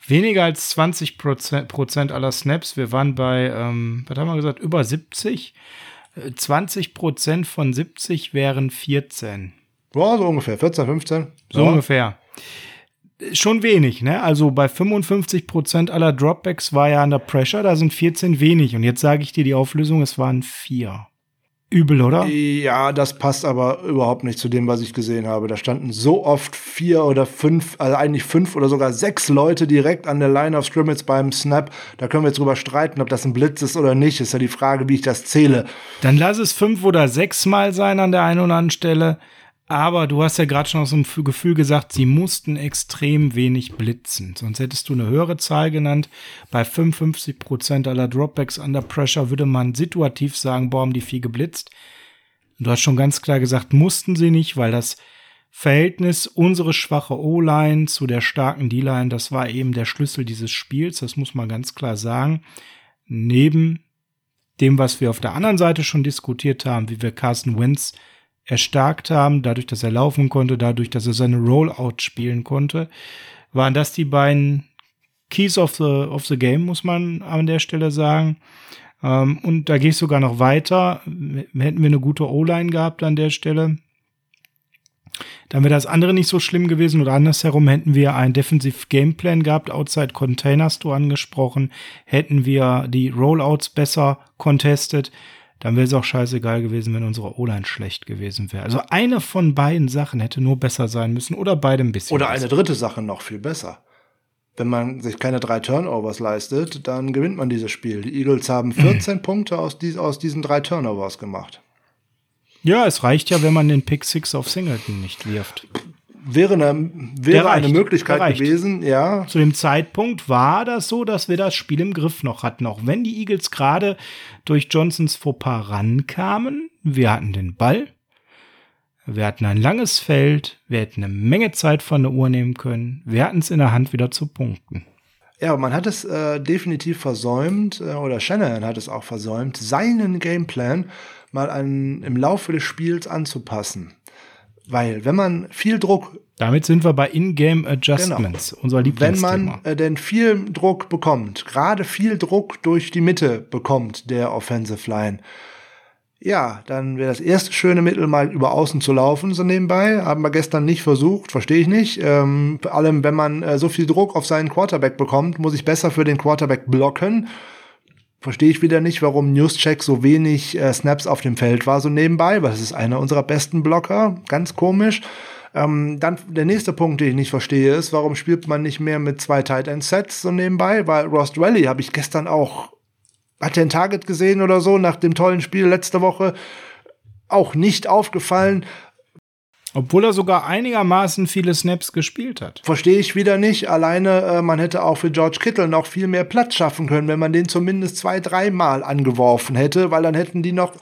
Weniger als 20% aller Snaps. Wir waren bei, ähm, was haben wir gesagt, über 70. 20% äh, von 70 wären 14. Ja, so ungefähr. 14, 15. So, so ungefähr schon wenig, ne? Also bei 55 Prozent aller Dropbacks war ja under pressure, da sind 14 wenig. Und jetzt sage ich dir die Auflösung, es waren vier. Übel, oder? Ja, das passt aber überhaupt nicht zu dem, was ich gesehen habe. Da standen so oft vier oder fünf, also eigentlich fünf oder sogar sechs Leute direkt an der Line of Scrimmage beim Snap. Da können wir jetzt drüber streiten, ob das ein Blitz ist oder nicht. Ist ja die Frage, wie ich das zähle. Dann lass es fünf oder sechs Mal sein an der einen oder anderen Stelle. Aber du hast ja gerade schon aus dem Gefühl gesagt, sie mussten extrem wenig blitzen. Sonst hättest du eine höhere Zahl genannt. Bei 55 Prozent aller Dropbacks under Pressure würde man situativ sagen, boah, haben die viel geblitzt. Du hast schon ganz klar gesagt, mussten sie nicht, weil das Verhältnis unsere schwache O-Line zu der starken D-Line, das war eben der Schlüssel dieses Spiels. Das muss man ganz klar sagen. Neben dem, was wir auf der anderen Seite schon diskutiert haben, wie wir Carson Wentz erstarkt haben, dadurch, dass er laufen konnte, dadurch, dass er seine Rollout spielen konnte, waren das die beiden Keys of the, of the Game, muss man an der Stelle sagen. Ähm, und da gehe ich sogar noch weiter. Hätten wir eine gute O-Line gehabt an der Stelle, dann wäre das andere nicht so schlimm gewesen oder andersherum hätten wir einen Defensive Gameplan gehabt, Outside Containers du angesprochen, hätten wir die Rollouts besser contestet, dann wäre es auch scheißegal gewesen, wenn unsere O-Line schlecht gewesen wäre. Also eine von beiden Sachen hätte nur besser sein müssen oder beide ein bisschen. Oder besser. eine dritte Sache noch viel besser. Wenn man sich keine drei Turnovers leistet, dann gewinnt man dieses Spiel. Die Eagles haben 14 mhm. Punkte aus, dies, aus diesen drei Turnovers gemacht. Ja, es reicht ja, wenn man den Pick Six auf Singleton nicht wirft wäre eine, wäre eine Möglichkeit gewesen, ja. Zu dem Zeitpunkt war das so, dass wir das Spiel im Griff noch hatten. Auch wenn die Eagles gerade durch Johnsons Fauxpas rankamen, wir hatten den Ball, wir hatten ein langes Feld, wir hätten eine Menge Zeit von der Uhr nehmen können, wir hatten es in der Hand wieder zu punkten. Ja, man hat es äh, definitiv versäumt, äh, oder Shannon hat es auch versäumt, seinen Gameplan mal an, im Laufe des Spiels anzupassen. Weil, wenn man viel Druck. Damit sind wir bei In-Game Adjustments, genau. unser Lieblingsthema. Wenn man äh, denn viel Druck bekommt, gerade viel Druck durch die Mitte bekommt, der Offensive Line, ja, dann wäre das erste schöne Mittel, mal über außen zu laufen, so nebenbei. Haben wir gestern nicht versucht, verstehe ich nicht. Ähm, vor allem, wenn man äh, so viel Druck auf seinen Quarterback bekommt, muss ich besser für den Quarterback blocken verstehe ich wieder nicht, warum Newscheck so wenig äh, Snaps auf dem Feld war, so nebenbei, weil es ist einer unserer besten Blocker. Ganz komisch. Ähm, dann der nächste Punkt, den ich nicht verstehe, ist, warum spielt man nicht mehr mit zwei Tight End Sets so nebenbei? Weil Ross Dwelly habe ich gestern auch, hat er ein Target gesehen oder so nach dem tollen Spiel letzte Woche? Auch nicht aufgefallen. Obwohl er sogar einigermaßen viele Snaps gespielt hat. Verstehe ich wieder nicht. Alleine, äh, man hätte auch für George Kittle noch viel mehr Platz schaffen können, wenn man den zumindest zwei, dreimal angeworfen hätte, weil dann hätten die noch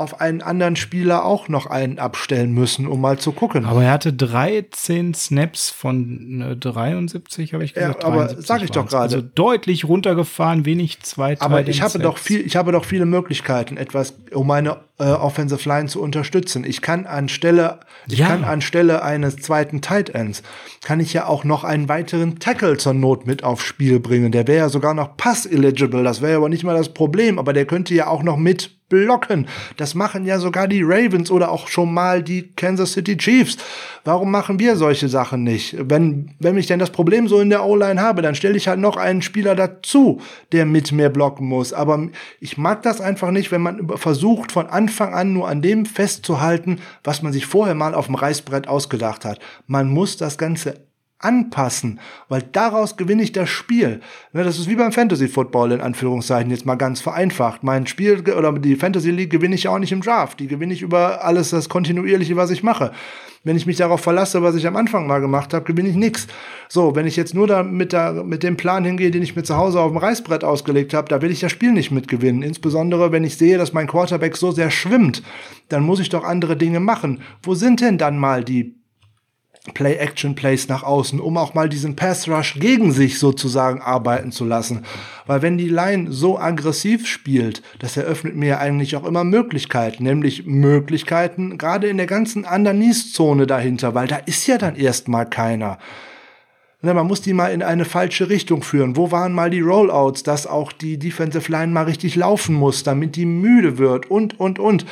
auf einen anderen Spieler auch noch einen abstellen müssen, um mal zu gucken. Aber er hatte 13 Snaps von 73, habe ich gesagt. Ja, aber sag ich doch gerade. Also deutlich runtergefahren, wenig zwei Aber ich habe doch viel, ich habe doch viele Möglichkeiten, etwas, um meine äh, Offensive Line zu unterstützen. Ich kann anstelle, ich ja. kann anstelle eines zweiten Tight Ends, kann ich ja auch noch einen weiteren Tackle zur Not mit aufs Spiel bringen. Der wäre ja sogar noch pass-eligible. Das wäre aber nicht mal das Problem. Aber der könnte ja auch noch mit blocken. Das machen ja sogar die Ravens oder auch schon mal die Kansas City Chiefs. Warum machen wir solche Sachen nicht? Wenn, wenn ich denn das Problem so in der O-Line habe, dann stelle ich halt noch einen Spieler dazu, der mit mir blocken muss. Aber ich mag das einfach nicht, wenn man versucht, von Anfang an nur an dem festzuhalten, was man sich vorher mal auf dem Reißbrett ausgedacht hat. Man muss das Ganze anpassen, weil daraus gewinne ich das Spiel. Das ist wie beim Fantasy Football in Anführungszeichen jetzt mal ganz vereinfacht. Mein Spiel oder die Fantasy League gewinne ich auch nicht im Draft, die gewinne ich über alles das kontinuierliche, was ich mache. Wenn ich mich darauf verlasse, was ich am Anfang mal gemacht habe, gewinne ich nichts. So, wenn ich jetzt nur da mit, der, mit dem Plan hingehe, den ich mir zu Hause auf dem Reißbrett ausgelegt habe, da will ich das Spiel nicht mitgewinnen. Insbesondere, wenn ich sehe, dass mein Quarterback so sehr schwimmt, dann muss ich doch andere Dinge machen. Wo sind denn dann mal die Play-Action-Plays nach außen, um auch mal diesen Pass-Rush gegen sich sozusagen arbeiten zu lassen. Weil wenn die Line so aggressiv spielt, das eröffnet mir eigentlich auch immer Möglichkeiten, nämlich Möglichkeiten gerade in der ganzen Underneath-Zone dahinter, weil da ist ja dann erstmal keiner. Ne, man muss die mal in eine falsche Richtung führen. Wo waren mal die Rollouts, dass auch die Defensive Line mal richtig laufen muss, damit die müde wird und, und, und.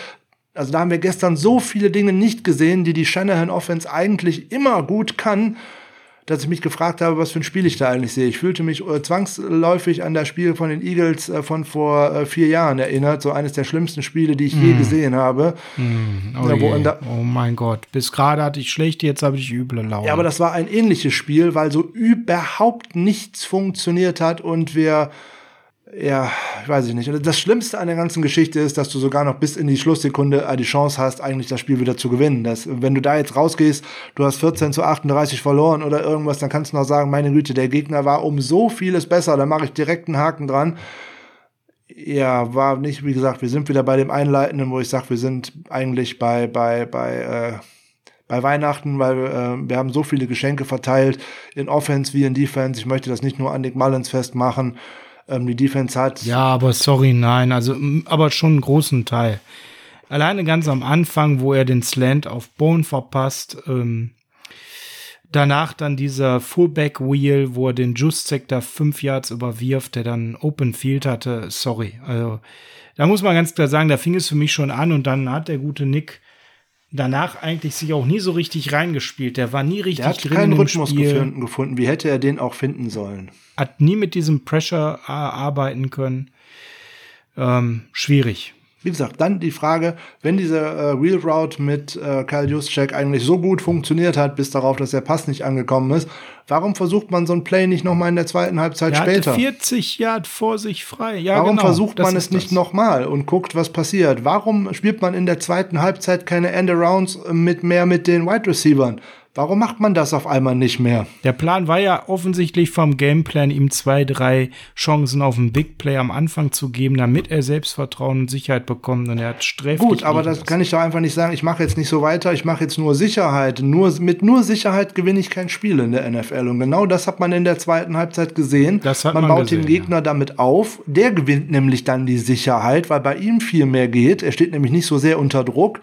Also da haben wir gestern so viele Dinge nicht gesehen, die die Shanahan Offense eigentlich immer gut kann, dass ich mich gefragt habe, was für ein Spiel ich da eigentlich sehe. Ich fühlte mich äh, zwangsläufig an das Spiel von den Eagles äh, von vor äh, vier Jahren erinnert, so eines der schlimmsten Spiele, die ich mm. je gesehen habe. Mm. Oh, ja, oh, mein Gott, bis gerade hatte ich schlecht, jetzt habe ich üble Laune. Ja, aber das war ein ähnliches Spiel, weil so überhaupt nichts funktioniert hat und wir ja, weiß ich nicht. Und das Schlimmste an der ganzen Geschichte ist, dass du sogar noch bis in die Schlusssekunde äh, die Chance hast, eigentlich das Spiel wieder zu gewinnen. Das, wenn du da jetzt rausgehst, du hast 14 zu 38 verloren oder irgendwas, dann kannst du noch sagen, meine Güte, der Gegner war um so vieles besser, da mache ich direkt einen Haken dran. Ja, war nicht, wie gesagt, wir sind wieder bei dem Einleitenden, wo ich sage, wir sind eigentlich bei, bei, bei, äh, bei Weihnachten, weil äh, wir haben so viele Geschenke verteilt, in Offense wie in Defense. Ich möchte das nicht nur an Nick Mullins festmachen ähm, die Defense hat. Ja, aber sorry, nein, also aber schon einen großen Teil. Alleine ganz am Anfang, wo er den Slant auf Bone verpasst, ähm, danach dann dieser Fullback Wheel, wo er den Justek da fünf Yards überwirft, der dann Open Field hatte, sorry. Also da muss man ganz klar sagen, da fing es für mich schon an und dann hat der gute Nick danach eigentlich sich auch nie so richtig reingespielt. Der war nie richtig der hat drin keinen Rhythmus gefunden, gefunden. Wie hätte er den auch finden sollen? Hat nie mit diesem Pressure arbeiten können. Ähm, schwierig. Wie gesagt, dann die Frage, wenn diese äh, Real Route mit äh, Kyle Juszczyk eigentlich so gut funktioniert hat, bis darauf, dass der Pass nicht angekommen ist, warum versucht man so ein Play nicht nochmal in der zweiten Halbzeit er später? Hatte 40 Yard vor sich frei. Ja, warum genau, versucht man es nicht nochmal und guckt, was passiert? Warum spielt man in der zweiten Halbzeit keine Endarounds mit mehr mit den Wide Receivers? Warum macht man das auf einmal nicht mehr? Der Plan war ja offensichtlich vom Gameplan, ihm zwei, drei Chancen auf einen Big Play am Anfang zu geben, damit er Selbstvertrauen und Sicherheit bekommt. Und er hat sträflich. Gut, aber das kann ich doch einfach nicht sagen. Ich mache jetzt nicht so weiter. Ich mache jetzt nur Sicherheit. Nur, mit nur Sicherheit gewinne ich kein Spiel in der NFL. Und genau das hat man in der zweiten Halbzeit gesehen. Das hat man, man baut gesehen, den Gegner ja. damit auf. Der gewinnt nämlich dann die Sicherheit, weil bei ihm viel mehr geht. Er steht nämlich nicht so sehr unter Druck.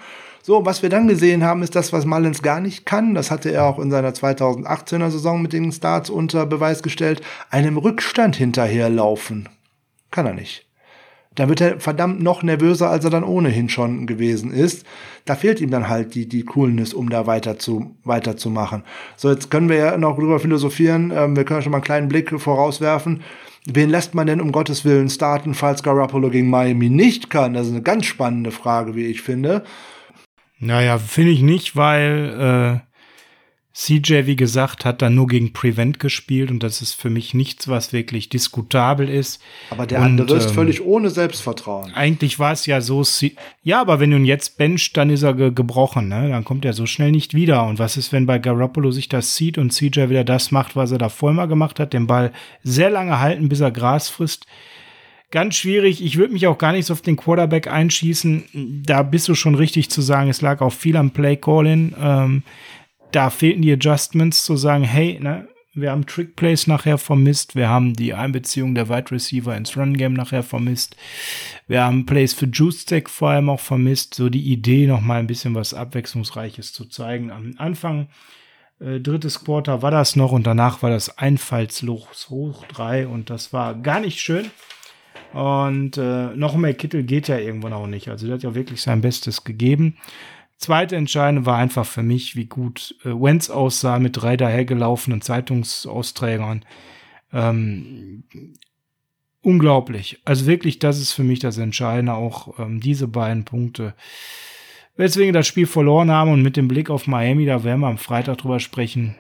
So, was wir dann gesehen haben, ist das, was Mullins gar nicht kann. Das hatte er auch in seiner 2018er Saison mit den Starts unter Beweis gestellt. Einem Rückstand hinterherlaufen. Kann er nicht. Da wird er verdammt noch nervöser, als er dann ohnehin schon gewesen ist. Da fehlt ihm dann halt die, die Coolness, um da weiter zu, weiterzumachen. So, jetzt können wir ja noch drüber philosophieren. Ähm, wir können schon mal einen kleinen Blick vorauswerfen. Wen lässt man denn um Gottes Willen starten, falls Garoppolo gegen Miami nicht kann? Das ist eine ganz spannende Frage, wie ich finde. Naja, finde ich nicht, weil äh, CJ, wie gesagt, hat dann nur gegen Prevent gespielt und das ist für mich nichts, was wirklich diskutabel ist. Aber der und, andere ist ähm, völlig ohne Selbstvertrauen. Eigentlich war es ja so, ja, aber wenn du ihn jetzt bencht, dann ist er ge gebrochen, ne? Dann kommt er so schnell nicht wieder. Und was ist, wenn bei Garoppolo sich das zieht und CJ wieder das macht, was er da vorher mal gemacht hat, den Ball sehr lange halten, bis er Gras frisst? Ganz schwierig. Ich würde mich auch gar nicht so auf den Quarterback einschießen. Da bist du schon richtig zu sagen, es lag auch viel am Play Calling. Ähm, da fehlten die Adjustments zu sagen, hey, ne, wir haben Trick Plays nachher vermisst, wir haben die Einbeziehung der Wide Receiver ins Run Game nachher vermisst, wir haben Plays für Juice Stack vor allem auch vermisst, so die Idee noch mal ein bisschen was abwechslungsreiches zu zeigen. Am Anfang äh, drittes Quarter war das noch und danach war das einfallslos hoch drei und das war gar nicht schön. Und äh, noch mehr Kittel geht ja irgendwann auch nicht. Also der hat ja wirklich sein Bestes gegeben. Zweite Entscheidende war einfach für mich, wie gut äh, Wenz aussah mit drei dahergelaufenen Zeitungsausträgern. Ähm, unglaublich. Also wirklich, das ist für mich das Entscheidende, auch ähm, diese beiden Punkte. Weswegen das Spiel verloren haben und mit dem Blick auf Miami, da werden wir am Freitag drüber sprechen.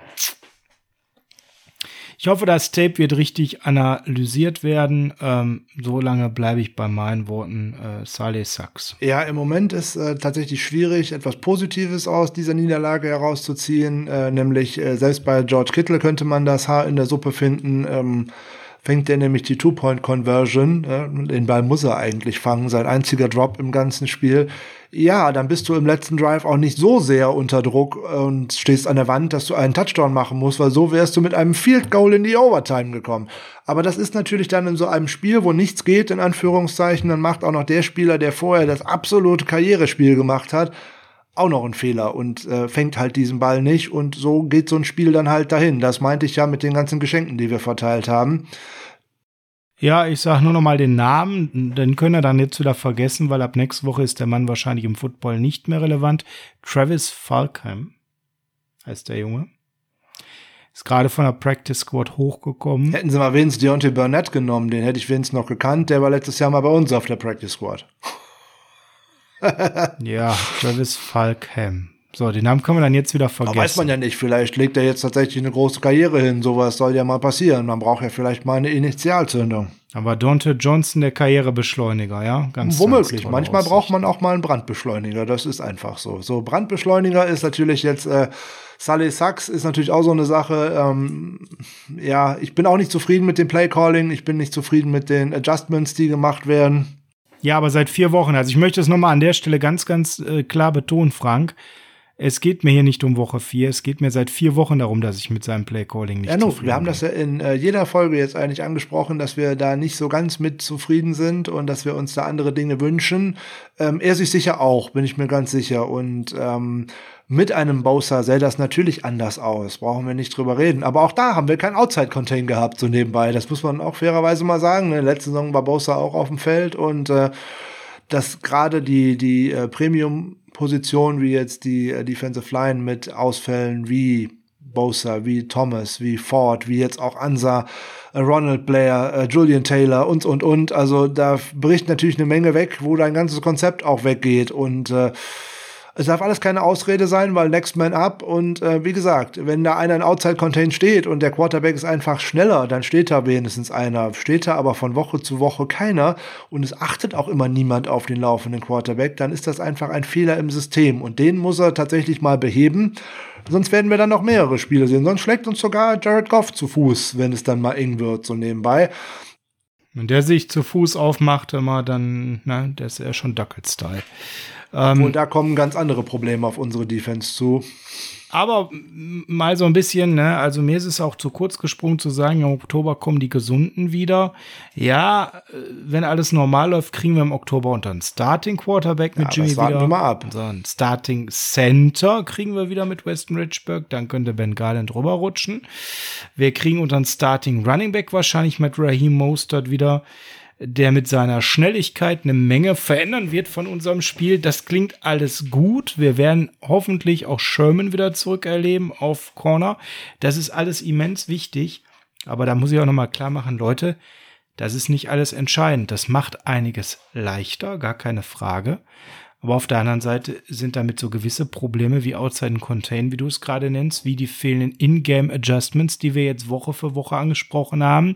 Ich hoffe, das Tape wird richtig analysiert werden. Ähm, so lange bleibe ich bei meinen Worten. Äh, Saleh Sachs. Ja, im Moment ist äh, tatsächlich schwierig, etwas Positives aus dieser Niederlage herauszuziehen. Äh, nämlich äh, selbst bei George Kittle könnte man das Haar in der Suppe finden. Ähm, fängt er nämlich die Two-Point-Conversion. Äh, den Ball muss er eigentlich fangen, sein einziger Drop im ganzen Spiel. Ja, dann bist du im letzten Drive auch nicht so sehr unter Druck und stehst an der Wand, dass du einen Touchdown machen musst, weil so wärst du mit einem Field Goal in die Overtime gekommen. Aber das ist natürlich dann in so einem Spiel, wo nichts geht, in Anführungszeichen, dann macht auch noch der Spieler, der vorher das absolute Karrierespiel gemacht hat, auch noch einen Fehler und äh, fängt halt diesen Ball nicht und so geht so ein Spiel dann halt dahin. Das meinte ich ja mit den ganzen Geschenken, die wir verteilt haben. Ja, ich sag nur noch mal den Namen, den können wir dann jetzt wieder vergessen, weil ab nächste Woche ist der Mann wahrscheinlich im Football nicht mehr relevant. Travis Falkham heißt der Junge. Ist gerade von der Practice Squad hochgekommen. Hätten sie mal wenigstens Deontay Burnett genommen, den hätte ich wenigstens noch gekannt. Der war letztes Jahr mal bei uns auf der Practice Squad. ja, Travis Falkham. So, den Namen können wir dann jetzt wieder vergessen. Aber weiß man ja nicht. Vielleicht legt er jetzt tatsächlich eine große Karriere hin. Sowas soll ja mal passieren. Man braucht ja vielleicht mal eine Initialzündung. Aber Dante Johnson der Karrierebeschleuniger, ja? Ganz Womöglich. Ganz Manchmal Aussicht. braucht man auch mal einen Brandbeschleuniger. Das ist einfach so. So, Brandbeschleuniger ist natürlich jetzt, äh, Sully Sachs ist natürlich auch so eine Sache. Ähm, ja, ich bin auch nicht zufrieden mit dem Playcalling. Ich bin nicht zufrieden mit den Adjustments, die gemacht werden. Ja, aber seit vier Wochen. Also ich möchte es nochmal an der Stelle ganz, ganz äh, klar betonen, Frank. Es geht mir hier nicht um Woche 4, es geht mir seit vier Wochen darum, dass ich mit seinem Playcalling nicht ja, no, Wir haben das ja in äh, jeder Folge jetzt eigentlich angesprochen, dass wir da nicht so ganz mit zufrieden sind und dass wir uns da andere Dinge wünschen. Ähm, er sich sicher auch, bin ich mir ganz sicher. Und ähm, mit einem Bowser sähe das natürlich anders aus, brauchen wir nicht drüber reden. Aber auch da haben wir kein Outside-Contain gehabt, so nebenbei. Das muss man auch fairerweise mal sagen. In der letzten Saison war Bowser auch auf dem Feld und äh, dass gerade die, die äh, Premium Positionen wie jetzt die äh, Defensive Line mit Ausfällen wie Bosa, wie Thomas, wie Ford, wie jetzt auch Ansa, äh, Ronald Blair, äh, Julian Taylor und, und, und. Also da bricht natürlich eine Menge weg, wo dein ganzes Konzept auch weggeht und äh, es darf alles keine Ausrede sein, weil Next Man Up und äh, wie gesagt, wenn da einer in Outside Contain steht und der Quarterback ist einfach schneller, dann steht da wenigstens einer. Steht da aber von Woche zu Woche keiner und es achtet auch immer niemand auf den laufenden Quarterback, dann ist das einfach ein Fehler im System und den muss er tatsächlich mal beheben. Sonst werden wir dann noch mehrere Spiele sehen. Sonst schlägt uns sogar Jared Goff zu Fuß, wenn es dann mal eng wird, so nebenbei. Wenn der sich zu Fuß aufmacht, immer dann, na, der ist ja schon Duckelt-Style. Ähm, Und da kommen ganz andere Probleme auf unsere Defense zu. Aber mal so ein bisschen, ne, also mir ist es auch zu kurz gesprungen zu sagen, im Oktober kommen die Gesunden wieder. Ja, äh, wenn alles normal läuft, kriegen wir im Oktober unter einen Starting Quarterback mit ja, Jimmy wieder. Wir mal ab. Ein Starting Center kriegen wir wieder mit Weston Richburg, dann könnte Ben Garland rüberrutschen. Wir kriegen unter einen Starting Running Back wahrscheinlich mit Raheem Mostert wieder der mit seiner Schnelligkeit eine Menge verändern wird von unserem Spiel. Das klingt alles gut. Wir werden hoffentlich auch Sherman wieder zurückerleben auf Corner. Das ist alles immens wichtig. Aber da muss ich auch nochmal klar machen, Leute, das ist nicht alles entscheidend. Das macht einiges leichter, gar keine Frage. Aber auf der anderen Seite sind damit so gewisse Probleme wie Outside and Contain, wie du es gerade nennst, wie die fehlenden In-Game Adjustments, die wir jetzt Woche für Woche angesprochen haben.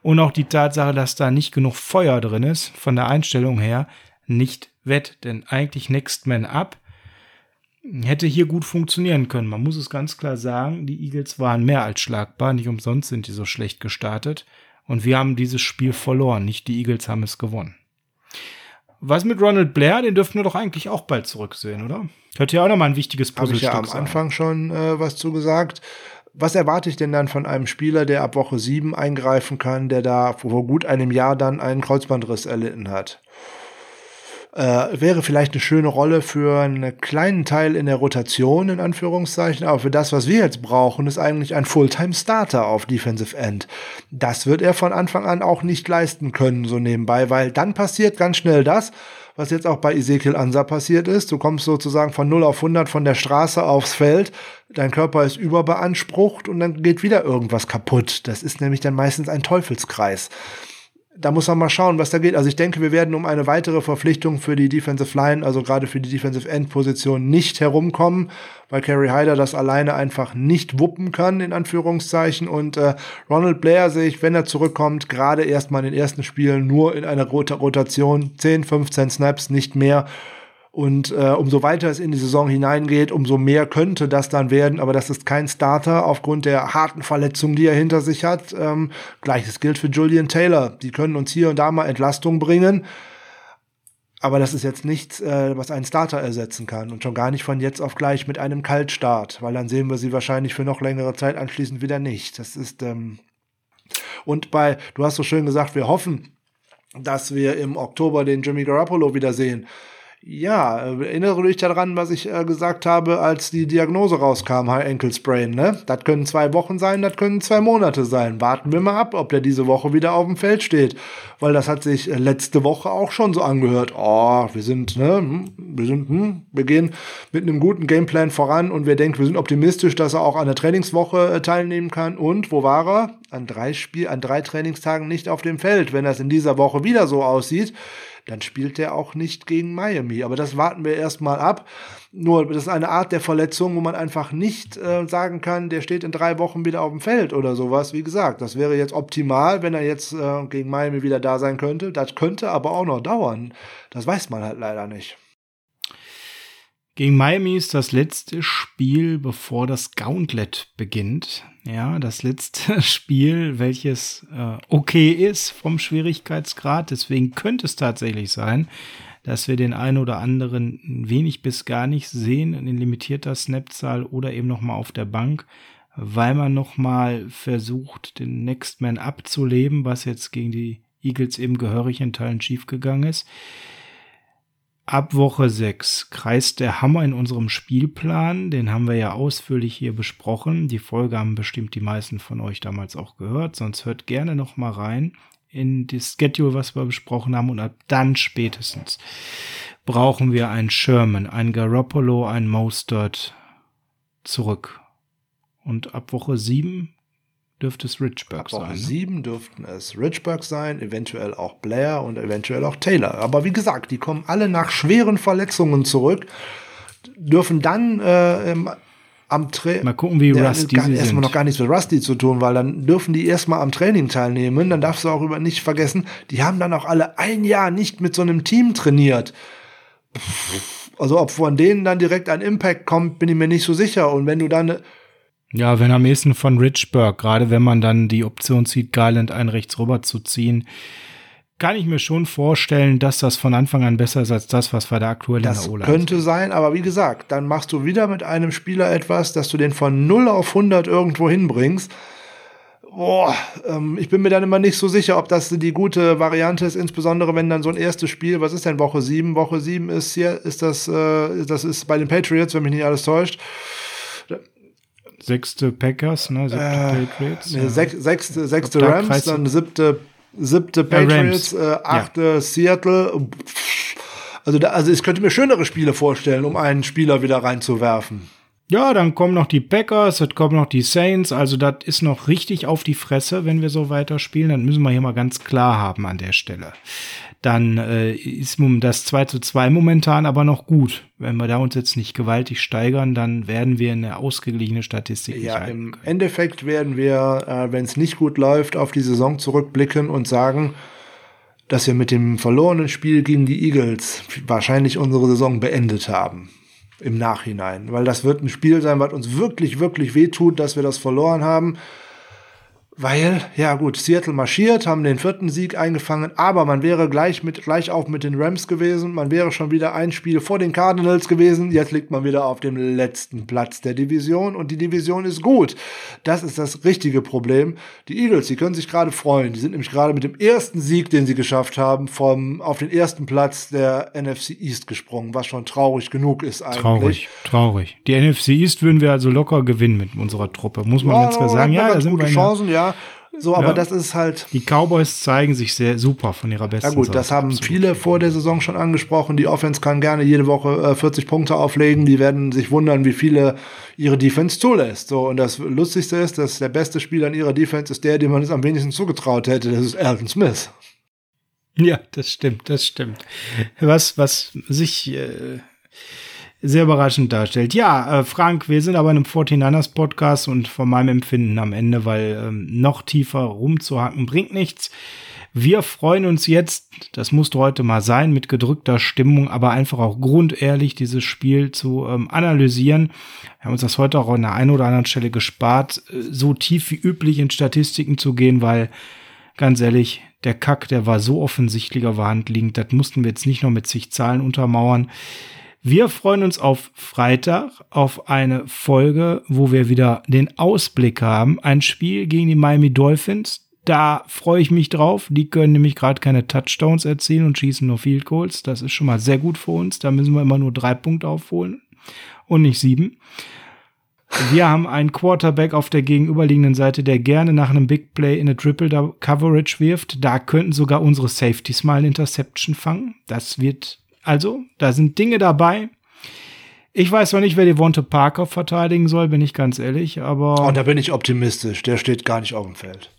Und auch die Tatsache, dass da nicht genug Feuer drin ist, von der Einstellung her, nicht wett. Denn eigentlich Next Man Up hätte hier gut funktionieren können. Man muss es ganz klar sagen, die Eagles waren mehr als schlagbar. Nicht umsonst sind die so schlecht gestartet. Und wir haben dieses Spiel verloren. Nicht die Eagles haben es gewonnen. Was mit Ronald Blair? Den dürften wir doch eigentlich auch bald zurücksehen, oder? Könnte ja auch nochmal ein wichtiges Puzzlestück sein. Habe ich ja am Anfang schon äh, was zugesagt. Was erwarte ich denn dann von einem Spieler, der ab Woche 7 eingreifen kann, der da vor gut einem Jahr dann einen Kreuzbandriss erlitten hat? Äh, wäre vielleicht eine schöne Rolle für einen kleinen Teil in der Rotation, in Anführungszeichen, aber für das, was wir jetzt brauchen, ist eigentlich ein Fulltime-Starter auf Defensive End. Das wird er von Anfang an auch nicht leisten können, so nebenbei, weil dann passiert ganz schnell das, was jetzt auch bei Ezekiel Ansa passiert ist. Du kommst sozusagen von 0 auf 100 von der Straße aufs Feld, dein Körper ist überbeansprucht und dann geht wieder irgendwas kaputt. Das ist nämlich dann meistens ein Teufelskreis da muss man mal schauen, was da geht. Also ich denke, wir werden um eine weitere Verpflichtung für die Defensive Line, also gerade für die Defensive End Position nicht herumkommen, weil Kerry Hyder das alleine einfach nicht wuppen kann, in Anführungszeichen. Und äh, Ronald Blair sehe ich, wenn er zurückkommt, gerade erstmal in den ersten Spielen nur in einer Rot Rotation, 10, 15 Snaps, nicht mehr. Und äh, umso weiter es in die Saison hineingeht, umso mehr könnte das dann werden. Aber das ist kein Starter aufgrund der harten Verletzungen, die er hinter sich hat. Ähm, Gleiches gilt für Julian Taylor. Die können uns hier und da mal Entlastung bringen. Aber das ist jetzt nichts, äh, was einen Starter ersetzen kann. Und schon gar nicht von jetzt auf gleich mit einem Kaltstart. Weil dann sehen wir sie wahrscheinlich für noch längere Zeit anschließend wieder nicht. Das ist, ähm und bei, du hast so schön gesagt, wir hoffen, dass wir im Oktober den Jimmy Garoppolo wiedersehen. Ja, äh, erinnere dich daran, was ich äh, gesagt habe, als die Diagnose rauskam, Ankle Sprain, ne? Das können zwei Wochen sein, das können zwei Monate sein. Warten wir mal ab, ob der diese Woche wieder auf dem Feld steht. Weil das hat sich äh, letzte Woche auch schon so angehört. Oh, wir sind, ne, hm, wir sind, hm, wir gehen mit einem guten Gameplan voran und wir denken, wir sind optimistisch, dass er auch an der Trainingswoche äh, teilnehmen kann. Und wo war er? An drei Spiel, an drei Trainingstagen nicht auf dem Feld. Wenn das in dieser Woche wieder so aussieht, dann spielt er auch nicht gegen Miami. Aber das warten wir erstmal ab. Nur, das ist eine Art der Verletzung, wo man einfach nicht äh, sagen kann, der steht in drei Wochen wieder auf dem Feld oder sowas. Wie gesagt, das wäre jetzt optimal, wenn er jetzt äh, gegen Miami wieder da sein könnte. Das könnte aber auch noch dauern. Das weiß man halt leider nicht. Gegen Miami ist das letzte Spiel, bevor das Gauntlet beginnt. Ja, das letzte Spiel, welches äh, okay ist vom Schwierigkeitsgrad. Deswegen könnte es tatsächlich sein, dass wir den einen oder anderen wenig bis gar nicht sehen in limitierter Snapzahl oder eben noch mal auf der Bank, weil man noch mal versucht, den Next Man abzuleben, was jetzt gegen die Eagles eben gehörig in Teilen schiefgegangen ist. Ab Woche 6 kreist der Hammer in unserem Spielplan. Den haben wir ja ausführlich hier besprochen. Die Folge haben bestimmt die meisten von euch damals auch gehört. Sonst hört gerne noch mal rein in das Schedule, was wir besprochen haben. Und ab dann spätestens brauchen wir einen Sherman, einen Garoppolo, einen Mostert zurück. Und ab Woche 7 dürfte es Richburg sein. Ne? 7 dürften es Richburg sein, eventuell auch Blair und eventuell auch Taylor. Aber wie gesagt, die kommen alle nach schweren Verletzungen zurück, dürfen dann äh, am Training. Mal gucken, wie ja, Rusty gar, sie erstmal noch gar nichts mit Rusty zu tun, weil dann dürfen die erstmal am Training teilnehmen. Dann darfst du auch über nicht vergessen, die haben dann auch alle ein Jahr nicht mit so einem Team trainiert. Also ob von denen dann direkt ein Impact kommt, bin ich mir nicht so sicher. Und wenn du dann ja, wenn am ehesten von Richburg, gerade wenn man dann die Option zieht, Garland einen rechts rüber zu ziehen, kann ich mir schon vorstellen, dass das von Anfang an besser ist als das, was wir da aktuell das in der O-Line könnte sein, aber wie gesagt, dann machst du wieder mit einem Spieler etwas, dass du den von 0 auf 100 irgendwo hinbringst. Boah, ähm, ich bin mir dann immer nicht so sicher, ob das die gute Variante ist, insbesondere wenn dann so ein erstes Spiel, was ist denn Woche 7? Woche 7 ist hier, ist das, äh, das ist bei den Patriots, wenn mich nicht alles täuscht sechste Packers, ne? Siebte äh, Patriots. Nee, sech, sechste, sechste Rams, dann siebte, siebte Patriots, äh, achte ja. Seattle. Also, da, also ich könnte mir schönere Spiele vorstellen, um einen Spieler wieder reinzuwerfen. Ja, dann kommen noch die Packers, es kommen noch die Saints. Also das ist noch richtig auf die Fresse, wenn wir so weiterspielen. Dann müssen wir hier mal ganz klar haben an der Stelle dann äh, ist das 2 zu 2 momentan aber noch gut. Wenn wir da uns jetzt nicht gewaltig steigern, dann werden wir eine ausgeglichene Statistik Ja, im Endeffekt werden wir, äh, wenn es nicht gut läuft, auf die Saison zurückblicken und sagen, dass wir mit dem verlorenen Spiel gegen die Eagles wahrscheinlich unsere Saison beendet haben. Im Nachhinein. Weil das wird ein Spiel sein, was uns wirklich, wirklich wehtut, dass wir das verloren haben. Weil, ja gut, Seattle marschiert, haben den vierten Sieg eingefangen, aber man wäre gleich mit gleich auf mit den Rams gewesen, man wäre schon wieder ein Spiel vor den Cardinals gewesen, jetzt liegt man wieder auf dem letzten Platz der Division und die Division ist gut. Das ist das richtige Problem. Die Eagles, die können sich gerade freuen, die sind nämlich gerade mit dem ersten Sieg, den sie geschafft haben, vom auf den ersten Platz der NFC East gesprungen, was schon traurig genug ist eigentlich. Traurig, traurig. Die NFC East würden wir also locker gewinnen mit unserer Truppe, muss man ja, ganz klar sagen. Ja, da sind gute wir Chancen, ja so, aber ja. das ist halt. Die Cowboys zeigen sich sehr super von ihrer besten Seite. Ja gut, Seite. das haben Absolut. viele vor der Saison schon angesprochen. Die Offense kann gerne jede Woche äh, 40 Punkte auflegen. Die werden sich wundern, wie viele ihre Defense zulässt. So, und das Lustigste ist, dass der beste Spieler in ihrer Defense ist der, dem man es am wenigsten zugetraut hätte. Das ist Alton Smith. Ja, das stimmt, das stimmt. Was, was sich äh, sehr überraschend darstellt. Ja, äh, Frank, wir sind aber in einem 49ers Podcast und von meinem Empfinden am Ende, weil ähm, noch tiefer rumzuhacken bringt nichts. Wir freuen uns jetzt, das musste heute mal sein, mit gedrückter Stimmung, aber einfach auch grundehrlich dieses Spiel zu ähm, analysieren. Wir haben uns das heute auch an der einen oder anderen Stelle gespart, äh, so tief wie üblich in Statistiken zu gehen, weil ganz ehrlich, der Kack, der war so offensichtlich auf der Hand liegend, das mussten wir jetzt nicht noch mit zig Zahlen untermauern. Wir freuen uns auf Freitag auf eine Folge, wo wir wieder den Ausblick haben. Ein Spiel gegen die Miami Dolphins. Da freue ich mich drauf. Die können nämlich gerade keine Touchdowns erzielen und schießen nur Field Goals. Das ist schon mal sehr gut für uns. Da müssen wir immer nur drei Punkte aufholen und nicht sieben. Wir haben einen Quarterback auf der gegenüberliegenden Seite, der gerne nach einem Big Play in eine Triple Coverage wirft. Da könnten sogar unsere Safeties mal eine Interception fangen. Das wird, also, da sind Dinge dabei. Ich weiß noch nicht, wer die Devonte Parker verteidigen soll, bin ich ganz ehrlich, aber. Und da bin ich optimistisch. Der steht gar nicht auf dem Feld.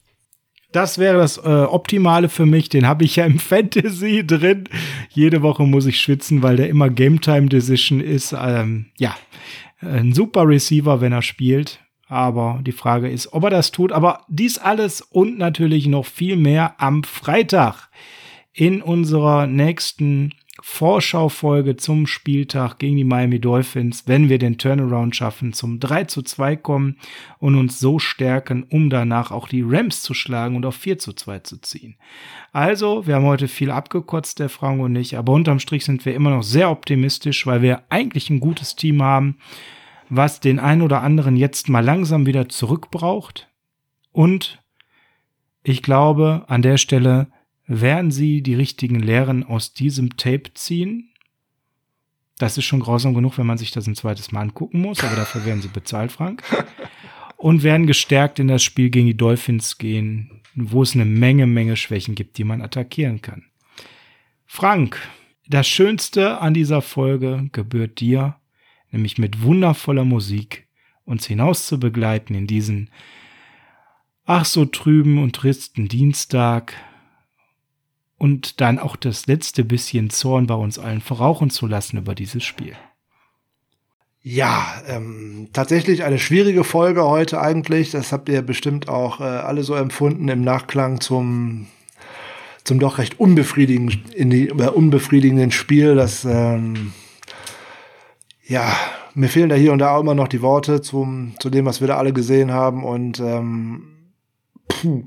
Das wäre das äh, Optimale für mich. Den habe ich ja im Fantasy drin. Jede Woche muss ich schwitzen, weil der immer Game Time Decision ist. Ähm, ja, ein super Receiver, wenn er spielt. Aber die Frage ist, ob er das tut. Aber dies alles und natürlich noch viel mehr am Freitag in unserer nächsten Vorschaufolge zum Spieltag gegen die Miami Dolphins, wenn wir den Turnaround schaffen, zum 3 zu 2 kommen und uns so stärken, um danach auch die Rams zu schlagen und auf 4 zu 2 zu ziehen. Also, wir haben heute viel abgekotzt, der Frank und ich, aber unterm Strich sind wir immer noch sehr optimistisch, weil wir eigentlich ein gutes Team haben, was den ein oder anderen jetzt mal langsam wieder zurückbraucht. Und ich glaube, an der Stelle werden sie die richtigen Lehren aus diesem Tape ziehen. Das ist schon grausam genug, wenn man sich das ein zweites Mal angucken muss, aber dafür werden sie bezahlt, Frank. Und werden gestärkt in das Spiel gegen die Dolphins gehen, wo es eine Menge, Menge Schwächen gibt, die man attackieren kann. Frank, das Schönste an dieser Folge gebührt dir, nämlich mit wundervoller Musik uns hinaus zu begleiten in diesen ach so trüben und tristen Dienstag, und dann auch das letzte bisschen Zorn bei uns allen verrauchen zu lassen über dieses Spiel. Ja, ähm, tatsächlich eine schwierige Folge heute eigentlich. Das habt ihr bestimmt auch äh, alle so empfunden im Nachklang zum zum doch recht unbefriedigenden, äh, unbefriedigenden Spiel. Das ähm, ja, mir fehlen da hier und da auch immer noch die Worte zum zu dem, was wir da alle gesehen haben und ähm, puh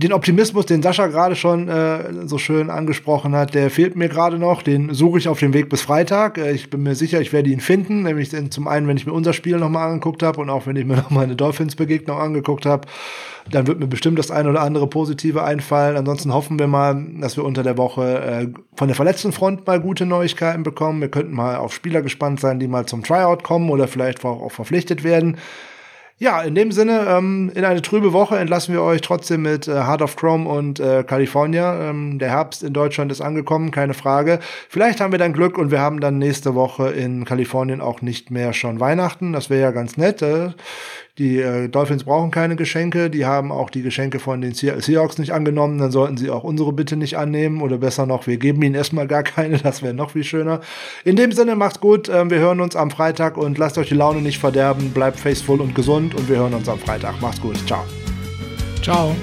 den Optimismus, den Sascha gerade schon äh, so schön angesprochen hat, der fehlt mir gerade noch. Den suche ich auf dem Weg bis Freitag. Äh, ich bin mir sicher, ich werde ihn finden. Nämlich zum einen, wenn ich mir unser Spiel nochmal angeguckt habe und auch wenn ich mir noch meine Dolphins-Begegnung angeguckt habe, dann wird mir bestimmt das eine oder andere Positive einfallen. Ansonsten hoffen wir mal, dass wir unter der Woche äh, von der verletzten Front mal gute Neuigkeiten bekommen. Wir könnten mal auf Spieler gespannt sein, die mal zum Tryout kommen oder vielleicht auch, auch verpflichtet werden. Ja, in dem Sinne, ähm, in eine trübe Woche entlassen wir euch trotzdem mit äh, Heart of Chrome und äh, California. Ähm, der Herbst in Deutschland ist angekommen, keine Frage. Vielleicht haben wir dann Glück und wir haben dann nächste Woche in Kalifornien auch nicht mehr schon Weihnachten. Das wäre ja ganz nett. Äh. Die äh, Dolphins brauchen keine Geschenke, die haben auch die Geschenke von den Seahawks nicht angenommen, dann sollten sie auch unsere Bitte nicht annehmen oder besser noch, wir geben ihnen erstmal gar keine, das wäre noch viel schöner. In dem Sinne, macht's gut, äh, wir hören uns am Freitag und lasst euch die Laune nicht verderben, bleibt faithful und gesund und wir hören uns am Freitag. Macht's gut, ciao. Ciao.